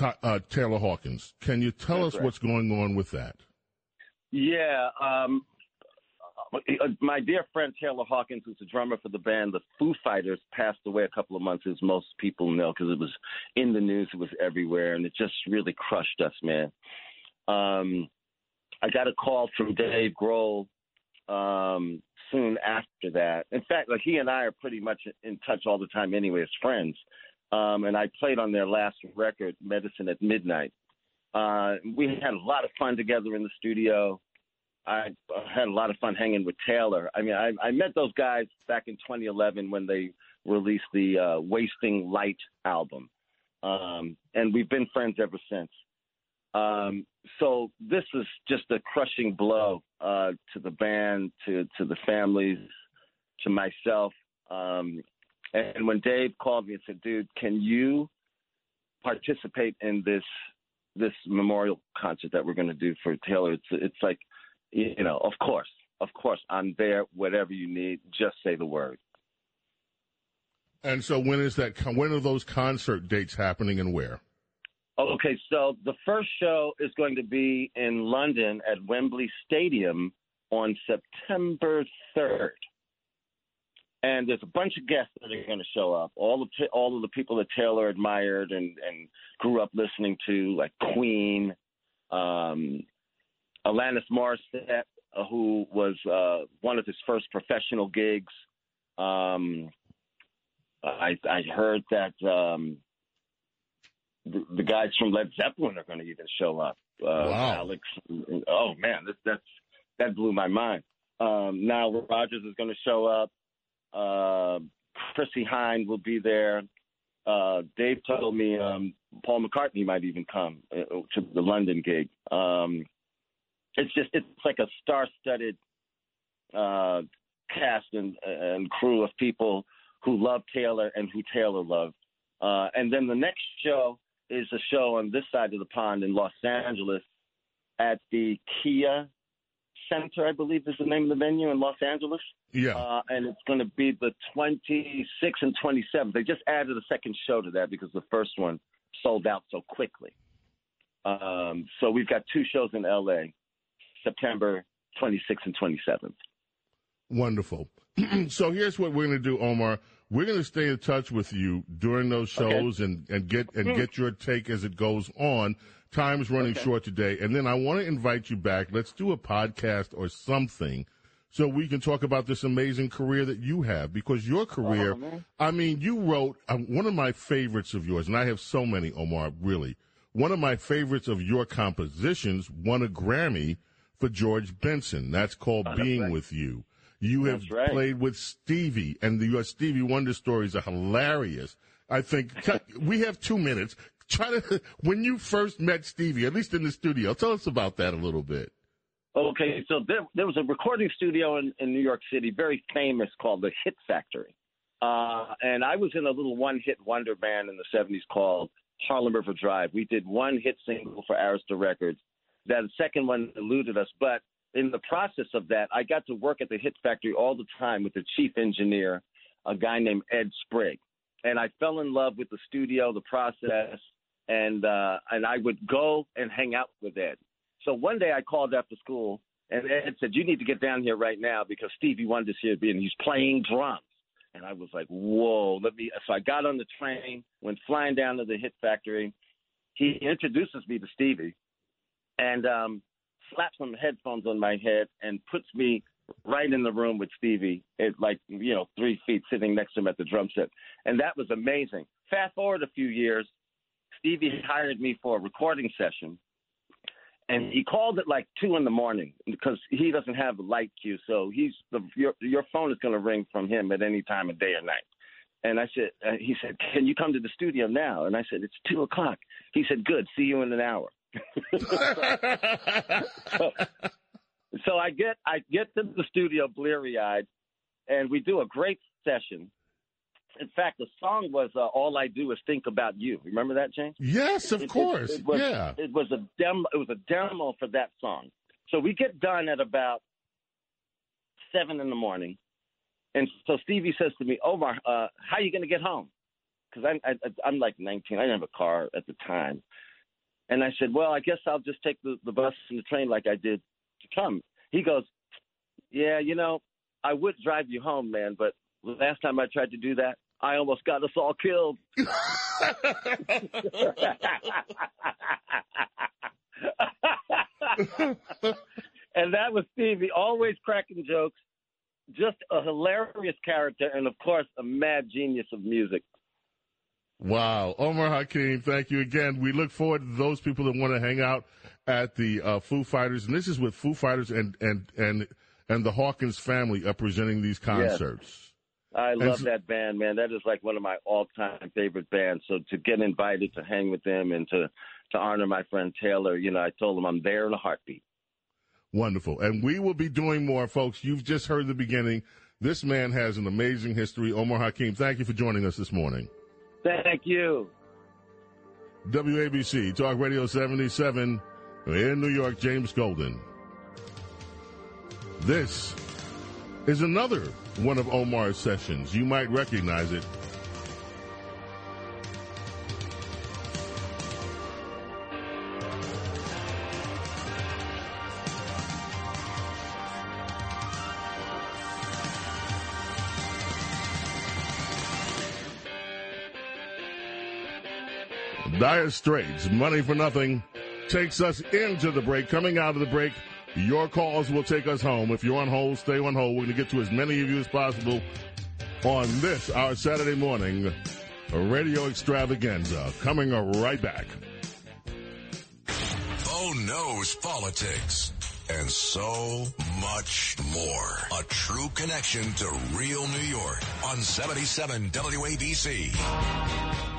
[SPEAKER 2] uh, Taylor Hawkins. Can you tell That's us right. what's going on with that?
[SPEAKER 14] Yeah. Um, uh, my dear friend Taylor Hawkins, who's the drummer for the band The Foo Fighters, passed away a couple of months, as most people know, because it was in the news, it was everywhere, and it just really crushed us, man. Um, I got a call from Dave Grohl um, soon after that. In fact, like he and I are pretty much in touch all the time anyway as friends. Um, and I played on their last record, Medicine at Midnight. Uh, we had a lot of fun together in the studio. I had a lot of fun hanging with Taylor. I mean, I, I met those guys back in 2011 when they released the uh, Wasting Light album. Um, and we've been friends ever since. Um, so this is just a crushing blow uh, to the band, to to the families, to myself. Um, and when Dave called me and said, "Dude, can you participate in this this memorial concert that we're going to do for Taylor?" It's it's like, you know, of course, of course, I'm there. Whatever you need, just say the word.
[SPEAKER 2] And so, when is that? When are those concert dates happening, and where?
[SPEAKER 14] Okay, so the first show is going to be in London at Wembley Stadium on September 3rd. And there's a bunch of guests that are going to show up. All of all of the people that Taylor admired and and grew up listening to, like Queen, um, Alanis Morissette, uh, who was uh, one of his first professional gigs. Um, I I heard that um, the, the guys from Led Zeppelin are going to even show up. Uh,
[SPEAKER 2] Wow.
[SPEAKER 14] Alex, oh man, that, that's that blew my mind. Um, Nile Rodgers is going to show up. Uh, Chrissie Hynde will be there. Uh, Dave told me um, Paul McCartney might even come uh, to the London gig. Um, it's just it's like a star-studded uh, cast and, and crew of people who love Taylor and who Taylor loved. Uh, and then the next show is a show on this side of the pond in Los Angeles at the Kia Center, I believe is the name of the venue in Los Angeles.
[SPEAKER 2] Yeah.
[SPEAKER 14] Uh, and it's going to be the 26th and 27th. They just added a second show to that because the first one sold out so quickly. Um, so we've got two shows in LA, September 26th and 27th.
[SPEAKER 2] Wonderful. *clears throat* so here's what we're going to do, Omar. We're going to stay in touch with you during those
[SPEAKER 14] Okay.
[SPEAKER 2] shows and, and get and
[SPEAKER 14] Hmm.
[SPEAKER 2] get your take as it goes on. Time's running
[SPEAKER 14] Okay.
[SPEAKER 2] short today, and then I want to invite you back. Let's do a podcast or something so we can talk about this amazing career that you have because your career.
[SPEAKER 14] Oh.
[SPEAKER 2] I mean, you wrote uh, one of my favorites of yours, and I have so many, Omar. Really, one of my favorites of your compositions won a Grammy for George Benson. That's called
[SPEAKER 14] Oh,
[SPEAKER 2] "Being
[SPEAKER 14] right.
[SPEAKER 2] with You." You have
[SPEAKER 14] right.
[SPEAKER 2] played with Stevie, and the, your Stevie Wonder stories are hilarious. I think we have two minutes. Try to *laughs* when you first met Stevie, at least in the studio. Tell us about that a little bit.
[SPEAKER 14] Okay, so there, there was a recording studio in, in New York City, very famous, called the Hit Factory. Uh, and I was in a little one hit wonder band in the 70s called Harlem River Drive. We did one hit single for Arista Records. That second one eluded us, but in the process of that, I got to work at the Hit Factory all the time with the chief engineer, a guy named Ed Sprigg. And I fell in love with the studio, the process, and uh, and I would go and hang out with Ed. So one day I called after school, and Ed said, "You need to get down here right now because Stevie wanted to Wonder's here, and he's playing drums." And I was like, "Whoa, let me!" So I got on the train, went flying down to the Hit Factory. He introduces me to Stevie, and um, slaps some headphones on my head and puts me right in the room with Stevie at like you know three feet, sitting next to him at the drum set, and that was amazing. Fast forward a few years, Stevie hired me for a recording session, and he called at like two in the morning because he doesn't have a light cue, so he's the your your phone is going to ring from him at any time of day or night. And I said, uh, he said, can you come to the studio now? And I said, it's two o'clock. He said, good. See you in an hour. *laughs* so, so I get I get to the studio bleary eyed, and we do a great session. In fact, the song was uh, "All I Do Is Think About You." Remember that, James?
[SPEAKER 2] Yes, of
[SPEAKER 14] It- it-
[SPEAKER 2] course.
[SPEAKER 14] it was,
[SPEAKER 2] yeah.
[SPEAKER 14] It was a demo. It was a demo for that song. So we get done at about seven in the morning, and so Stevie says to me, "Omar, uh, how are you going to get home?" Because I'm I, I'm like 19. I didn't have a car at the time, and I said, "Well, I guess I'll just take the, the bus and the train like I did to come." He goes, "Yeah, you know, I would drive you home, man, but the last time I tried to do that, I almost got us all killed." and *laughs* and that was Stevie, always cracking jokes, just a hilarious character, and of course, a mad genius of music.
[SPEAKER 2] Wow. Omar Hakim, thank you again. We look forward to those people that want to hang out at the uh, Foo Fighters. And this is with Foo Fighters and, and, and, and the Hawkins family are presenting these concerts.
[SPEAKER 14] I
[SPEAKER 2] And
[SPEAKER 14] love
[SPEAKER 2] so-
[SPEAKER 14] that band, man. That is like one of my all-time favorite bands. So to get invited to hang with them and to to honor my friend Taylor, you know, I told him I'm there in a heartbeat.
[SPEAKER 2] Wonderful. And we will be doing more, folks. You've just heard the beginning. This man has an amazing history. Omar Hakim, thank you for joining us this morning.
[SPEAKER 14] Thank you.
[SPEAKER 2] WABC, Talk Radio 77, in New York, James Golden. This is another one of Omar's sessions. You might recognize it. Dire Straits, Money for Nothing, takes us into the break. Coming out of the break, your calls will take us home. If you're on hold, stay on hold. We're going to get to as many of you as possible on this, our Saturday morning radio extravaganza. Coming right back.
[SPEAKER 1] Oh Bo knows politics and so much more. A true connection to real New York on 77 WABC.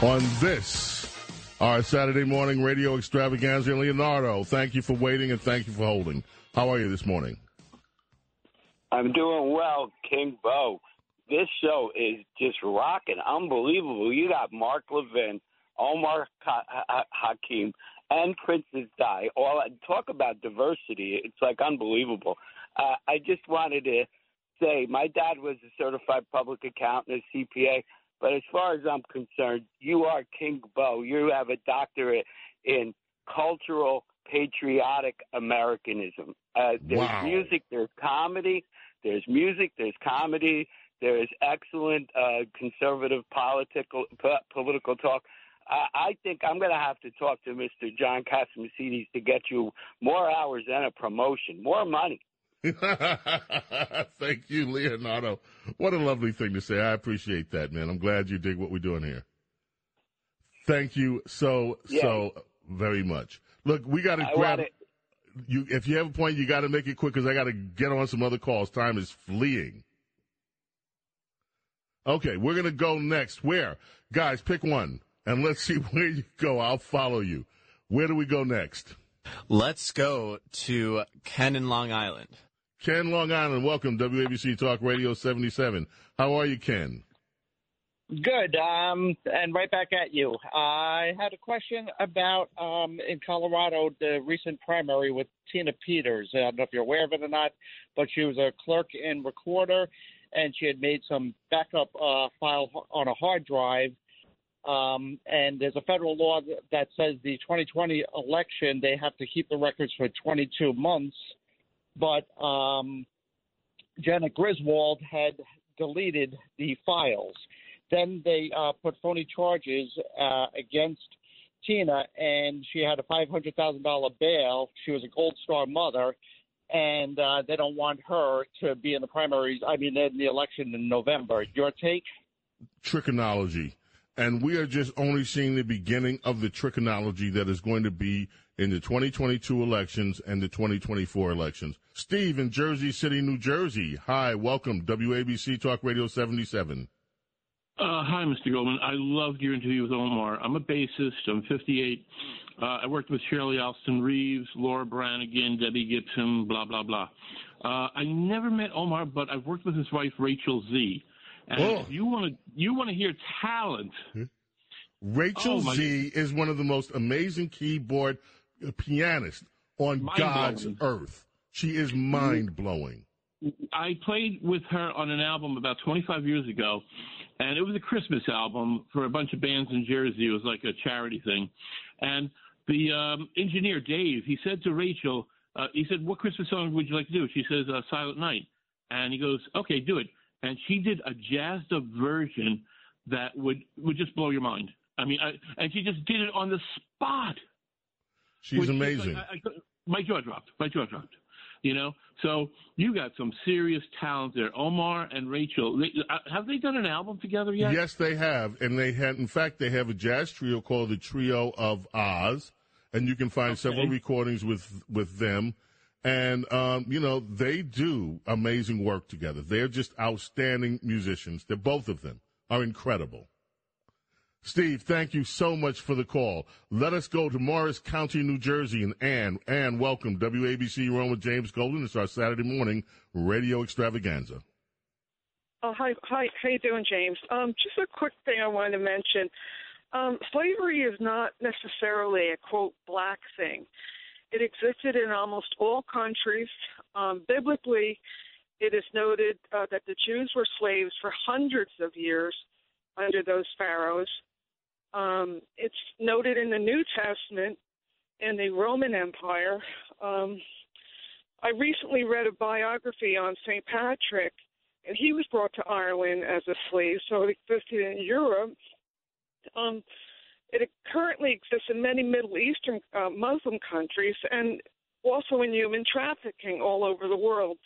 [SPEAKER 2] On this, our Saturday morning radio extravaganza, Leonardo, thank you for waiting and thank you for holding. How are you this morning?
[SPEAKER 15] I'm doing well, King Bo. This show is just rocking, unbelievable. You got Mark Levin, Omar Ha- Ha- Hakim, and Princess Di. All talk about diversity. It's like unbelievable. Uh, I just wanted to say my dad was a certified public accountant, a CPA. But as far as I'm concerned, you are King Bo. You have a doctorate in cultural patriotic Americanism. Uh, there's
[SPEAKER 16] Wow.
[SPEAKER 15] music, there's comedy, there's music, there's comedy, there is excellent uh, conservative political po- political talk. I, I think I'm going to have to talk to Mr. John Catsimatidis to get you more hours and a promotion, more money. *laughs*
[SPEAKER 2] Thank you, Leonardo. What a lovely thing to say. I appreciate that, man. I'm glad you dig what we're doing here. Thank you so
[SPEAKER 15] Yeah.
[SPEAKER 2] so very much. Look, we got to grab
[SPEAKER 15] wanna-
[SPEAKER 2] you. If you have a point, you got to make it quick because I got to get on some other calls. Time is fleeing. Okay, we're gonna go next. Where, guys, pick one and let's see *laughs* where you go. I'll follow you. Where do we go next?
[SPEAKER 16] Let's go to Ken in Long Island.
[SPEAKER 2] Ken, Long Island. Welcome, WABC Talk Radio 77. How are you, Ken?
[SPEAKER 17] Good. Um, and right back at you. I had a question about um, in Colorado the recent primary with Tina Peters. I don't know if you're aware of it or not, but she was a clerk and recorder, and she had made some backup uh, file on a hard drive. Um, and there's a federal law that- that says the 2020 election they have to keep the records for 22 months, but um, Janet Griswold had deleted the files. Then they uh, put phony charges uh, against Tina, and she had a $500,000 bail. She was a Gold Star mother, and uh, they don't want her to be in the primaries. I mean, in the election in November. Your take?
[SPEAKER 2] trichonology. And we are just only seeing the beginning of the trichonology that is going to be in the 2022 elections and the 2024 elections. Steve in Jersey City, New Jersey. Hi, welcome. WABC Talk Radio 77.
[SPEAKER 18] Uh, hi, Mr. Goldman. I loved your interview with Omar. I'm a bassist. I'm 58. Uh, I worked with Shirley Alston Reeves, Laura Branigan, Debbie Gibson, blah, blah, blah. Uh, I never met Omar, but I've worked with his wife, Rachel Z. And
[SPEAKER 2] Oh.
[SPEAKER 18] you want to you want to hear talent.
[SPEAKER 2] Rachel
[SPEAKER 18] Oh,
[SPEAKER 2] Z is one of the most amazing keyboard pianists on God's
[SPEAKER 18] Mind-blowing.
[SPEAKER 2] earth. She is mind blowing.
[SPEAKER 18] I played with her on an album about 25 years ago, and it was a Christmas album for a bunch of bands in Jersey. It was like a charity thing. And the um, engineer, Dave, he said to Rachel, uh, he said, What Christmas song would you like to do? She says, uh, Silent Night. And he goes, Okay, do it. And she did a jazzed up version that would, would just blow your mind. I mean, I, and she just did it on the spot.
[SPEAKER 2] She's amazing.
[SPEAKER 18] like, I, I, my jaw dropped. My jaw dropped. You know, so you got some serious talent there. Omar and Rachel, they, uh, have they done an album together yet?
[SPEAKER 2] Yes, they have, and they had. In fact, they have a jazz trio called the Trio of Oz, and you can find several recordings with with them. And um, you know, they do amazing work together. They're just outstanding musicians. They're both of them are incredible. Steve, thank you so much for the call. Let us go to Morris County, New Jersey, and Ann. Ann, welcome. WABC, on with James Golden. It's our Saturday morning radio extravaganza.
[SPEAKER 19] Oh, hi, hi, how you doing, James? Um, just a quick thing I wanted to mention. Um, slavery is not necessarily a quote black thing. It existed in almost all countries. Um, biblically, it is noted uh, that the Jews were slaves for hundreds of years under those pharaohs. Um, it's noted in the New Testament in the Roman Empire. Um, I recently read a biography on St. Patrick, and he was brought to Ireland as a slave, so it existed in Europe. Um, it currently exists in many Middle Eastern uh, Muslim countries and also in human trafficking all over the world.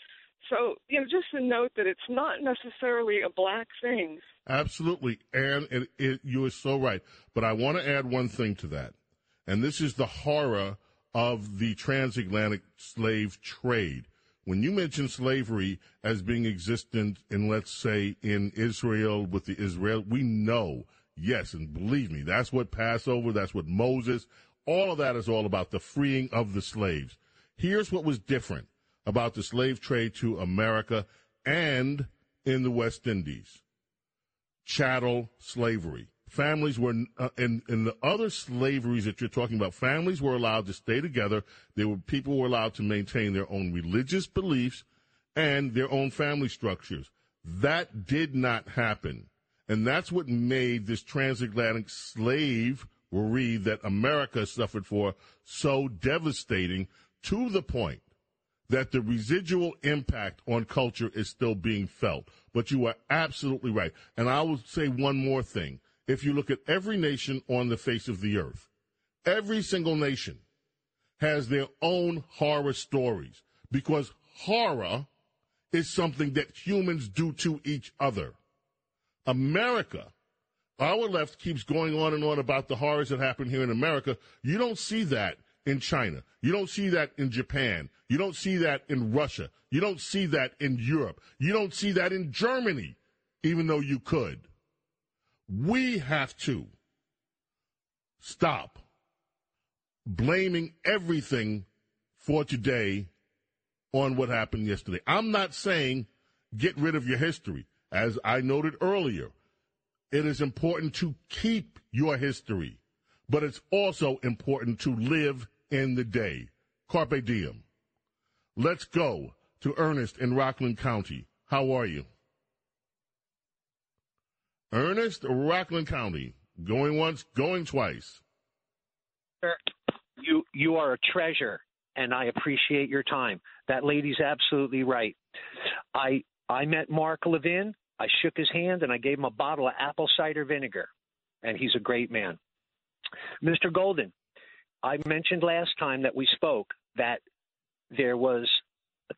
[SPEAKER 19] So, you know, just to note that it's not necessarily a black thing.
[SPEAKER 2] Absolutely, and it, it, you are so right. But I want to add one thing to that, and this is the horror of the transatlantic slave trade. When you mention slavery as being existent in, let's say, in Israel with the Israel, we know, yes, and believe me, that's what Passover, that's what Moses, all of that is all about the freeing of the slaves. Here's what was different about the slave trade to America and in the West Indies chattel slavery. Families were, uh, in, in the other slaveries that you're talking about, families were allowed to stay together. There were people were allowed to maintain their own religious beliefs and their own family structures. That did not happen. And that's what made this transatlantic slave slavery that America suffered for so devastating to the point that the residual impact on culture is still being felt. But you are absolutely right. And I will say one more thing. If you look at every nation on the face of the earth, every single nation has their own horror stories because horror is something that humans do to each other. America, our left keeps going on and on about the horrors that happen here in America. You don't see that in China. You don't see that in Japan. You don't see that in Russia. You don't see that in Europe. You don't see that in Germany, even though you could. We have to stop blaming everything for today on what happened yesterday. I'm not saying get rid of your history. As I noted earlier, it is important to keep your history, but it's also important to live in the day. Carpe diem. Let's go to Ernest in Rockland County. How are you? Ernest, Rockland County. Going once, going twice.
[SPEAKER 20] Sir, you you are a treasure, and I appreciate your time. That lady's absolutely right. I I met Mark Levin. I shook his hand and I gave him a bottle of apple cider vinegar, and he's a great man. Mr. Golden, I mentioned last time that we spoke that there was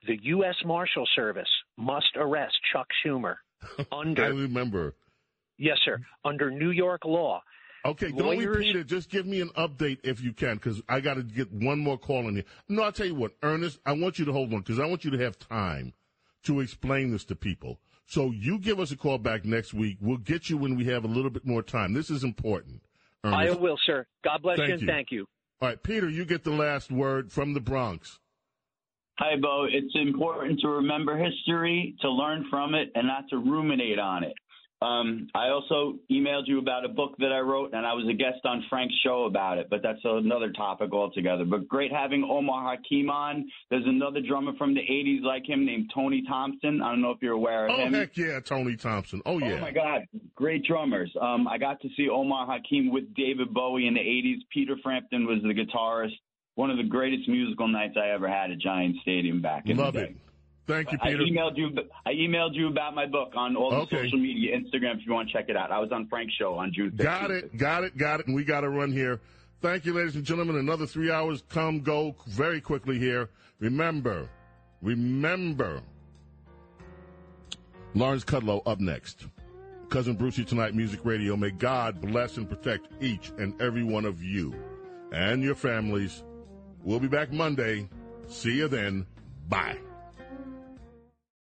[SPEAKER 20] the U.S. Marshal Service must arrest Chuck Schumer *laughs* under.
[SPEAKER 2] I remember.
[SPEAKER 20] Yes, sir. Under New York law.
[SPEAKER 2] Okay, don't repeat it. Just give me an update if you can, because I got to get one more call in here. No, I'll tell you what, Ernest, I want you to hold on, because I want you to have time to explain this to people. So you give us a call back next week. We'll get you when we have a little bit more time. This is important.
[SPEAKER 20] I will, sir. God bless
[SPEAKER 2] Thank
[SPEAKER 20] you and
[SPEAKER 2] you.
[SPEAKER 20] thank you.
[SPEAKER 2] All right, Peter, you get the last word from the Bronx.
[SPEAKER 21] Hi, Bo. It's important to remember history, to learn from it, and not to ruminate on it. Um, I also emailed you about a book that I wrote, and I was a guest on Frank's show about it, but that's another topic altogether. But great having Omar Hakim on. There's another drummer from the 80s like him named Tony Thompson. I don't know if you're aware of
[SPEAKER 2] Oh,
[SPEAKER 21] him.
[SPEAKER 2] Oh, heck yeah, Tony Thompson. Oh, yeah.
[SPEAKER 21] Oh my God, great drummers. Um, I got to see Omar Hakim with David Bowie in the '80s. Peter Frampton was the guitarist. One of the greatest musical nights I ever had at Giant Stadium back in
[SPEAKER 2] Love
[SPEAKER 21] the
[SPEAKER 2] it. Thank you,
[SPEAKER 21] I
[SPEAKER 2] Peter.
[SPEAKER 21] emailed you. I emailed you about my book on all the
[SPEAKER 2] Okay.
[SPEAKER 21] social media, Instagram, if you want to check it out. I was on Frank's show on June. 15th.
[SPEAKER 2] Got it, got it, got it. And we got to run here. Thank you, ladies and gentlemen. Another three hours come, go very quickly here. Remember, remember, Lawrence Kudlow up next. Cousin Brucey Tonight Music Radio. May God bless and protect each and every one of you and your families. We'll be back Monday. See you then. Bye.